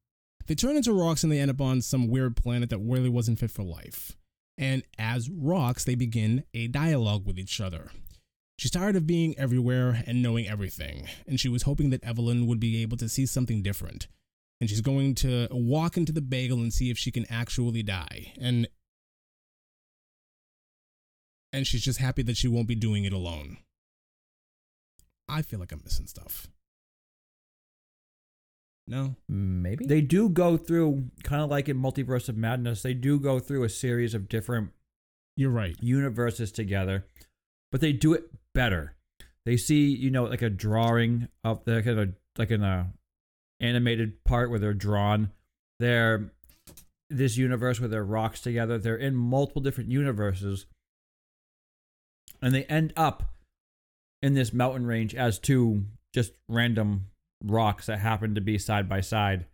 They turn into rocks and they end up on some weird planet that really wasn't fit for life. And as rocks, they begin a dialogue with each other. She's tired of being everywhere and knowing everything, and she was hoping that Evelyn would be able to see something different. And she's going to walk into the bagel and see if she can actually die. And and she's just happy that she won't be doing it alone. I feel like I'm missing stuff. No? Maybe. They do go through kind of like in Multiverse of Madness. They do go through a series of different You're right. universes together, but they do it better. They see, you know, like a drawing of the kind of like in a animated part where they're drawn. They're this universe where they're rocks together. They're in multiple different universes, and they end up in this mountain range as two just random rocks that happen to be side by side,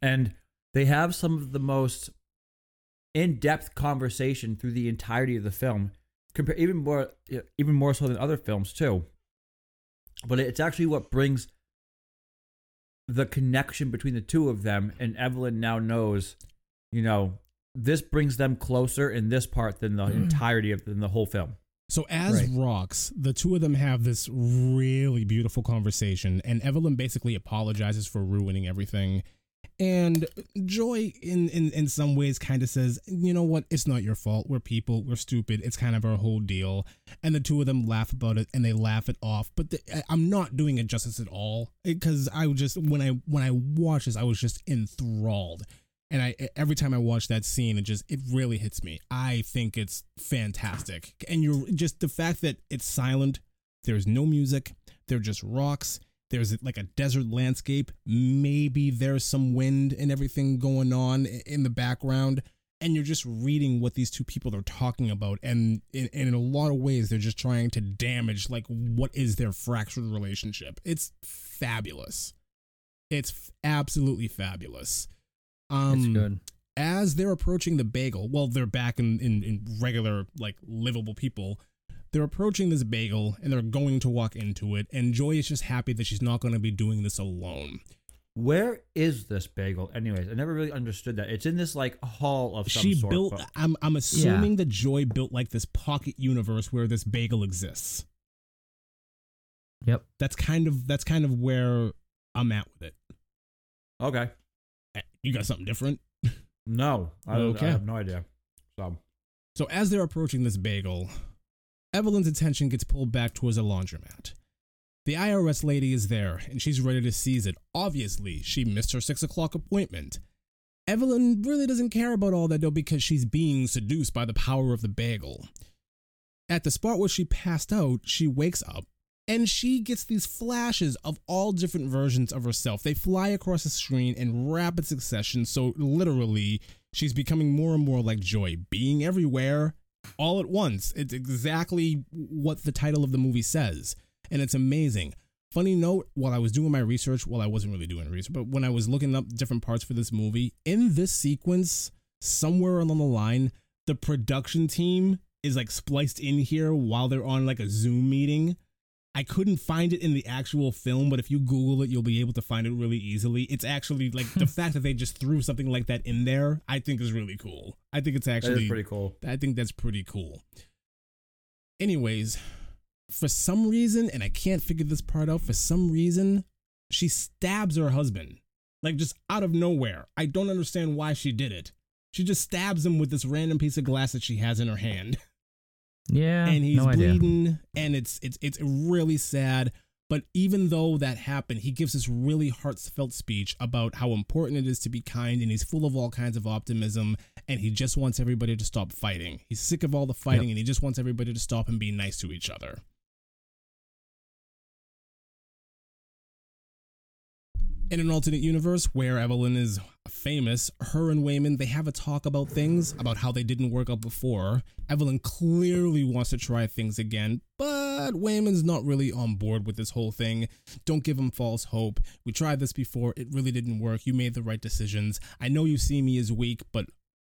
and they have some of the most in-depth conversation through the entirety of the film, compare even more even more so than other films too. But it's actually what brings the connection between the two of them, and Evelyn now knows, you know, this brings them closer in this part than the mm. entirety of than the whole film. So as Right. rocks, the two of them have this really beautiful conversation, and Evelyn basically apologizes for ruining everything. And Joy, in in, in some ways, kind of says, "You know what? It's not your fault. We're people. We're stupid. It's kind of our whole deal." And the two of them laugh about it, and they laugh it off. But the, I'm not doing it justice at all because I just when I when I watched this, I was just enthralled. And I every time I watch that scene, it just it really hits me. I think it's fantastic. And you're just the fact that it's silent, there's no music, they're just rocks. There's like a desert landscape. Maybe there's some wind and everything going on in the background. And you're just reading what these two people are talking about. And in, and in a lot of ways, they're just trying to damage like what is their fractured relationship. It's fabulous. It's absolutely fabulous. Um, as they're approaching the bagel, well, they're back in, in, in regular, like, livable people. They're approaching this bagel and they're going to walk into it. And Joy is just happy that she's not going to be doing this alone. Where is this bagel? Anyways, I never really understood that. It's in this like hall of some She sort. built, but- I'm, I'm assuming that Joy built like this pocket universe where this bagel exists. Yep. That's kind of, that's kind of where I'm at with it. okay. You got something different? No, I, Okay. I have no idea. So So as they're approaching this bagel, Evelyn's attention gets pulled back towards a laundromat. The IRS lady is there, and she's ready to seize it. Obviously, she missed her six o'clock appointment. Evelyn really doesn't care about all that though because she's being seduced by the power of the bagel. At the spot where she passed out, she wakes up and she gets these flashes of all different versions of herself. They fly across the screen in rapid succession, so literally, she's becoming more and more like Joy, being everywhere all at once. It's exactly what the title of the movie says, and it's amazing. Funny note, while I was doing my research, well, I wasn't really doing research, but when I was looking up different parts for this movie, in this sequence, somewhere along the line, the production team is like spliced in here while they're on like a Zoom meeting. I couldn't find it in the actual film, but if you Google it, you'll be able to find it really easily. It's actually like the fact that they just threw something like that in there, I think is really cool. I think it's actually is pretty cool. I think that's pretty cool. Anyways, for some reason, and I can't figure this part out, for some reason, she stabs her husband. Like just out of nowhere. I don't understand why she did it. She just stabs him with this random piece of glass that she has in her hand. Yeah. and he's no idea. bleeding and it's it's it's really sad. But even though that happened, he gives this really heartfelt speech about how important it is to be kind, and he's full of all kinds of optimism, and he just wants everybody to stop fighting. He's sick of all the fighting, and he just wants everybody to stop and be nice to each other. In an alternate universe where Evelyn is famous, her and Waymond they have a talk about things about how they didn't work out before. Evelyn clearly wants to try things again, but Waymond's not really on board with this whole thing. Don't give him false hope. We tried this before, it really didn't work. You made the right decisions. I know you see me as weak, but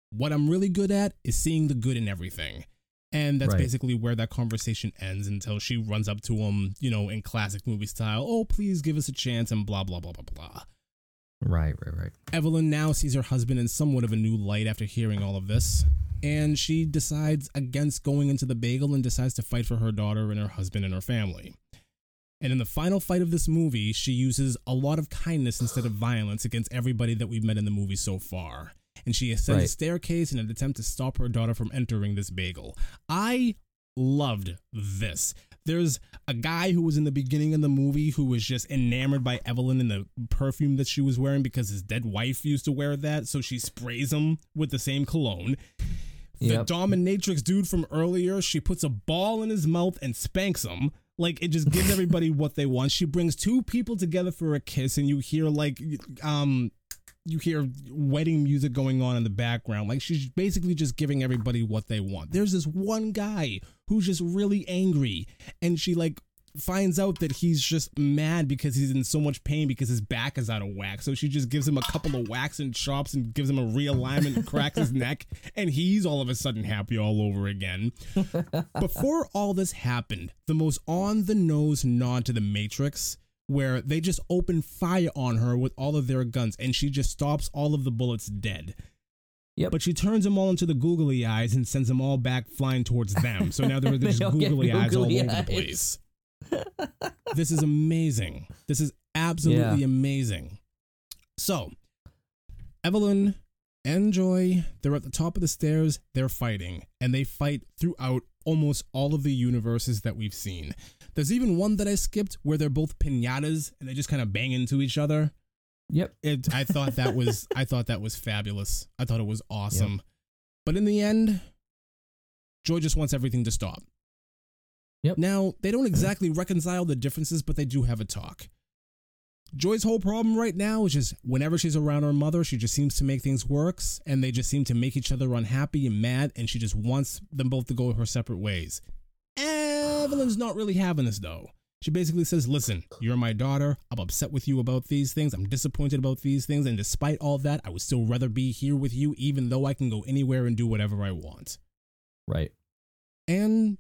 what I'm really good at is seeing the good in everything. And that's Right. basically where that conversation ends until she runs up to him, you know, in classic movie style. Oh, please give us a chance, and blah, blah, blah, blah, blah. Right, right, right. Evelyn now sees her husband in somewhat of a new light after hearing all of this, and she decides against going into the bagel and decides to fight for her daughter and her husband and her family. And in the final fight of this movie, she uses a lot of kindness instead of violence against everybody that we've met in the movie so far. And she ascends a staircase in an attempt to stop her daughter from entering this bagel. I loved this. There's a guy who was in the beginning of the movie who was just enamored by Evelyn and the perfume that she was wearing because his dead wife used to wear that, so she sprays him with the same cologne. The Yep. dominatrix dude from earlier, she puts a ball in his mouth and spanks him. Like it just gives everybody what they want. She brings two people together for a kiss, and you hear like um you hear wedding music going on in the background. Like she's basically just giving everybody what they want. There's this one guy who's just really angry, and she like finds out that he's just mad because he's in so much pain because his back is out of whack. So she just gives him a couple of whacks and chops and gives him a realignment and cracks his neck, and he's all of a sudden happy all over again. Before all this happened, the most on the nose nod to the Matrix where they just open fire on her with all of their guns and she just stops all of the bullets dead. Yep. But she turns them all into the googly eyes and sends them all back flying towards them. So now they're They just all googly eyes all googly over eyes. the place. this is amazing. This is absolutely Yeah. amazing. So, Evelyn and Joy, they're at the top of the stairs, they're fighting, and they fight throughout almost all of the universes that we've seen. There's even one that I skipped where they're both pinatas and they just kind of bang into each other. Yep. It, I thought that was I thought that was fabulous. I thought it was awesome. But in the end, Joy just wants everything to stop. Yep. Now, they don't exactly reconcile the differences, but they do have a talk. Joy's whole problem right now is just whenever she's around her mother, she just seems to make things worse, and they just seem to make each other unhappy and mad and she just wants them both to go her separate ways. Evelyn's not really having this though. She basically says, Listen, you're my daughter. I'm upset with you about these things. I'm disappointed about these things. And despite all that, I would still rather be here with you, even though I can go anywhere and do whatever I want. Right. And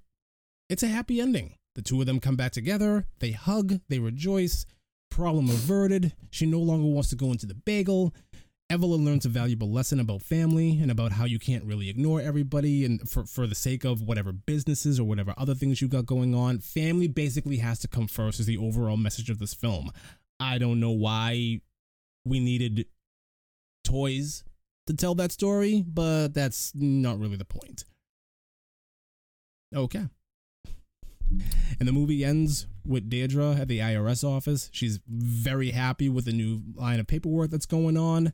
it's a happy ending. The two of them come back together, they hug, they rejoice. Problem averted. She no longer wants to go into the bagel. Evelyn learns a valuable lesson about family and about how you can't really ignore everybody and for, for the sake of whatever businesses or whatever other things you got going on. Family basically has to come first, is the overall message of this film. I don't know why we needed toys to tell that story, but that's not really the point. Okay. And the movie ends with Deirdre at the IRS office. She's very happy with the new line of paperwork that's going on.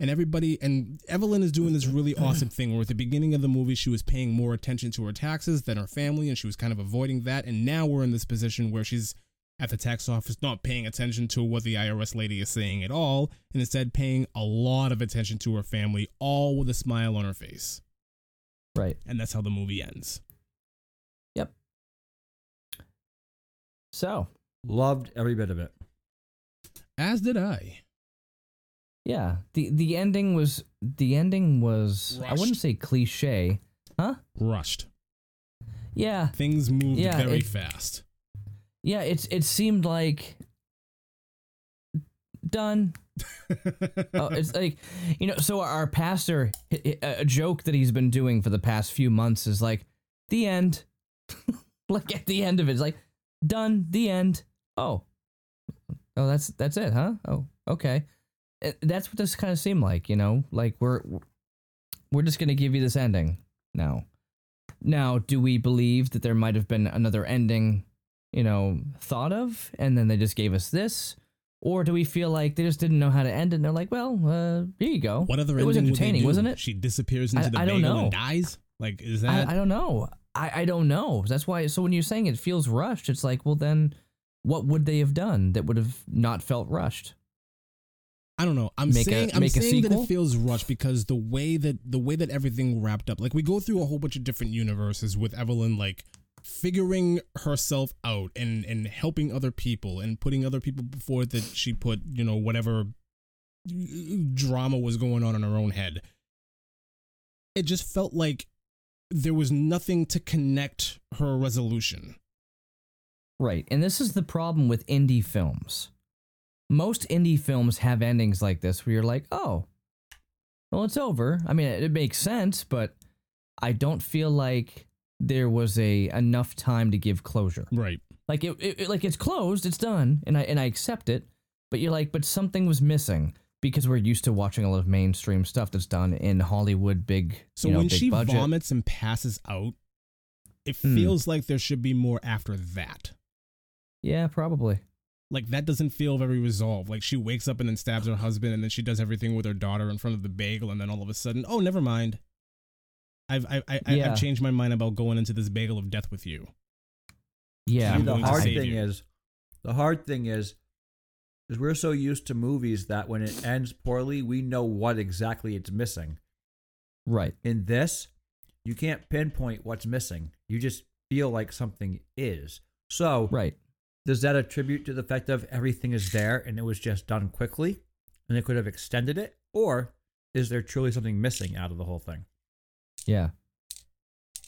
And everybody, and Evelyn is doing this really awesome thing where at the beginning of the movie, she was paying more attention to her taxes than her family, and she was kind of avoiding that. And now we're in this position where she's at the tax office not paying attention to what the IRS lady is saying at all, and instead paying a lot of attention to her family, all with a smile on her face. Right. And that's how the movie ends. Yep. So, Loved every bit of it. As did I. yeah, the the ending was the ending was I wouldn't say cliche, huh? Rushed. Yeah, Things moved Yeah, very it- fast. yeah. It's it seemed like done. oh, it's like you know. So our pastor, a a joke that he's been doing for the past few months is like the end. like at the end of it, it's like done. The end. Oh, oh, that's that's it, huh? Oh, okay. Uh, That's what this kind of seemed like, you know. Like we're we're just gonna give you this ending now. Now, do we believe that there might have been another ending, you know, thought of, and then they just gave us this? Or do we feel like they just didn't know how to end it and they're like, well, uh, here you go. What other It was entertaining, wasn't it? She disappears into I- the I don't know. and dies. Like, is that? I, I don't know. I, I don't know. That's why. So when you're saying it feels rushed, it's like, well, then what would they have done that would have not felt rushed? I don't know. I'm Make saying I'm saying that it feels rushed because the way that the way that everything wrapped up. Like we go through a whole bunch of different universes with Evelyn like figuring herself out and and helping other people and putting other people before that she put, you know, whatever drama was going on in her own head. It just felt like there was nothing to connect her resolution. Right. And this is the problem with indie films. Most indie films have endings like this where you're like, oh, well, it's over. I mean, it, it makes sense, but I don't feel like there was a enough time to give closure. Right. Like it, it, it- like it's closed, it's done, and I and I accept it. But you're like, but something was missing because we're used to watching a lot of mainstream stuff that's done in Hollywood, big. So you know, when big she budget. vomits and passes out, it Hmm. feels like there should be more after that. yeah, probably. Like that doesn't feel very resolved. Like she wakes up and then stabs her husband, and then she does everything with her daughter in front of the bagel, and then all of a sudden, oh, never mind. I've I, I, I Yeah. I've changed my mind about going into this bagel of death with you. Yeah, I'm See, the going to hard save thing you. is, the hard thing is, is we're so used to movies that when it ends poorly, we know what exactly it's missing. Right. In this, you can't pinpoint what's missing. You just feel like something is. So, Right. Does that attribute to the fact of everything is there and it was just done quickly and they could have extended it? Or is there truly something missing out of the whole thing? Yeah.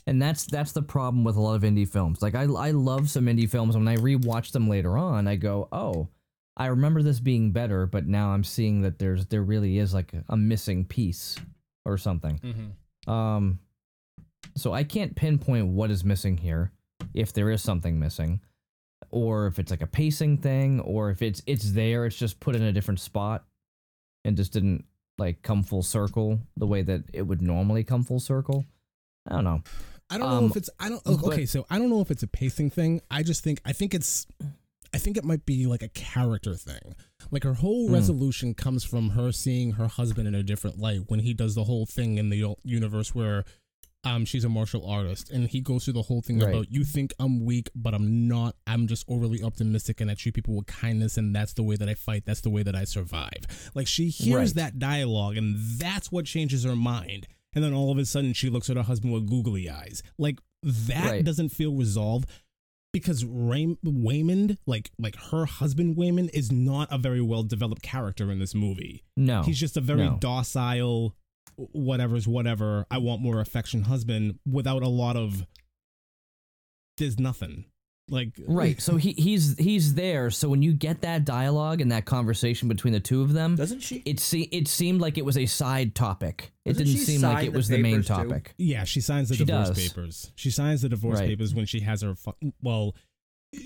And that's that's the problem with a lot of indie films. Like I I love some indie films and when I rewatch them later on, I go, "Oh, I remember this being better, but now I'm seeing that there's there really is like a, a missing piece or something." Mm-hmm. Um so I can't pinpoint what is missing here if there is something missing or if it's like a pacing thing or if it's it's there it's just put in a different spot and just didn't like come full circle the way that it would normally come full circle. I don't know. I don't know Um, if it's I don't oh, but- okay, so I don't know if it's a pacing thing. I just think I think it's I think it might be like a character thing. Like her whole Hmm. resolution comes from her seeing her husband in a different light when he does the whole thing in the universe where um she's a martial artist and he goes through the whole thing Right. about you think I'm weak but I'm not. I'm just overly optimistic and I treat people with kindness and that's the way that I fight. That's the way that I survive. Like she hears Right. that dialogue and that's what changes her mind. And then all of a sudden she looks at her husband with googly eyes. Like that Right. doesn't feel resolved because Ray- Waymond, like like her husband Waymond, is not a very well developed character in this movie. No. He's just a very no. docile, whatever's whatever. I want more affection husband without a lot of. There's nothing. Like Right. So he he's he's there. So when you get that dialogue and that conversation between the two of them, Doesn't she? it se- it seemed like it was a side topic. It Doesn't didn't seem like it the was the main papers, too? topic. Yeah, she signs the She divorce does. papers. She signs the divorce Right. papers when she has her. Fu- well,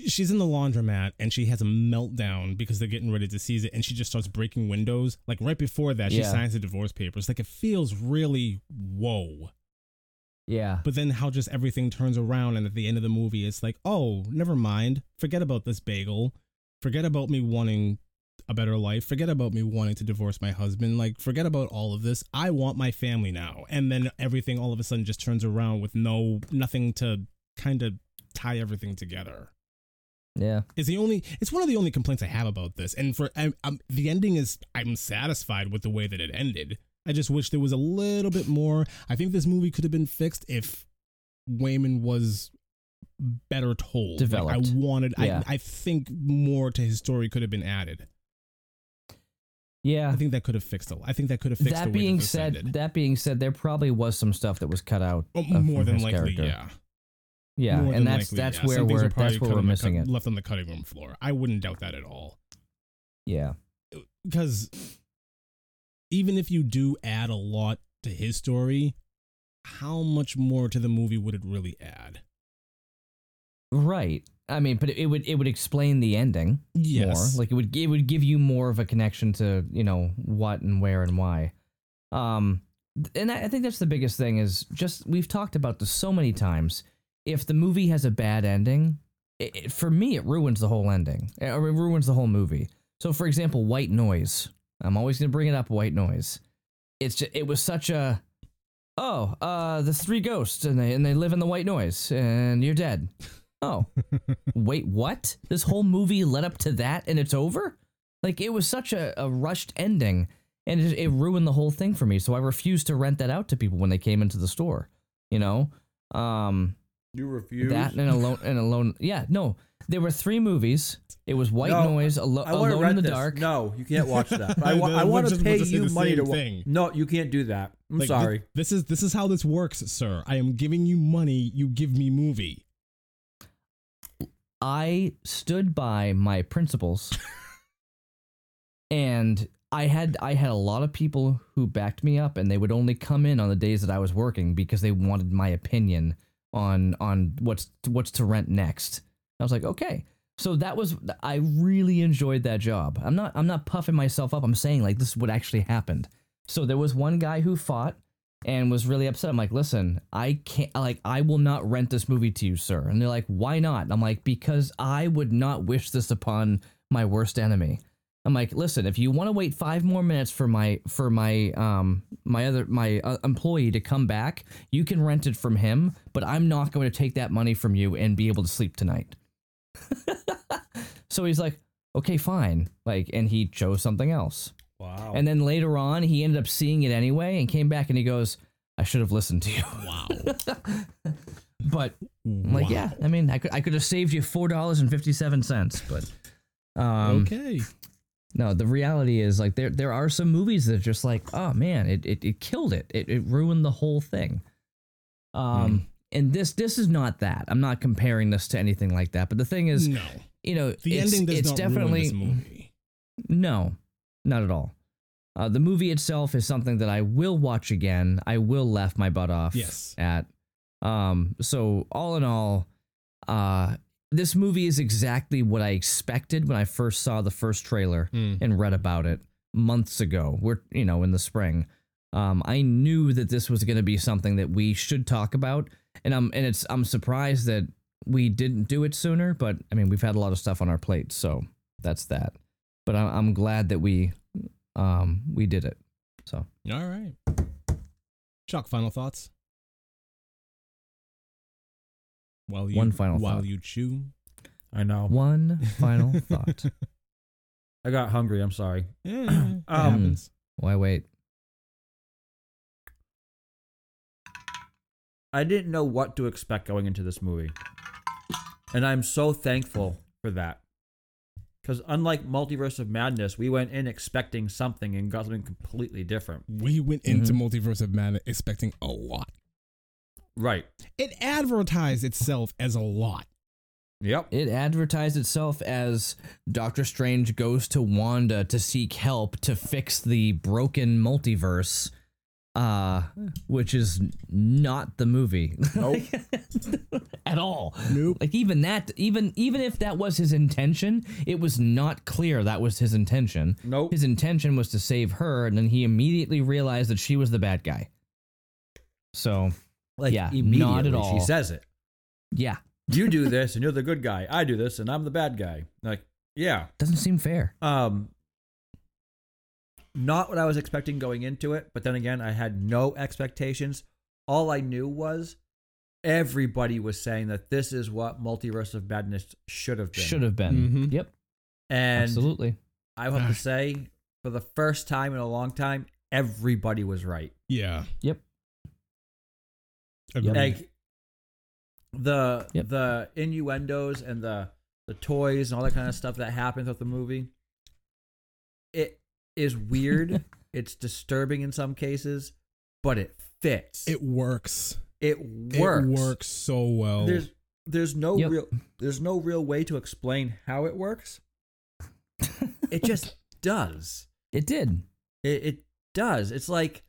she's in the laundromat and she has a meltdown because they're getting ready to seize it, and she just starts breaking windows. Like right before that, she Yeah. signs the divorce papers. Like it feels really whoa. Yeah. But then how just everything turns around, and at the end of the movie, it's like, oh, never mind. Forget about this bagel. Forget about me wanting a better life. Forget about me wanting to divorce my husband. Like, forget about all of this. I want my family now. And then everything all of a sudden just turns around with no nothing to kind of tie everything together. Yeah. Is the only it's one of the only complaints I have about this. And for I, I'm, the ending is I'm satisfied with the way that it ended. I just wish there was a little bit more. I think this movie could have been fixed if Waymond was better told. Like, Developed. I wanted. Yeah. I I think more to his story could have been added. Yeah. I think that could have fixed it. I think that could have fixed the That being that said, ended. that being said, there probably was some stuff that was cut out. Oh, more than his likely, character. yeah. Yeah, More and that's likely, that's yeah. where we're that's where we're missing cut- it. Left on the cutting room floor. I wouldn't doubt that at all. Yeah. because even if you do add a lot to his story, how much more to the movie would it really add? Right. I mean, but it would it would explain the ending Yes. more. Like it would it would give you more of a connection to you know what and where and why. Um, and I I think that's the biggest thing is just we've talked about this so many times. If the movie has a bad ending, it, it- for me it ruins the whole ending or it ruins the whole movie. So, for example, White Noise. I'm always gonna bring it up. White Noise. It's just, it was such a oh uh the three ghosts and they and they live in the white noise and you're dead. Oh, wait, what? This whole movie led up to that and it's over? Like, it was such a, a rushed ending and it, it ruined the whole thing for me. So I refused to rent that out to people when they came into the store, you know? Um, You refuse. that and Alone, and Alone. Yeah, no, there were three movies. It was White No, Noise, Alo- I want to Alone in the this. Dark. No, you can't watch that. I, wa- We'll I want to pay we'll you money to same watch. No, you can't do that. I'm Like, thi- sorry. this is this is how this works, sir. I am giving you money, you give me movie. I stood by my principles and I had I had a lot of people who backed me up and they would only come in on the days that I was working because they wanted my opinion on on what's what's to rent next. I was like, "Okay." So that was I really enjoyed that job. I'm not I'm not puffing myself up. I'm saying like this is what actually happened. So there was one guy who fought and was really upset. I'm like, listen, I can't, like, I will not rent this movie to you, sir. And they're like, why not? I'm like, because I would not wish this upon my worst enemy. I'm like, listen, if you want to wait five more minutes for my for my um my other my uh, employee to come back, you can rent it from him. But I'm not going to take that money from you and be able to sleep tonight. so he's like, okay, fine. Like, and he chose something else. Wow. And then later on, he ended up seeing it anyway and came back and he goes, I should have listened to you. Wow. But I'm like, yeah, I mean, I could I could have saved you four dollars and fifty seven cents, but um, okay. No, the reality is like there there are some movies that are just like, oh man, it it, it killed it. it. It ruined the whole thing. Um, and this this is not that. I'm not comparing this to anything like that. But the thing is, No. you know, The it's, ending does it's not definitely ruin this movie. no, not at all. Uh, the movie itself is something that I will watch again. I will laugh my butt off Yes. at. Um, so all in all, uh, this movie is exactly what I expected when I first saw the first trailer Mm. and read about it months ago. We're you know in the spring. Um, I knew that this was going to be something that we should talk about, and I'm and it's I'm surprised that we didn't do it sooner. But I mean, we've had a lot of stuff on our plate, so that's that. But I'm, I'm glad that we um we did it. So All right. Chuck, final thoughts? While you, One final thought. while thought. you chew. I know. one final thought. I got hungry. I'm sorry. Yeah, yeah, Um, happens. Why wait? I didn't know what to expect going into this movie. And I'm so thankful for that. Because unlike Multiverse of Madness, we went in expecting something and got something completely different. We went into Multiverse of Madness expecting a lot. Right. It advertised itself as a lot. Yep. It advertised itself as Doctor Strange goes to Wanda to seek help to fix the broken multiverse, uh, which is not the movie. Nope. At all. Nope. Like even that, even even if that was his intention, it was not clear that was his intention. Nope. His intention was to save her, and then he immediately realized that she was the bad guy. So Like yeah, immediately not at all. she says it. yeah, You do this and you're the good guy. I do this and I'm the bad guy. Like, yeah. doesn't seem fair. Um not what I was expecting going into it, but then again, I had no expectations. All I knew was everybody was saying that this is what Multiverse of Madness should have been. Should have been. Mhm. Yep, And absolutely. I have to say, for the first time in a long time, everybody was right. Yeah. Yep. Agreed. Like the Yep. the innuendos and the the toys and all that kind of stuff that happens with the movie. It is weird. it's disturbing in some cases, but it fits. it works. it works. It works so well. There's there's no Yep. real there's no real way to explain how it works. it just does. It did. It, it does. It's like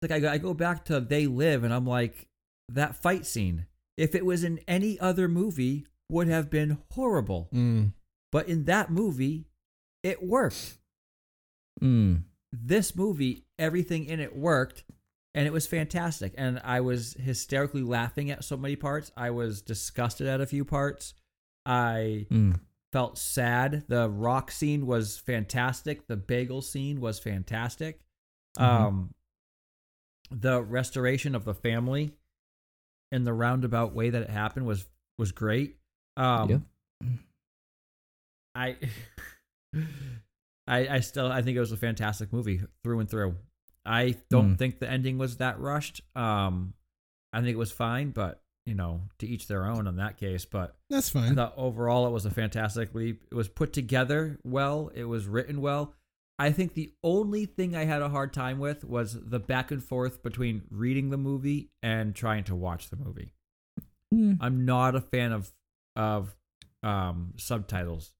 like I I go back to They Live and I'm like that fight scene. If it was in any other movie, would have been horrible. Mm. But in that movie, it worked. Mm. This movie, everything in it worked, and it was fantastic. And I was hysterically laughing at so many parts. I was disgusted at a few parts. I Mm. felt sad. The rock scene was fantastic. The bagel scene was fantastic. Um, the restoration of the family in the roundabout way that it happened was was great. Um, Yep. I, I, I still I think it was a fantastic movie through and through. I don't Mm. think the ending was that rushed. Um, I think it was fine, but you know, to each their own in that case. But That's I fine. thought overall it was a fantastic leap. It was put together well. It was written well. I think the only thing I had a hard time with was the back and forth between reading the movie and trying to watch the movie. Mm. I'm not a fan of of um, subtitles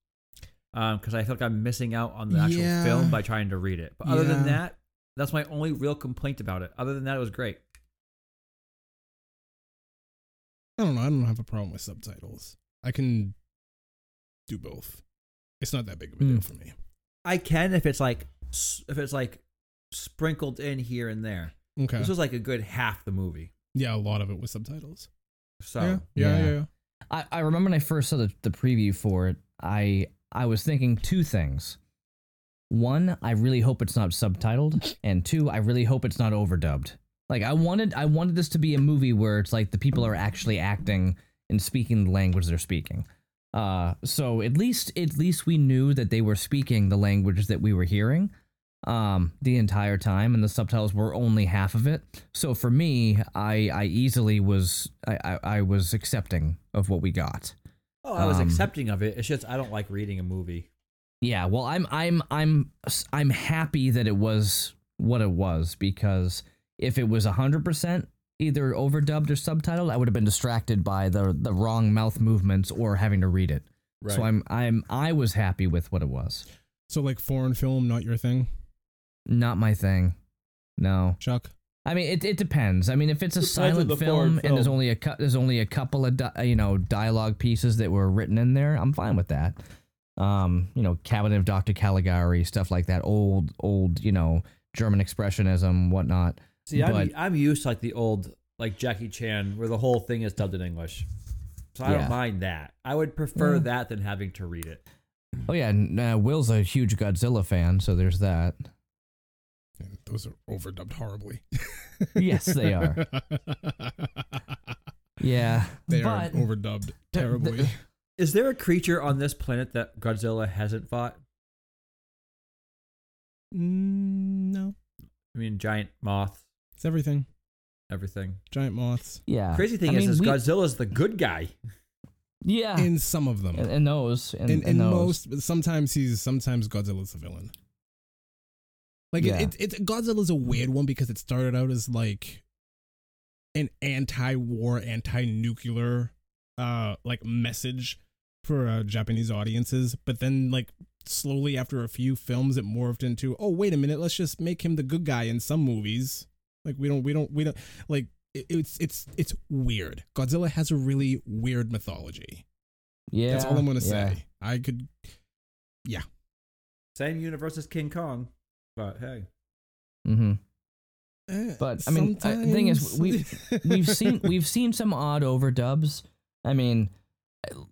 because I feel like I'm missing out on the actual Yeah. film by trying to read it. But other than that, that's my only real complaint about it. Other than that, it was great. I don't know. I don't have a problem with subtitles. I can do both. It's not that big of a deal Mm. for me. I can if it's like if it's like sprinkled in here and there. Okay. This was like a good half the movie. yeah, a lot of it was subtitles. So yeah, yeah, Yeah. yeah. yeah. I, I remember when I first saw the, the preview for it, I I was thinking two things. One, I really hope it's not subtitled, and two, I really hope it's not overdubbed. Like I wanted I wanted this to be a movie where it's like the people are actually acting and speaking the language they're speaking. Uh, so at least at least we knew that they were speaking the language that we were hearing um the entire time and the subtitles were only half of it so for me i i easily was i i, I was accepting of what we got Oh, I was Um, accepting of it. It's just I don't like reading a movie. yeah well i'm i'm i'm i'm happy that it was what it was because if it was 100% either overdubbed or subtitled i would have been distracted by the the wrong mouth movements or having to read it Right. so i'm i'm i was happy with what it was So like foreign film, not your thing, not my thing no Chuck. I mean, it, it depends. I mean, if it's a Depends silent the film and there's only a cou- there's only a couple of di- you know dialogue pieces that were written in there, I'm fine with that. Um, you know, Cabinet of Dr. Caligari, stuff like that, old old you know German expressionism, whatnot. See, I'm, but- I'm used to like the old like Jackie Chan where the whole thing is dubbed in English. So I Yeah. don't mind that. I would prefer Yeah. that than having to read it. Oh yeah, and, uh, Will's a huge Godzilla fan, so there's that. And those are overdubbed horribly. Yes, they are. Yeah, they but are overdubbed terribly. Is there a creature on this planet that Godzilla hasn't fought? Mm, no, I mean, giant moth, it's everything. everything. Giant moths yeah. Crazy thing I is, mean, is we- Godzilla's the good guy. yeah, in some of them. and, and those, and, in, and in those. most, but sometimes he's sometimes Godzilla's a villain. Like Yeah. it, it, it, Godzilla's a weird one because it started out as like an anti-war, anti-nuclear, uh, like message for uh, Japanese audiences, but then like slowly after a few films, it morphed into oh wait a minute, let's just make him the good guy in some movies. Like we don't, we don't, we don't like it, it's it's it's weird. Godzilla has a really weird mythology. yeah, That's all I'm gonna yeah. say. I could yeah. Same universe as King Kong, but hey, Mm-hmm. Eh, But, I mean, uh, the thing is, sometimes- we've seen we've seen some odd overdubs. I mean,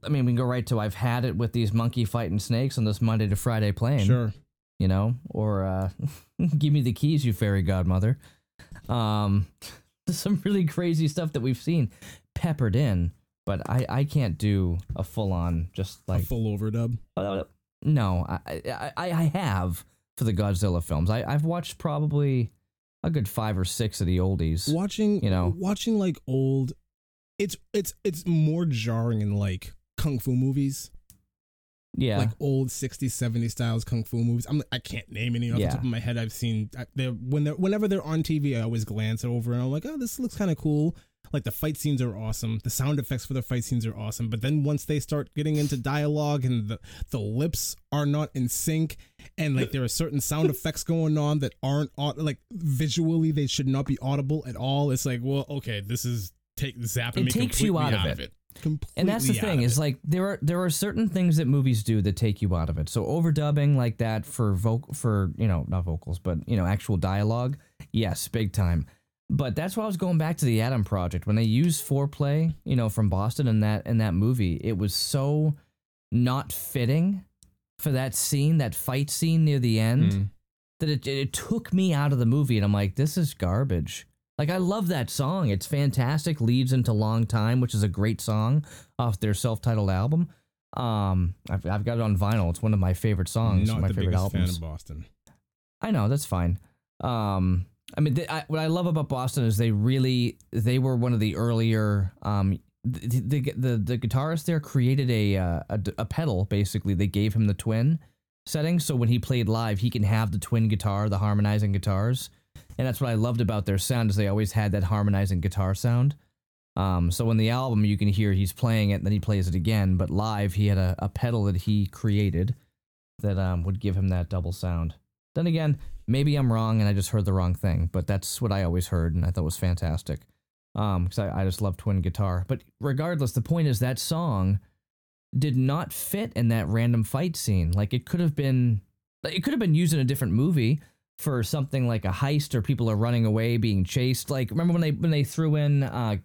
I mean, we can go right to I've had it with these monkey fighting snakes on this Monday to Friday plane. sure. you know, or uh, give me the keys, you fairy godmother. Um, some really crazy stuff that we've seen peppered in, but I I can't do a full on just like a full overdub. uh, no, I, I I I have for the Godzilla films. I I've watched probably a good five or six of the oldies. Watching, You know. watching like old, it's it's it's more jarring in like kung fu movies, Yeah, like old 60s, 70s styles kung fu movies. I'm I can't name any off Yeah. the top of my head. I've seen they're when they're whenever they're on TV, I always glance over and I'm like, oh, this looks kind of cool. Like the fight scenes are awesome. The sound effects for the fight scenes are awesome. But then once they start getting into dialogue and the, the lips are not in sync and like there are certain sound effects going on that aren't like visually they should not be audible at all. It's like, well, okay, this is take zap and It me takes you completely out of it. Completely and that's the thing is like there are there are certain things that movies do that take you out of it. So overdubbing like that for vocal for you know not vocals but you know actual dialogue yes big time. But that's why i was going back to the adam project. When they used foreplay you know from boston in that in that movie it was so not fitting for that scene that fight scene near the end Mm. that it, it took me out of the movie and i'm like this is garbage like i love that song it's fantastic leads into long time which is a great song off their self-titled album um i've, I've got it on vinyl it's one of my favorite songs not my the favorite biggest albums fan of Boston. I know that's fine. Um, I mean, th- I, what I love about Boston is they really they were one of the earlier. Um, the the the, the guitarist there created a, uh, a a pedal. Basically, they gave him the twin setting, so when he played live, he can have the twin guitar, the harmonizing guitars, and that's what I loved about their sound is they always had that harmonizing guitar sound. Um, so in the album, you can hear he's playing it, and then he plays it again, but live he had a, a pedal that he created that um, would give him that double sound. Then again, maybe I'm wrong and I just heard the wrong thing, but that's what I always heard and I thought was fantastic. Um, because I, I just love twin guitar. But regardless, the point is that song did not fit in that random fight scene. Like it could have been, it could have been used in a different movie for something like a heist or people are running away, being chased. Like remember when they when they threw in uh,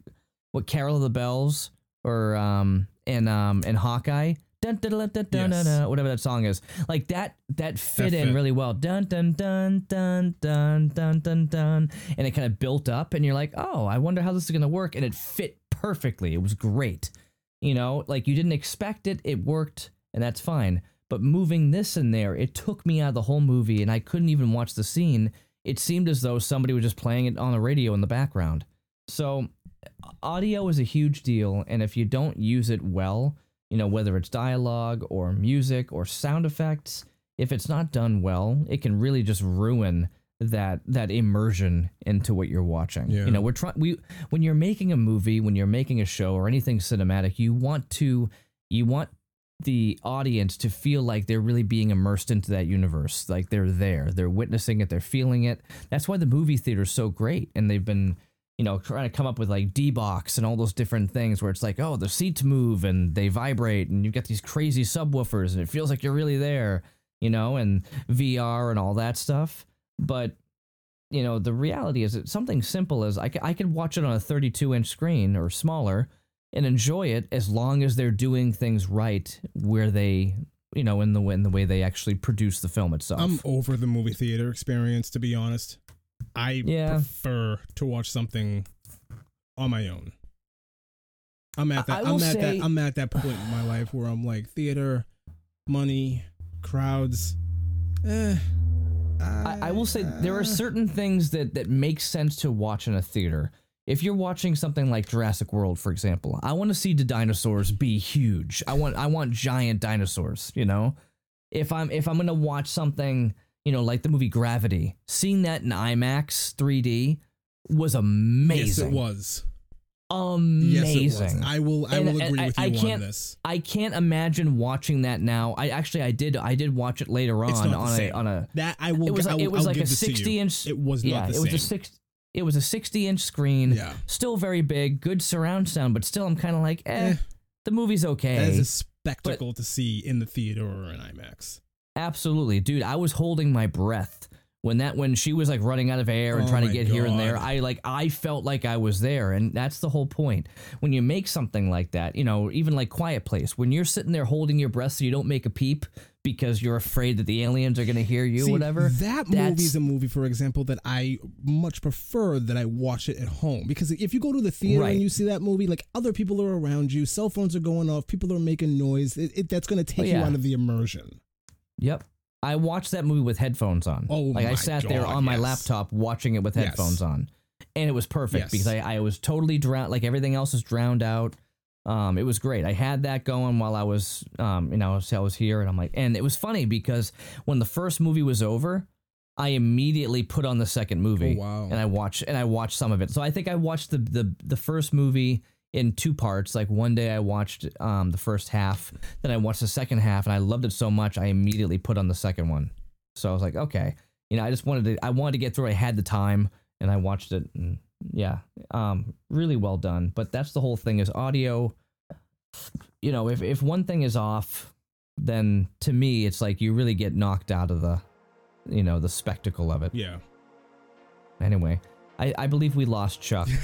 what Carol of the Bells or um in um in Hawkeye. Dun, dun, dun, dun, dun, Yes. dun, whatever that song is, like that, that fit That in fit. really well. Dun dun dun dun dun dun dun dun, and it kind of built up, and you're like, oh, I wonder how this is gonna work, and it fit perfectly. It was great. You know, like you didn't expect it, it worked, and that's fine. But moving this in there, it took me out of the whole movie, and I couldn't even watch the scene. It seemed as though somebody was just playing it on the radio in the background. So, audio is a huge deal, and if you don't use it well, you know, whether it's dialogue or music or sound effects, if it's not done well, it can really just ruin that that immersion into what you're watching. Yeah. You know, we're trying we when you're making a movie, when you're making a show or anything cinematic, you want to you want the audience to feel like they're really being immersed into that universe, like they're there, they're witnessing it, they're feeling it. That's why the movie theater is so great, and they've been, you know, trying to come up with like D box and all those different things where it's like, oh, the seats move and they vibrate, and you've got these crazy subwoofers, and it feels like you're really there, you know, and VR and all that stuff. But you know, the reality is that something simple as I, c- I could watch it on a 32 inch screen or smaller and enjoy it as long as they're doing things right where they, you know, in the in the way they actually produce the film itself. I'm over the movie theater experience, to be honest. I Yeah. prefer to watch something on my own. I'm at that. I I'm at say- that. I'm at that point in my life where I'm like theater, money, crowds. Eh, I, I will say there are certain things that that make sense to watch in a theater. If you're watching something like Jurassic World, for example, I want to see the dinosaurs be huge. I want I want giant dinosaurs. You know, if I'm if I'm gonna watch something, you know, like the movie Gravity, seeing that in IMAX 3D was amazing. Yes, it was. Amazing. Yes, it was. I will. I And- will agree I- with you I on can't- this. I can't imagine watching that now. I actually I did I did watch it later on on a on a That I will. it was I like, will, it was I'll like a this to you. 60 inch It was yeah not the it was a six it was a 60 inch screen Yeah. still very big good surround sound but still i'm kind of like eh, Eh. the movie's okay That is a spectacle to see in the theater or in IMAX. absolutely dude i was holding my breath when that when she was like running out of air and Oh trying to get here and there i like i felt like i was there and that's the whole point when you make something like that you know even like quiet place when you're sitting there holding your breath so you don't make a peep because you're afraid that the aliens are going to hear you See, whatever That that's- movie is a movie, for example, that I much prefer that I watch it at home because if you go to the theater Right. and you see that movie, like other people are around you, cell phones are going off, people are making noise. It, it, that's going to take you yeah. out of the immersion. Yep. I watched that movie with headphones on. Oh like I sat there God, on my yes. laptop watching it with Yes. headphones on, and it was perfect Yes. because I, I was totally drowned. Like everything else is drowned out. Um, it was great. I had that going while I was, um, you know, I was, I was here, and I'm like, and it was funny because when the first movie was over, I immediately put on the second movie. Oh, wow. And I watched and I watched some of it. So I think I watched the the the first movie in two parts. Like one day I watched um the first half, then I watched the second half, and I loved it so much I immediately put on the second one. So I was like, okay, you know, I just wanted to I wanted to get through. I had the time, and I watched it. And yeah, um, really well done. But that's the whole thing is audio. You know, if if one thing is off, then to me it's like you really get knocked out of the, you know, the spectacle of it. Yeah. Anyway, I, I believe we lost Chuck.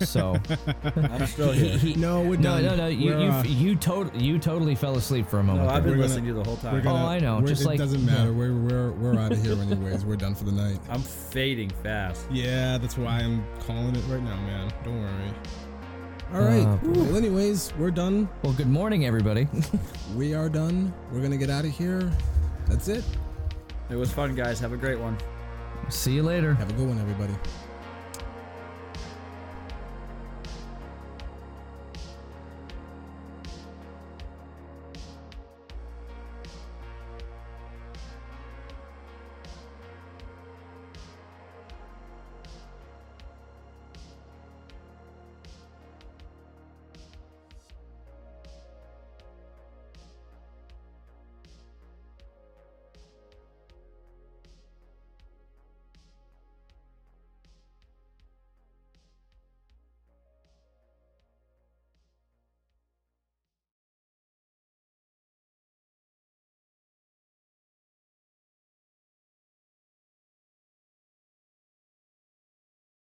So I'm still here. he- No, we're no, done. no, no. You We're, you uh, you, tot- you totally fell asleep for a No, moment. I've been We're gonna- listening to you the whole time. gonna, Oh, I know, we're- just it like- doesn't matter. We're we're we're out of here anyways. We're done for the night. I'm fading fast. Yeah, that's why I'm calling it right now, man. Don't worry. All right. Boy. well, anyways, we're done. Well, good morning, everybody. We are done. We're gonna get out of here. That's it. It was fun, guys. Have a great one. See you later. Have a good one, everybody.